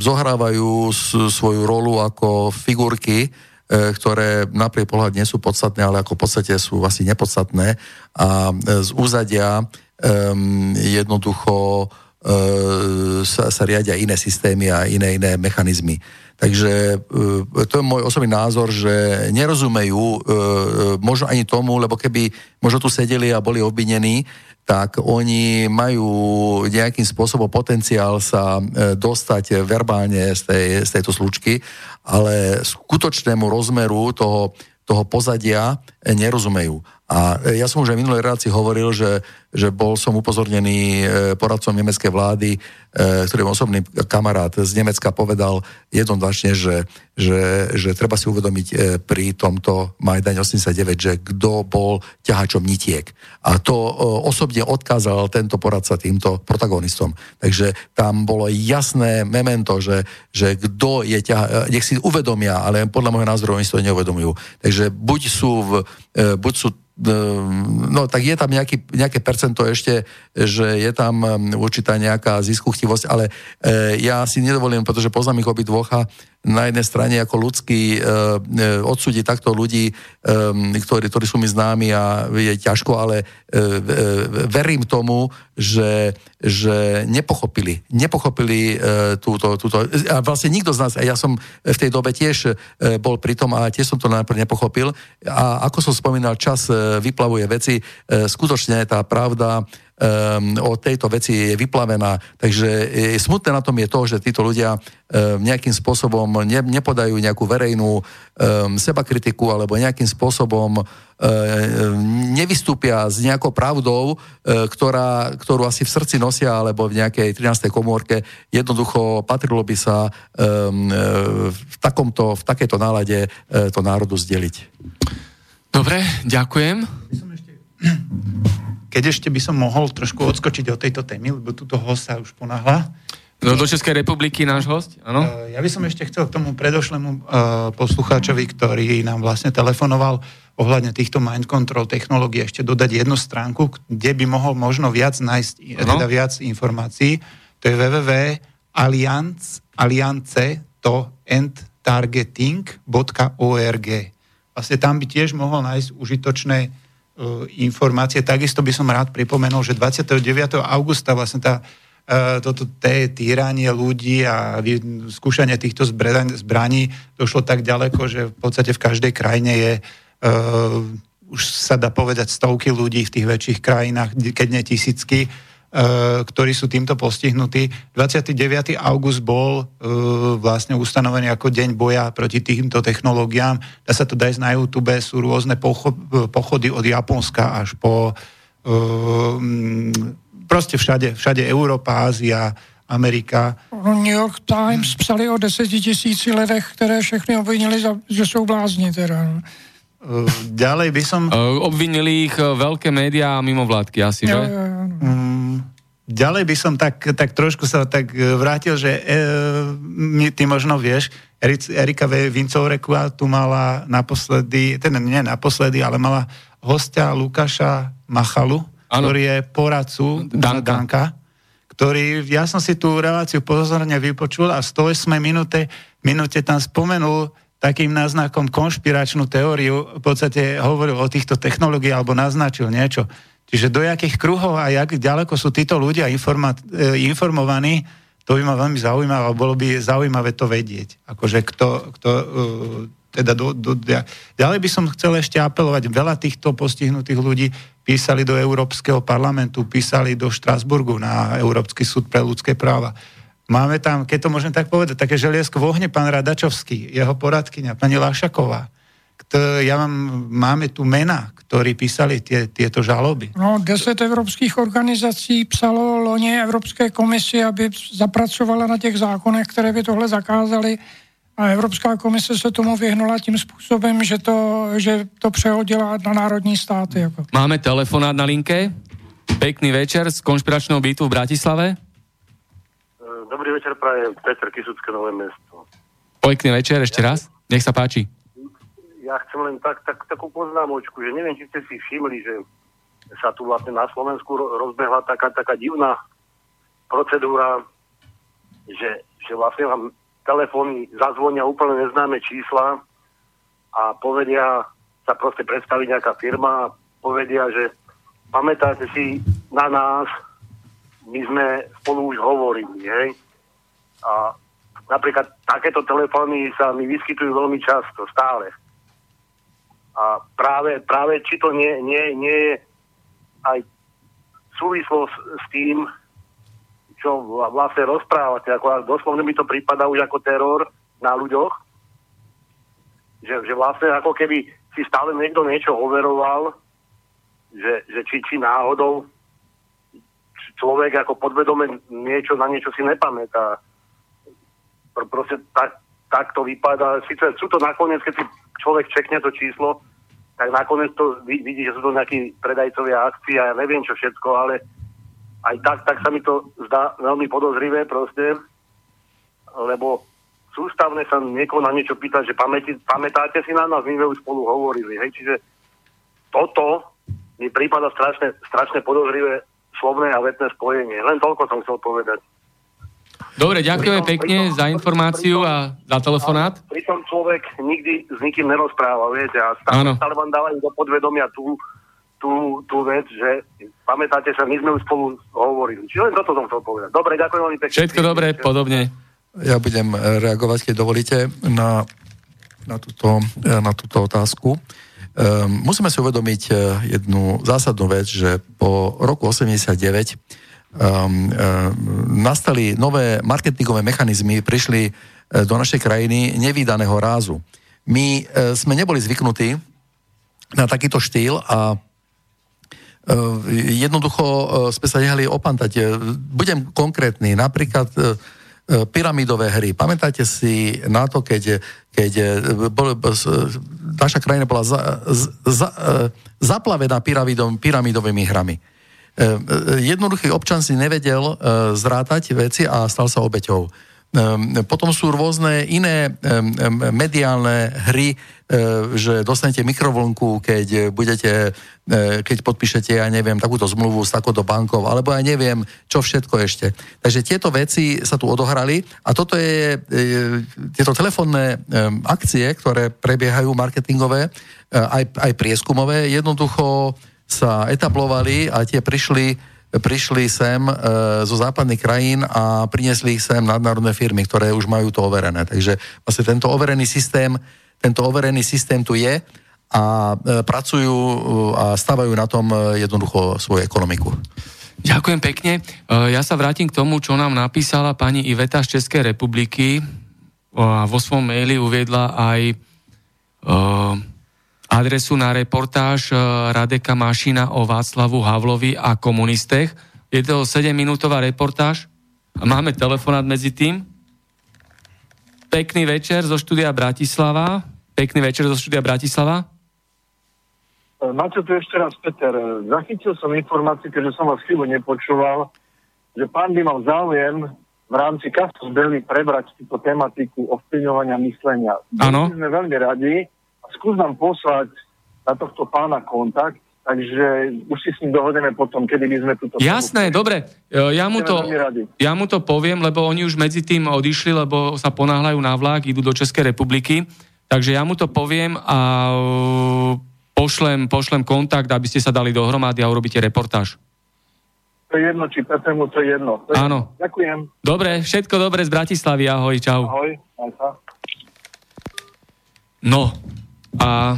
Speaker 6: zohrávajú svoju rolu ako figurky, ktoré na prvý pohľad nie sú podstatné, ale ako v podstate sú asi nepodstatné. A z úzadia jednoducho sa, sa riadia iné systémy a iné iné mechanizmy. Takže uh, to je môj osobný názor, že nerozumejú uh, možno ani tomu, lebo keby možno tu sedeli a boli obvinení, tak oni majú nejakým spôsobom potenciál sa e, dostať verbálne z, tej, z tejto slučky, ale skutočnému rozmeru toho, toho pozadia nerozumejú. A ja som už aj v minulej relácii hovoril, že, že bol som upozornený e, poradcom nemeckej vlády, e, ktorý osobný kamarát z Nemecka povedal jednoznačne, že, že, že treba si uvedomiť e, pri tomto Majdane 89, že kto bol ťahačom nitiek. A to osobne odkázal tento poradca týmto protagonistom. Takže tam bolo jasné memento, že, že kto je ťaha, nech si uvedomia, ale podľa môjho názoru oni si to neuvedomujú. Takže buď sú, v, buď sú no tak je tam nejaký, nejaké percento ešte, že je tam ehm, určitá nejaká ziskuchtivosť, ale e, ja si nedovolím, pretože poznám ich obidvoch na jednej strane ako ľudský e, e, odsúdiť takto ľudí, e, ktorí, ktorí sú mi známi a je ťažko, ale e, e, verím tomu, že, že nepochopili, nepochopili e, túto, túto, a vlastne nikto z nás, a ja som v tej dobe tiež e, bol pri tom a tiež som to najprv nepochopil. A ako som spomínal, čas e, vyplavuje veci, e, skutočne tá pravda o tejto veci je vyplavená. Takže je, smutné na tom je to, že títo ľudia um, nejakým spôsobom ne, nepodajú nejakú verejnú um, sebakritiku alebo nejakým spôsobom um, nevystúpia s nejakou pravdou, um, ktorá, ktorú asi v srdci nosia alebo v nejakej 13. komórke. Jednoducho patrilo by sa um, v, takomto, v takejto nálade uh, to národu zdeliť.
Speaker 1: Dobre, ďakujem.
Speaker 3: Keď ešte by som mohol trošku odskočiť od tejto témy, lebo túto host sa už ponahla.
Speaker 1: No, do Českej republiky náš host, áno?
Speaker 3: Uh, ja by som ešte chcel k tomu predošlému uh, poslucháčovi, ktorý nám vlastne telefonoval ohľadne týchto mind control technológií ešte dodať jednu stránku, kde by mohol možno viac nájsť, ano? teda viac informácií. To je www.alliance, alliance to endtargeting.org. Vlastne tam by tiež mohol nájsť užitočné E, informácie. Takisto by som rád pripomenul, že 29. augusta vlastne tá e, toto té týranie ľudí a skúšanie týchto zbraní došlo tak ďaleko, že v podstate v každej krajine je uh, už sa dá povedať stovky ľudí v tých väčších krajinách, keď nie tisícky, ktorí sú týmto postihnutí. 29. august bol eh, vlastne ustanovený ako deň boja proti týmto technológiám. Dá sa to dať na YouTube, sú rôzne pochody od Japonska až po eh, proste všade, všade Európa, Ázia, Amerika.
Speaker 4: New York Times psali o deseti tisíci lidech, které všechny obvinili, že jsou blázni teda.
Speaker 3: Ďalej by som...
Speaker 1: Obvinili ich veľké médiá a mimovládky asi, že? Ja, ja, ja.
Speaker 3: Ďalej by som tak, tak trošku sa tak e, vrátil, že e, ty možno vieš, Erika Vincovreková tu mala naposledy, teda nie naposledy, ale mala hostia Lukáša Machalu, ano. ktorý je poradcu Danka. Danka, ktorý, ja som si tú reláciu pozorne vypočul a v 108 minúte, minúte tam spomenul takým náznakom konšpiračnú teóriu, v podstate hovoril o týchto technológiách alebo naznačil niečo. Čiže do jakých kruhov a jak ďaleko sú títo ľudia informa- e, informovaní, to by ma veľmi zaujímavé, a bolo by zaujímavé to vedieť. Akože kto, kto uh, teda do, do, ja. Ďalej by som chcel ešte apelovať, veľa týchto postihnutých ľudí písali do Európskeho parlamentu, písali do Štrasburgu na Európsky súd pre ľudské práva. Máme tam, keď to môžem tak povedať, také želiesko v ohne, pán Radačovský, jeho poradkynia, pani Lašaková. Kto, ja mám, máme tu mena, ktorí písali tie, tieto žaloby.
Speaker 4: No, deset evropských organizací psalo loni Evropské komisi, aby zapracovala na těch zákonech, které by tohle zakázali a Evropská komise se tomu vyhnula tím způsobem, že to, že to přehodila na národní státy. Jako.
Speaker 1: Máme telefonát na linke. Pekný večer z konšpiračného bytu v Bratislave.
Speaker 10: Dobrý večer, praje Petr Kisucké Nové mesto.
Speaker 1: Pekný večer ešte raz. Nech sa páči.
Speaker 10: Ja chcem len tak, tak, takú poznámočku, že neviem, či ste si všimli, že sa tu vlastne na Slovensku rozbehla taká, taká divná procedúra, že, že vlastne vám telefóny zazvonia úplne neznáme čísla a povedia, sa proste predstaví nejaká firma a povedia, že pamätáte si na nás, my sme spolu už hovorili, hej? A napríklad takéto telefóny sa mi vyskytujú veľmi často, stále. A práve, práve či to nie, nie, nie je aj súvislosť s tým, čo vlastne rozprávate, ako doslovne mi to prípada už ako teror na ľuďoch, že, že vlastne ako keby si stále niekto niečo overoval, že, že či, či náhodou človek ako podvedome niečo na niečo si nepamätá. Pr- proste tak, tak to vypadá. Sice sú to nakoniec, keď si človek čekne to číslo, tak nakoniec to vidí, že sú to nejakí predajcovia akcií a ja neviem čo všetko, ale aj tak, tak sa mi to zdá veľmi podozrivé proste, lebo sústavne sa niekoho na niečo pýta, že pamäti, pamätáte si na nás, my sme už spolu hovorili, hej, čiže toto mi prípada strašne, strašne podozrivé slovné a vetné spojenie. Len toľko som chcel povedať.
Speaker 1: Dobre, ďakujeme pekne pritom, za informáciu a za telefonát.
Speaker 10: Pritom človek nikdy s nikým nerozpráva, viete, a stále, stále vám dávajú do podvedomia tú, tú, tú vec, že pamätáte sa, my sme už spolu hovorili. Čiže len toto som chcel povedať. Dobre, ďakujem veľmi pekne.
Speaker 1: Všetko dobre, podobne.
Speaker 6: Ja budem eh, reagovať, keď dovolíte, na, na, túto, eh, na túto otázku. Um, musíme si uvedomiť jednu zásadnú vec, že po roku 89 um, um, nastali nové marketingové mechanizmy, prišli uh, do našej krajiny nevýdaného rázu. My uh, sme neboli zvyknutí na takýto štýl a jednoducho sme sa nehali opantať. Budem konkrétny. Napríklad pyramidové hry. Pamätáte si na to, keď, keď bol, naša krajina bola za, za, zaplavená pyramidovými hrami. E, e, jednoduchý občan si nevedel e, zrátať veci a stal sa obeťou. Potom sú rôzne iné mediálne hry, že dostanete mikrovlnku, keď budete, keď podpíšete, ja neviem, takúto zmluvu s takouto bankou, alebo ja neviem, čo všetko ešte. Takže tieto veci sa tu odohrali a toto je, tieto telefónne akcie, ktoré prebiehajú marketingové, aj, aj prieskumové, jednoducho sa etablovali a tie prišli prišli sem e, zo západných krajín a priniesli ich sem nadnárodné firmy, ktoré už majú to overené. Takže vlastne tento overený systém, tento overený systém tu je a e, pracujú e, a stavajú na tom e, jednoducho svoju ekonomiku.
Speaker 1: Ďakujem pekne. E, ja sa vrátim k tomu, čo nám napísala pani Iveta z Českej republiky vo svojom maili uviedla aj adresu na reportáž e, Radeka Mašina o Václavu Havlovi a komunistech. Je to 7-minútová reportáž a máme telefonát medzi tým. Pekný večer zo štúdia Bratislava. Pekný večer zo štúdia Bratislava.
Speaker 7: E, Máte tu ešte raz, Peter. Zachytil som informáciu, keďže som vás chvíľu nepočúval, že pán by mal záujem v rámci Kasus Belli prebrať túto tematiku ovplyvňovania myslenia.
Speaker 1: Áno.
Speaker 7: Sme veľmi radi, skús nám poslať na tohto pána kontakt, takže už si s ním dohodneme potom, kedy by sme túto...
Speaker 1: Jasné, dobre. E, ja mu, to, ja mu to poviem, lebo oni už medzi tým odišli, lebo sa ponáhľajú na vlak, idú do Českej republiky. Takže ja mu to poviem a e, pošlem, pošlem kontakt, aby ste sa dali dohromady a urobíte reportáž.
Speaker 7: To je jedno, či Petremu, to je jedno. To je
Speaker 1: Áno.
Speaker 7: Ďakujem.
Speaker 1: Dobre, všetko dobre z Bratislavy, ahoj, čau.
Speaker 7: Ahoj, aj sa.
Speaker 1: No, a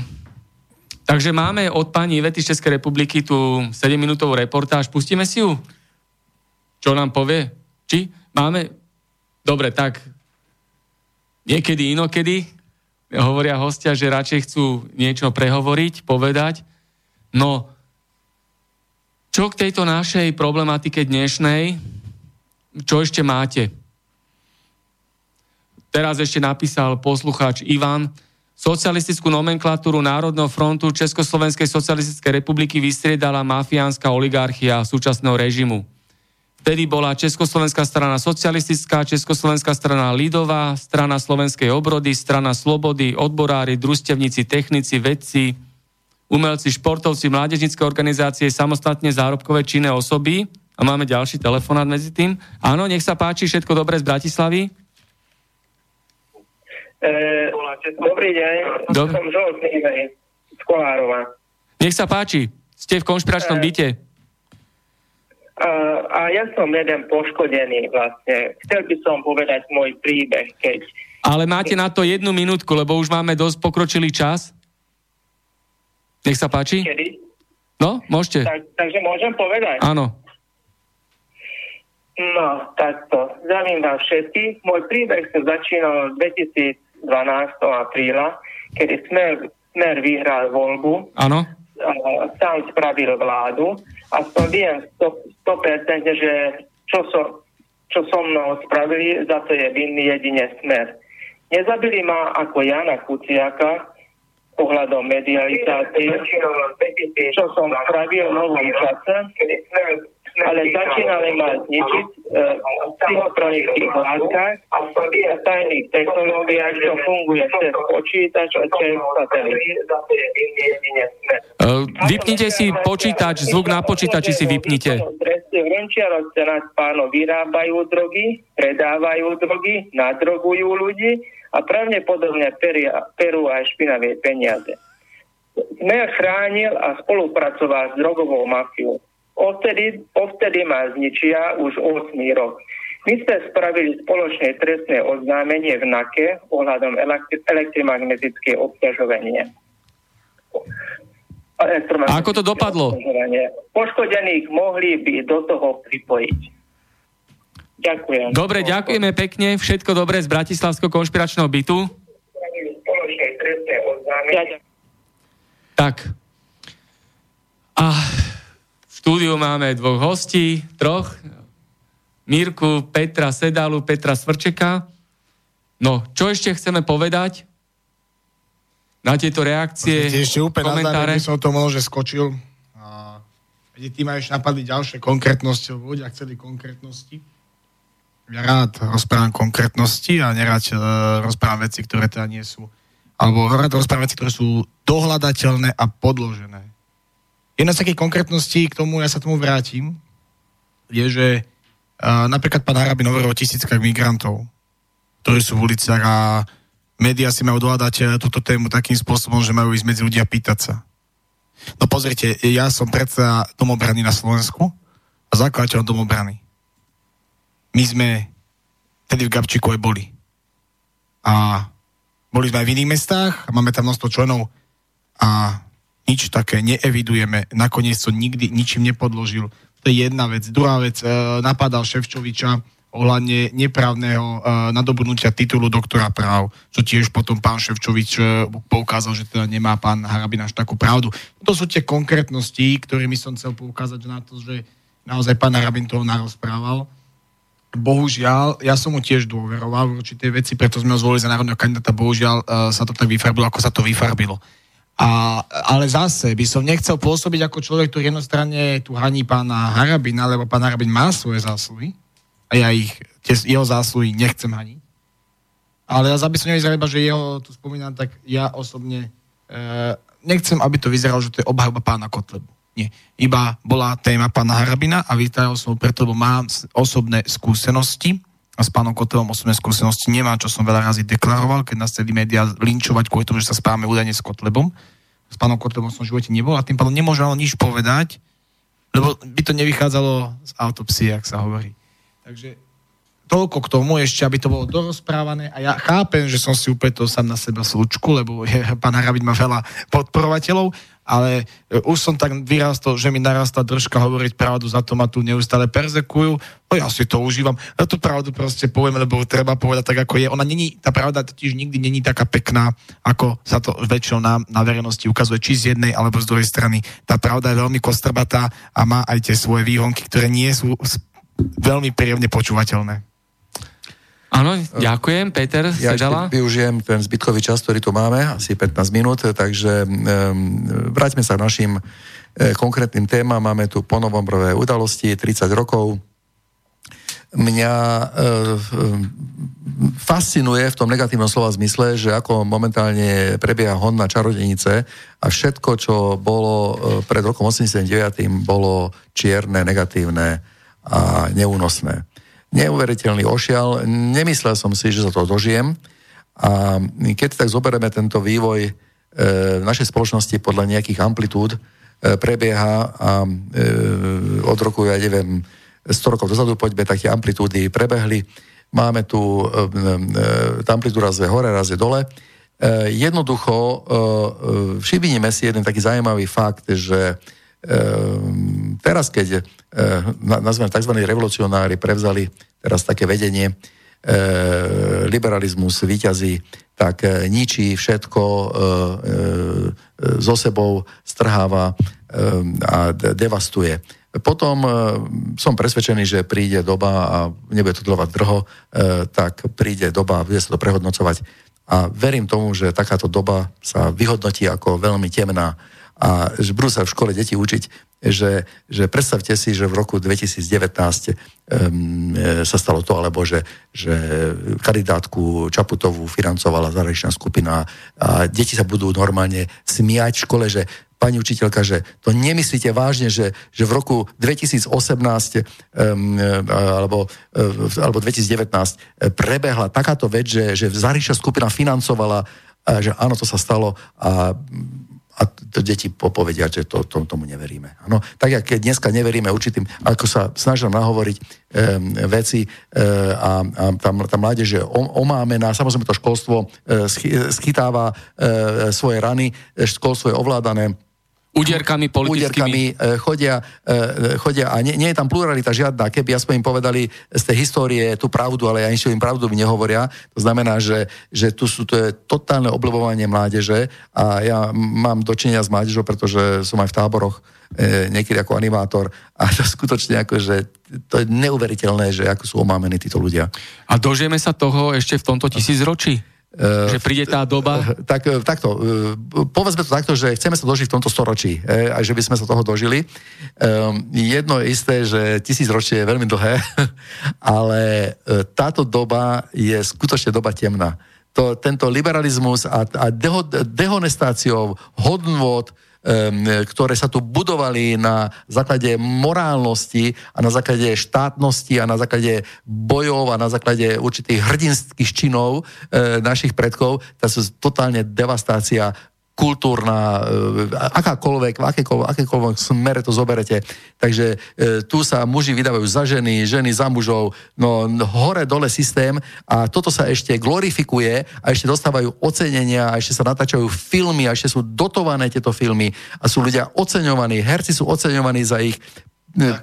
Speaker 1: takže máme od pani Ivety z Českej republiky tú 7-minútovú reportáž. Pustíme si ju? Čo nám povie? Či? Máme? Dobre, tak niekedy inokedy hovoria hostia, že radšej chcú niečo prehovoriť, povedať. No, čo k tejto našej problematike dnešnej, čo ešte máte? Teraz ešte napísal poslucháč Ivan, Socialistickú nomenklatúru Národného frontu Československej socialistickej republiky vystriedala mafiánska oligarchia súčasného režimu. Vtedy bola Československá strana socialistická, Československá strana lidová, strana slovenskej obrody, strana slobody, odborári, družstevníci, technici, vedci, umelci, športovci, mládežnické organizácie, samostatne zárobkové činné osoby. A máme ďalší telefonát medzi tým. Áno, nech sa páči, všetko dobré z Bratislavy.
Speaker 11: E, dobrý deň, Dob- som Žol z Kolárova.
Speaker 1: Nech sa páči, ste v konšpiračnom e, byte.
Speaker 11: A, a ja som jeden poškodený vlastne. Chcel by som povedať môj príbeh, keď...
Speaker 1: Ale máte na to jednu minútku, lebo už máme dosť pokročilý čas. Nech sa páči.
Speaker 11: Kedy?
Speaker 1: No, môžete.
Speaker 11: Tak, takže môžem povedať?
Speaker 1: Áno.
Speaker 11: No, takto. Zdravím vás všetkých. Môj príbeh sa začínal 2012. apríla, kedy Smer, Smer vyhral voľbu.
Speaker 1: Áno.
Speaker 11: Sám spravil vládu a som viem 100%, že čo, so, čo so mnou spravili, za to je vinný jedine smer. Nezabili ma ako Jana Kuciaka ohľadom medializácie, čo som spravil v novom čase, ale začínali ma zničiť e, v psychotronických látkach a v tajných technológiách, čo funguje cez počítač a cez satelit.
Speaker 1: E, vypnite si počítač, zvuk na počítači si vypnite.
Speaker 11: V Renčiarovce nás páno vyrábajú drogy, predávajú drogy, nadrogujú ľudí a pravdepodobne perú aj špinavé peniaze. Smer chránil a spolupracoval s drogovou mafiou. Odtedy, odtedy ma zničia už 8 rok. My sme spravili spoločné trestné oznámenie v NAKE ohľadom elektromagnetické obťažovanie.
Speaker 1: A ako to dopadlo?
Speaker 11: Poškodených mohli by do toho pripojiť. Ďakujem.
Speaker 1: Dobre, ďakujeme pekne. Všetko dobré z Bratislavského konšpiračného bytu. Tak. A štúdiu máme dvoch hostí, troch. Mirku, Petra Sedalu, Petra Svrčeka. No, čo ešte chceme povedať na tieto reakcie,
Speaker 5: ešte úplne komentáre? Na by som to možno, že skočil. A, ty ma ešte napadli ďalšie konkrétnosti, lebo ľudia chceli konkrétnosti. Ja rád rozprávam konkrétnosti a nerád uh, rozprávam veci, ktoré teda nie sú alebo rád rozprávam veci, ktoré sú dohľadateľné a podložené. Jedna z takých konkrétností, k tomu ja sa tomu vrátim, je, že uh, napríklad pán Harabin hovoril o tisíckach migrantov, ktorí sú v uliciach a médiá si majú dohľadať uh, túto tému takým spôsobom, že majú ísť medzi ľudia pýtať sa. No pozrite, ja som predsa domobrany na Slovensku a zakladateľom domobrany. My sme tedy v Gabčiku aj boli. A boli sme aj v iných mestách a máme tam množstvo členov a nič také neevidujeme. Nakoniec to nikdy ničím nepodložil. To je jedna vec. Druhá vec, e, napadal Ševčoviča ohľadne neprávneho e, nadobudnutia titulu doktora práv, čo tiež potom pán Ševčovič e, poukázal, že teda nemá pán Harabin až takú pravdu. To sú tie konkrétnosti, ktorými som chcel poukázať na to, že naozaj pán Harabin toho narozprával. Bohužiaľ, ja som mu tiež dôveroval v určité veci, preto sme ho zvolili za národného kandidáta. Bohužiaľ sa to tak vyfarbilo, ako sa to vyfarbilo. A, ale zase by som nechcel pôsobiť ako človek, ktorý jednostranne tu haní pána Harabina, lebo pán Harabin má svoje zásluhy a ja ich, tie, jeho zásluhy nechcem haniť. Ale ja by som nevyzeral iba, že jeho tu spomínam, tak ja osobne e, nechcem, aby to vyzeralo, že to je obhajoba pána Kotlebu. Nie. Iba bola téma pána Harabina a vytajal som preto, lebo mám osobné skúsenosti s pánom Kotlevom osobné skúsenosti nemám, čo som veľa razy deklaroval, keď nás chceli médiá linčovať kvôli tomu, že sa spávame údajne s Kotlebom. S pánom Kotlebom som v živote nebol a tým pádom nemôžem nič povedať, lebo by to nevychádzalo z autopsie, ak sa hovorí. Takže toľko k tomu ešte, aby to bolo dorozprávané a ja chápem, že som si úplne to sám na seba slučku, lebo je, pán Harabin má veľa podporovateľov, ale e, už som tak vyrastol, že mi narastla držka hovoriť pravdu, za to ma tu neustále persekujú. No ja si to užívam. Ja tú pravdu proste poviem, lebo treba povedať tak, ako je. Ona není, tá pravda totiž nikdy není taká pekná, ako sa to väčšinou na, na verejnosti ukazuje, či z jednej alebo z druhej strany. Tá pravda je veľmi kostrbatá a má aj tie svoje výhonky, ktoré nie sú veľmi príjemne počúvateľné.
Speaker 1: Áno, ďakujem. Peter
Speaker 6: ja
Speaker 1: Sedala.
Speaker 6: využijem ten zbytkový čas, ktorý tu máme, asi 15 minút, takže um, vráťme sa k našim uh, konkrétnym témam. Máme tu ponovombrové udalosti, 30 rokov mňa e, fascinuje v tom negatívnom slova zmysle, že ako momentálne prebieha hon na čarodenice a všetko, čo bolo e, pred rokom 89. bolo čierne, negatívne a neúnosné. Neuveriteľný ošial, nemyslel som si, že sa to dožijem a keď tak zoberieme tento vývoj e, v našej spoločnosti podľa nejakých amplitúd, e, prebieha a od roku, ja neviem, 100 rokov dozadu, poďme, tak tie amplitúdy prebehli. Máme tu, e, e, tá amplitúda raz je hore, raz je dole. E, jednoducho, všimnime si jeden taký zaujímavý fakt, že teraz, keď nazvem tzv. revolucionári prevzali teraz také vedenie, liberalizmus vyťazí, tak ničí všetko, so sebou strháva a devastuje potom som presvedčený, že príde doba, a nebude to dlhovať drho, tak príde doba a bude sa to prehodnocovať. A verím tomu, že takáto doba sa vyhodnotí ako veľmi temná a že budú sa v škole deti učiť, že, že predstavte si, že v roku 2019 um, e, sa stalo to, alebo že, že kandidátku Čaputovú financovala zahraničná skupina a deti sa budú normálne smiať v škole, že pani učiteľka, že to nemyslíte vážne, že, že v roku 2018 um, alebo, uh, alebo 2019 e, prebehla takáto vec, že, že zahraničná skupina financovala, že áno, to sa stalo a a deti popovedia, že to, to, tomu neveríme. Ano, tak, ako dneska neveríme určitým, ako sa snažím nahovoriť um, veci uh, a, a tá, tá mládež je omámená, samozrejme to školstvo uh, schytáva uh, svoje rany, školstvo je ovládané
Speaker 1: Udierkami politickými.
Speaker 6: Udierkami chodia, e, chodia a nie, nie je tam pluralita žiadna. Keby aspoň im povedali z tej histórie tú pravdu, ale ja im pravdu mi nehovoria. To znamená, že, že tu sú, to je totálne oblbovanie mládeže a ja mám dočinenia s mládežou, pretože som aj v táboroch e, niekedy ako animátor a to skutočne ako, že to je neuveriteľné, že ako sú omámení títo ľudia.
Speaker 1: A dožijeme sa toho ešte v tomto tisícročí? Že príde tá doba?
Speaker 6: Tak, takto, povedzme to takto, že chceme sa dožiť v tomto storočí, a že by sme sa toho dožili. Jedno je isté, že tisíc ročie je veľmi dlhé, ale táto doba je skutočne doba temná. To, tento liberalizmus a, a deho, dehonestáciou hodnôt, ktoré sa tu budovali na základe morálnosti a na základe štátnosti a na základe bojov a na základe určitých hrdinských činov e, našich predkov, to sú totálne devastácia kultúrna, e, akákoľvek, v akékoľvek, akékoľvek smere to zoberete. Takže e, tu sa muži vydávajú za ženy, ženy za mužov, no hore-dole systém a toto sa ešte glorifikuje a ešte dostávajú ocenenia a ešte sa natáčajú filmy a ešte sú dotované tieto filmy a sú ľudia oceňovaní, herci sú oceňovaní za ich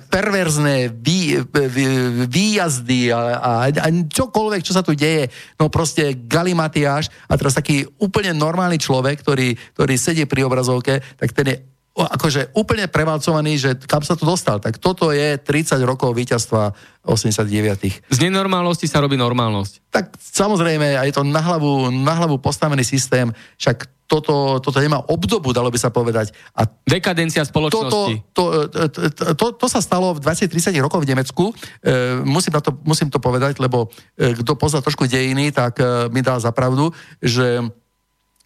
Speaker 6: perverzné vý, vý, výjazdy a, a, a čokoľvek, čo sa tu deje, no proste galimatiáš a teraz taký úplne normálny človek, ktorý, ktorý sedí pri obrazovke, tak ten je akože úplne prevalcovaný, že kam sa tu dostal. Tak toto je 30 rokov víťazstva 89.
Speaker 1: Z nenormálnosti sa robí normálnosť.
Speaker 6: Tak samozrejme, je to na hlavu, na hlavu postavený systém, však toto, toto nemá obdobu, dalo by sa povedať.
Speaker 1: A Dekadencia spoločnosti.
Speaker 6: To, to, to, to, to sa stalo v 20-30 rokoch v Nemecku. E, musím, na to, musím to povedať, lebo e, kto pozná trošku dejiny, tak e, mi dá zapravdu, že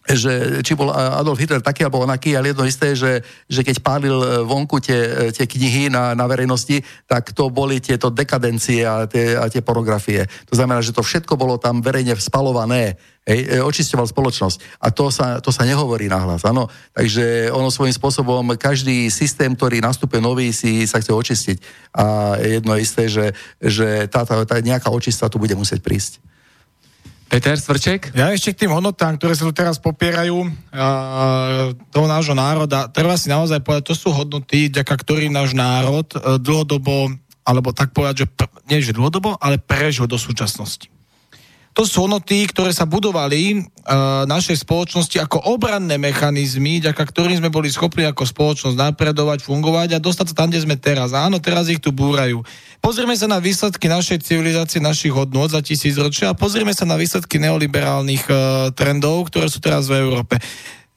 Speaker 6: že či bol Adolf Hitler taký alebo onaký, ale jedno isté, že, že keď pálil e, vonku tie, e, tie knihy na, na verejnosti, tak to boli tieto dekadencie a tie, a tie pornografie. To znamená, že to všetko bolo tam verejne spalované, hej, očisťoval spoločnosť. A to sa, to sa nehovorí nahlas, áno. Takže ono svojím spôsobom, každý systém, ktorý nastúpe nový, si sa chce očistiť. A jedno isté, že, že tá, tá, tá nejaká očista tu bude musieť prísť.
Speaker 1: Peter Svrček?
Speaker 5: Ja ešte k tým hodnotám, ktoré sa tu teraz popierajú uh, toho nášho národa. Treba si naozaj povedať, to sú hodnoty, ďaká ktorým náš národ uh, dlhodobo, alebo tak povedať, že pr- nie že dlhodobo, ale prežil do súčasnosti. To sú hodnoty, ktoré sa budovali uh, našej spoločnosti ako obranné mechanizmy, ďaká ktorým sme boli schopní ako spoločnosť napredovať, fungovať a dostať sa tam, kde sme teraz. Áno, teraz ich tu búrajú. Pozrieme sa na výsledky našej civilizácie, našich hodnôt za tisíc ročia a pozrieme sa na výsledky neoliberálnych uh, trendov, ktoré sú teraz v Európe.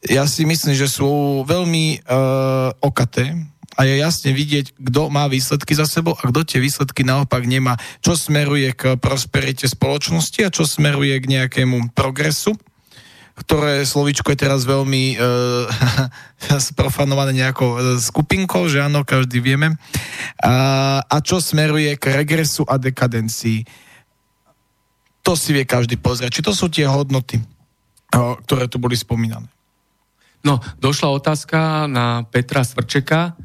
Speaker 5: Ja si myslím, že sú veľmi uh, okaté a je jasne vidieť, kto má výsledky za sebou a kto tie výsledky naopak nemá. Čo smeruje k prosperite spoločnosti a čo smeruje k nejakému progresu ktoré slovičko je teraz veľmi e, sprofanované nejakou e, skupinkou, že áno, každý vieme. A, a čo smeruje k regresu a dekadencii. To si vie každý pozrieť. Či to sú tie hodnoty, o, ktoré tu boli spomínané.
Speaker 1: No, došla otázka na Petra Svrčeka.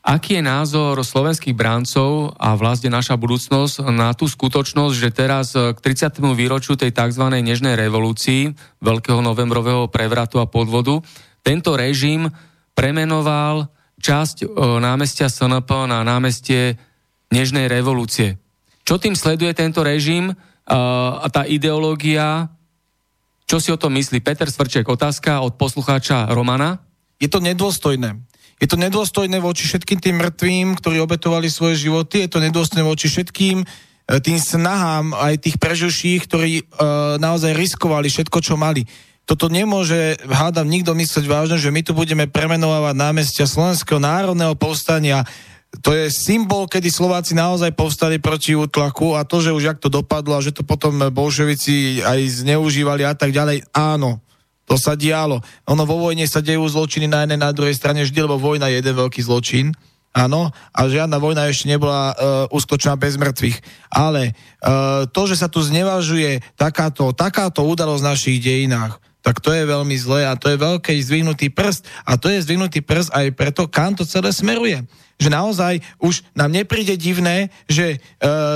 Speaker 1: Aký je názor slovenských bráncov a vlastne naša budúcnosť na tú skutočnosť, že teraz k 30. výročiu tej tzv. nežnej revolúcii, veľkého novembrového prevratu a podvodu, tento režim premenoval časť námestia SNP na námestie nežnej revolúcie. Čo tým sleduje tento režim a tá ideológia? Čo si o tom myslí? Peter Svrček, otázka od poslucháča Romana.
Speaker 5: Je to nedôstojné je to nedôstojné voči všetkým tým mŕtvým, ktorí obetovali svoje životy, je to nedôstojné voči všetkým e, tým snahám aj tých preživších, ktorí uh, naozaj riskovali všetko, čo mali. Toto nemôže, hádam, nikto mysleť vážne, že my tu budeme premenovať námestia Slovenského národného povstania. To je symbol, kedy Slováci naozaj povstali proti útlaku a to, že už jak to dopadlo a že to potom bolševici aj zneužívali a tak ďalej, áno, to sa dialo. Ono vo vojne sa dejú zločiny na jednej, na druhej strane vždy, lebo vojna je jeden veľký zločin. Áno, a žiadna vojna ešte nebola uh, uskočená bez mŕtvych. Ale uh, to, že sa tu znevažuje takáto, takáto udalosť v našich dejinách, tak to je veľmi zlé a to je veľký zdvihnutý prst a to je zdvihnutý prst aj preto, kam to celé smeruje že naozaj už nám nepríde divné, že e,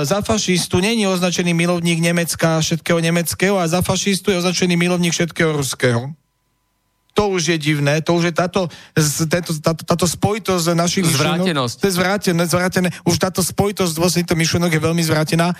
Speaker 5: za fašistu není označený milovník Nemecka všetkého nemeckého a za fašistu je označený milovník všetkého ruského. To už je divné, to už je táto, táto, táto, táto spojitosť našich
Speaker 1: Zvrátenosť.
Speaker 5: To je zvrátené, zvrátené. Už táto spojitosť vlastne to myšlenok je veľmi zvrátená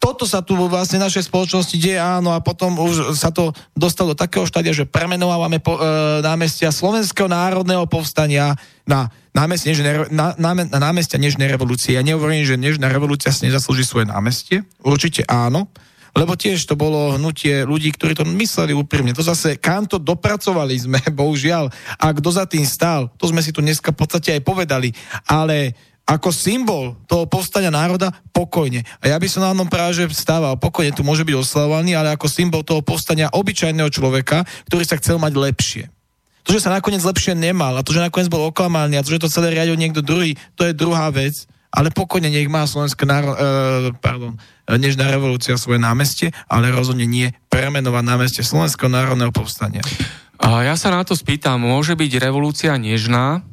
Speaker 5: toto sa tu vlastne našej spoločnosti deje, áno, a potom už sa to dostalo do takého štádia, že premenovávame po, e, námestia Slovenského národného povstania na námestia, nežné, na, na, námestia Nežnej revolúcie. Ja nehovorím, že Nežná revolúcia si nezaslúži svoje námestie, určite áno, lebo tiež to bolo hnutie ľudí, ktorí to mysleli úprimne. To zase, kam to dopracovali sme, bohužiaľ. A kto za tým stál, to sme si tu dneska v podstate aj povedali. Ale ako symbol toho povstania národa pokojne. A ja by som na tom práve že stával. Pokojne tu môže byť oslavovaný, ale ako symbol toho povstania obyčajného človeka, ktorý sa chcel mať lepšie. To, že sa nakoniec lepšie nemal a to, že nakoniec bol oklamaný a to, že to celé riadil niekto druhý, to je druhá vec. Ale pokojne nech má Slovenská náro... E, pardon, Nežná revolúcia svoje námestie, ale rozhodne nie premenovať námestie Slovenského národného povstania.
Speaker 1: A ja sa na to spýtam, môže byť revolúcia nežná,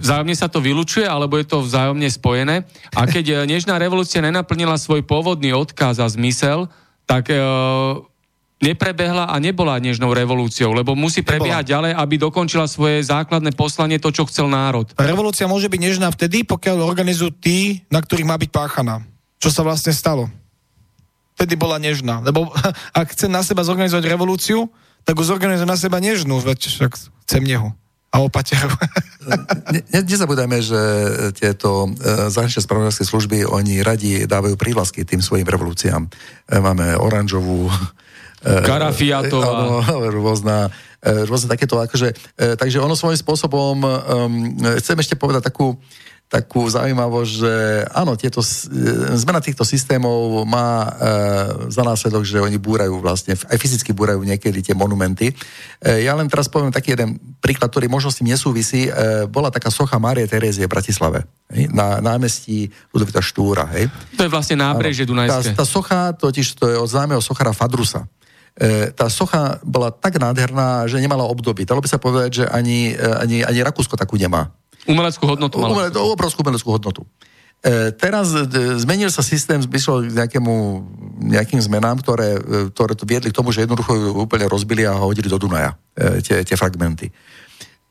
Speaker 1: Vzájomne sa to vylučuje, alebo je to vzájomne spojené. A keď e, Nežná revolúcia nenaplnila svoj pôvodný odkaz a zmysel, tak e, neprebehla a nebola Nežnou revolúciou, lebo musí prebiehať ďalej, aby dokončila svoje základné poslanie, to, čo chcel národ.
Speaker 5: Revolúcia môže byť nežná vtedy, pokiaľ organizujú tí, na ktorých má byť páchaná. Čo sa vlastne stalo? Vtedy bola nežná. Lebo ak chcem na seba zorganizovať revolúciu, tak ho zorganizujem na seba nežnú, veď však chcem neho a opateru.
Speaker 6: ne, nezabudajme, že tieto e, zahraničné spravodajské služby, oni radi dávajú prívlasky tým svojim revolúciám. E, máme oranžovú...
Speaker 1: E, Karafiatová.
Speaker 6: Áno, rôzna, e, rôzne takéto, akože, e, takže ono svojím spôsobom, um, chcem ešte povedať takú, takú zaujímavosť, že áno, tieto, e, zmena týchto systémov má e, za následok, že oni búrajú vlastne, aj fyzicky búrajú niekedy tie monumenty. E, ja len teraz poviem taký jeden príklad, ktorý možno s tým nesúvisí. E, bola taká socha Márie Terézie v Bratislave, hej, na námestí Ludovita Štúra. Hej.
Speaker 1: To je vlastne nábrežie Dunajské.
Speaker 6: Tá, tá socha, totiž to je od známeho sochara Fadrusa. E, tá socha bola tak nádherná, že nemala obdobie. Dalo by sa povedať, že ani, e, ani, ani Rakúsko takú nemá.
Speaker 1: Umeleckú hodnotu
Speaker 6: malo. Umele, obrovskú umeleckú hodnotu. E, teraz e, zmenil sa systém, zmyslel k nejakému, nejakým zmenám, ktoré, e, ktoré to viedli k tomu, že jednoducho ju úplne rozbili a hodili do Dunaja e, tie, tie fragmenty.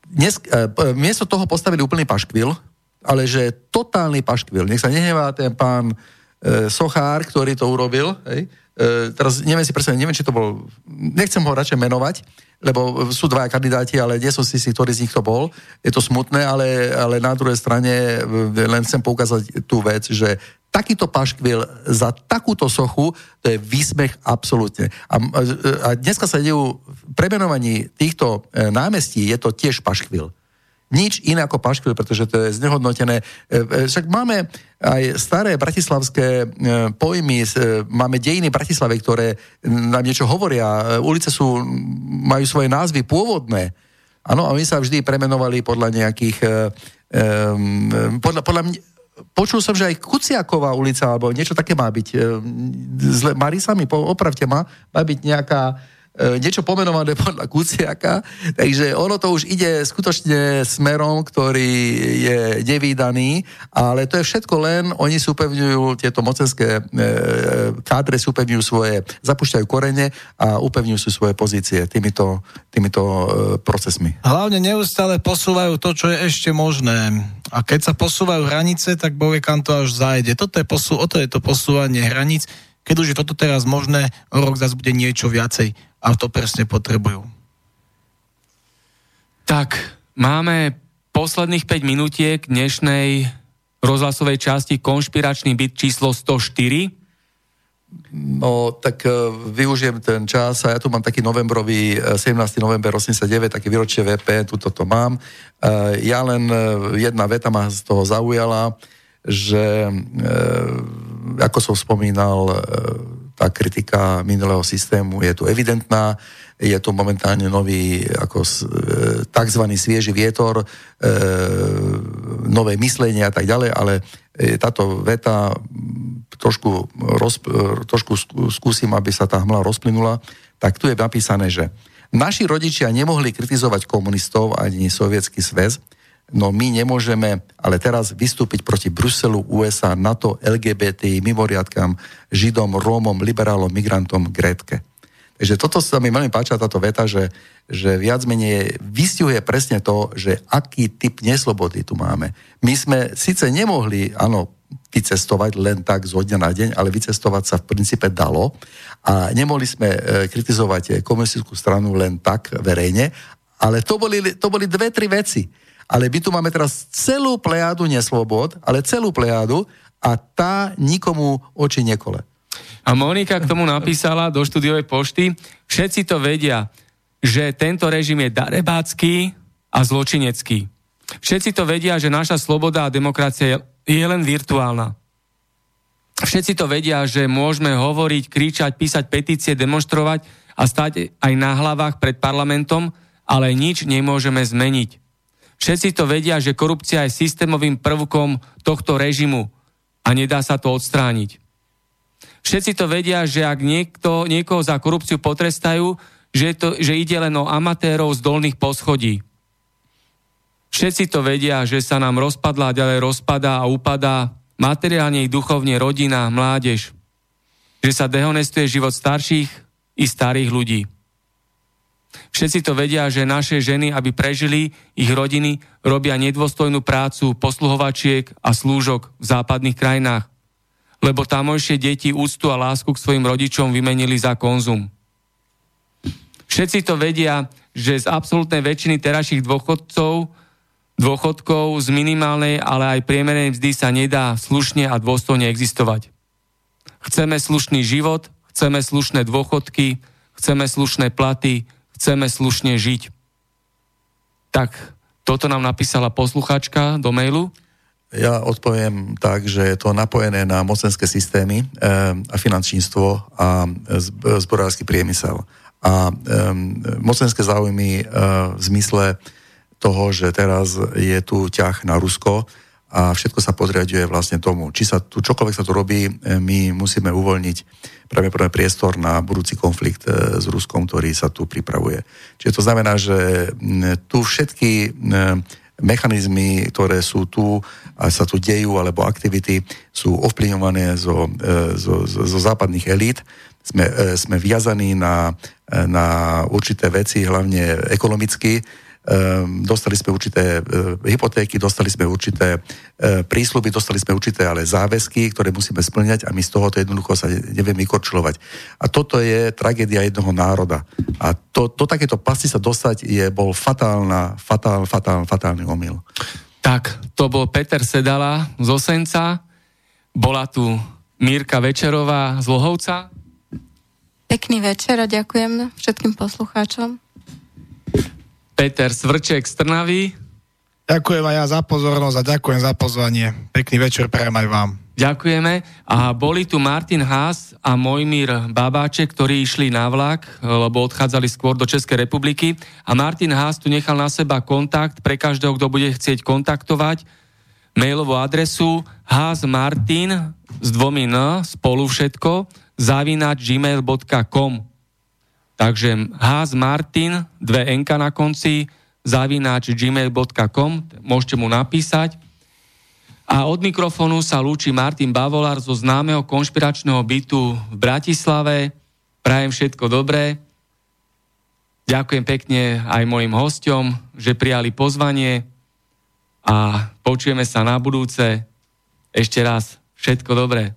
Speaker 6: Dnes, e, miesto toho postavili úplný paškvil, ale že totálny paškvil. Nech sa nehnevá ten pán e, Sochár, ktorý to urobil, hej, E, teraz neviem si presne, neviem, či to bol, nechcem ho radšej menovať, lebo sú dvaja kandidáti, ale nie som si si, ktorý z nich to bol. Je to smutné, ale, ale na druhej strane e, len chcem poukázať tú vec, že takýto paškvil za takúto sochu, to je výsmech absolútne. A, a dneska sa dejú premenovaní týchto e, námestí, je to tiež paškvil. Nič iné ako paškvil, pretože to je znehodnotené. Však máme aj staré bratislavské pojmy, máme dejiny Bratislavy, ktoré nám niečo hovoria. Ulice sú, majú svoje názvy pôvodné. Áno, a oni sa vždy premenovali podľa nejakých... Um, podľa, podľa mňa, počul som, že aj Kuciaková ulica, alebo niečo také má byť. Zle, Marisa mi, opravte ma, má byť nejaká E, niečo pomenované podľa Kuciaka, takže ono to už ide skutočne smerom, ktorý je nevýdaný, ale to je všetko len, oni súpevňujú tieto mocenské e, kádre, súpevňujú svoje, zapúšťajú korene a upevňujú si svoje pozície týmito, týmito e, procesmi.
Speaker 5: Hlavne neustále posúvajú to, čo je ešte možné. A keď sa posúvajú hranice, tak bovie kam to až zajde. Toto je posú, o to je to posúvanie hraníc. Keď už je toto teraz možné, o rok zase bude niečo viacej a to presne potrebujú.
Speaker 1: Tak, máme posledných 5 minutiek dnešnej rozhlasovej časti konšpiračný byt číslo 104.
Speaker 6: No, tak uh, využijem ten čas a ja tu mám taký novembrový, 17. E, november 89, taký výročie VP, tuto to mám. Uh, ja len uh, jedna veta ma z toho zaujala, že ako som spomínal, tá kritika minulého systému je tu evidentná, je tu momentálne nový ako e, tzv. svieži vietor, e, nové myslenie a tak ďalej, ale e, táto veta trošku, e, trošku skúsim, aby sa tá hmla rozplynula, tak tu je napísané, že naši rodičia nemohli kritizovať komunistov ani sovietský zväz, no my nemôžeme ale teraz vystúpiť proti Bruselu, USA, NATO, LGBT, mimoriadkám, Židom, Rómom, liberálom, migrantom, Grétke. Takže toto sa mi veľmi páča, táto veta, že, že viac menej vystihuje presne to, že aký typ neslobody tu máme. My sme síce nemohli, áno, vycestovať len tak zo dňa na deň, ale vycestovať sa v princípe dalo a nemohli sme e, kritizovať komunistickú stranu len tak verejne, ale to boli, to boli dve, tri veci ale my tu máme teraz celú plejádu neslobod, ale celú plejádu a tá nikomu oči nekole.
Speaker 1: A Monika k tomu napísala do štúdiovej pošty, všetci to vedia, že tento režim je darebácky a zločinecký. Všetci to vedia, že naša sloboda a demokracia je len virtuálna. Všetci to vedia, že môžeme hovoriť, kričať, písať petície, demonstrovať a stať aj na hlavách pred parlamentom, ale nič nemôžeme zmeniť. Všetci to vedia, že korupcia je systémovým prvkom tohto režimu a nedá sa to odstrániť. Všetci to vedia, že ak niekto, niekoho za korupciu potrestajú, že, to, že ide len o amatérov z dolných poschodí. Všetci to vedia, že sa nám rozpadla, ďalej rozpadá a upadá materiálne i duchovne rodina, mládež. Že sa dehonestuje život starších i starých ľudí. Všetci to vedia, že naše ženy, aby prežili ich rodiny, robia nedôstojnú prácu posluhovačiek a slúžok v západných krajinách, lebo tamojšie deti úctu a lásku k svojim rodičom vymenili za konzum. Všetci to vedia, že z absolútnej väčšiny terajších dôchodcov, dôchodkov z minimálnej, ale aj priemernej mzdy sa nedá slušne a dôstojne existovať. Chceme slušný život, chceme slušné dôchodky, chceme slušné platy, chceme slušne žiť. Tak toto nám napísala posluchačka do mailu.
Speaker 6: Ja odpoviem tak, že je to napojené na mocenské systémy e, a finančníctvo a zborársky priemysel. A e, mocenské záujmy e, v zmysle toho, že teraz je tu ťah na Rusko, a všetko sa podriaduje vlastne tomu. Či sa tu čokoľvek sa tu robí, e, my musíme uvoľniť pravdepodobne priestor na budúci konflikt e, s Ruskom, ktorý sa tu pripravuje. Čiže to znamená, že tu všetky mechanizmy, ktoré sú tu a sa tu dejú, alebo aktivity sú ovplyvňované zo, e, zo, zo, západných elít. Sme, sme viazaní na, na určité veci, hlavne ekonomicky, dostali sme určité uh, hypotéky, dostali sme určité uh, prísľuby, dostali sme určité ale záväzky, ktoré musíme splňať a my z tohoto jednoducho sa nevieme vykorčulovať. A toto je tragédia jednoho národa. A to, to takéto pasy sa dostať je, bol fatálna, fatál, fatál, fatálny omyl.
Speaker 1: Tak, to bol Peter Sedala z Osenca, bola tu Mírka Večerová z Lohovca.
Speaker 2: Pekný večer a ďakujem všetkým poslucháčom.
Speaker 1: Peter Svrček z Trnavy.
Speaker 5: Ďakujem aj ja za pozornosť a ďakujem za pozvanie. Pekný večer prajem aj vám.
Speaker 1: Ďakujeme. A boli tu Martin Haas a Mojmír Babáček, ktorí išli na vlak, lebo odchádzali skôr do Českej republiky. A Martin Haas tu nechal na seba kontakt pre každého, kto bude chcieť kontaktovať. Mailovú adresu haasmartin s dvomi n, spolu všetko, zavinač gmail.com. Takže haasmartin, dve nk na konci, zavináč gmail.com, môžete mu napísať. A od mikrofónu sa lúči Martin Bavolár zo známeho konšpiračného bytu v Bratislave. Prajem všetko dobré. Ďakujem pekne aj mojim hostom, že prijali pozvanie a počujeme sa na budúce. Ešte raz všetko dobré.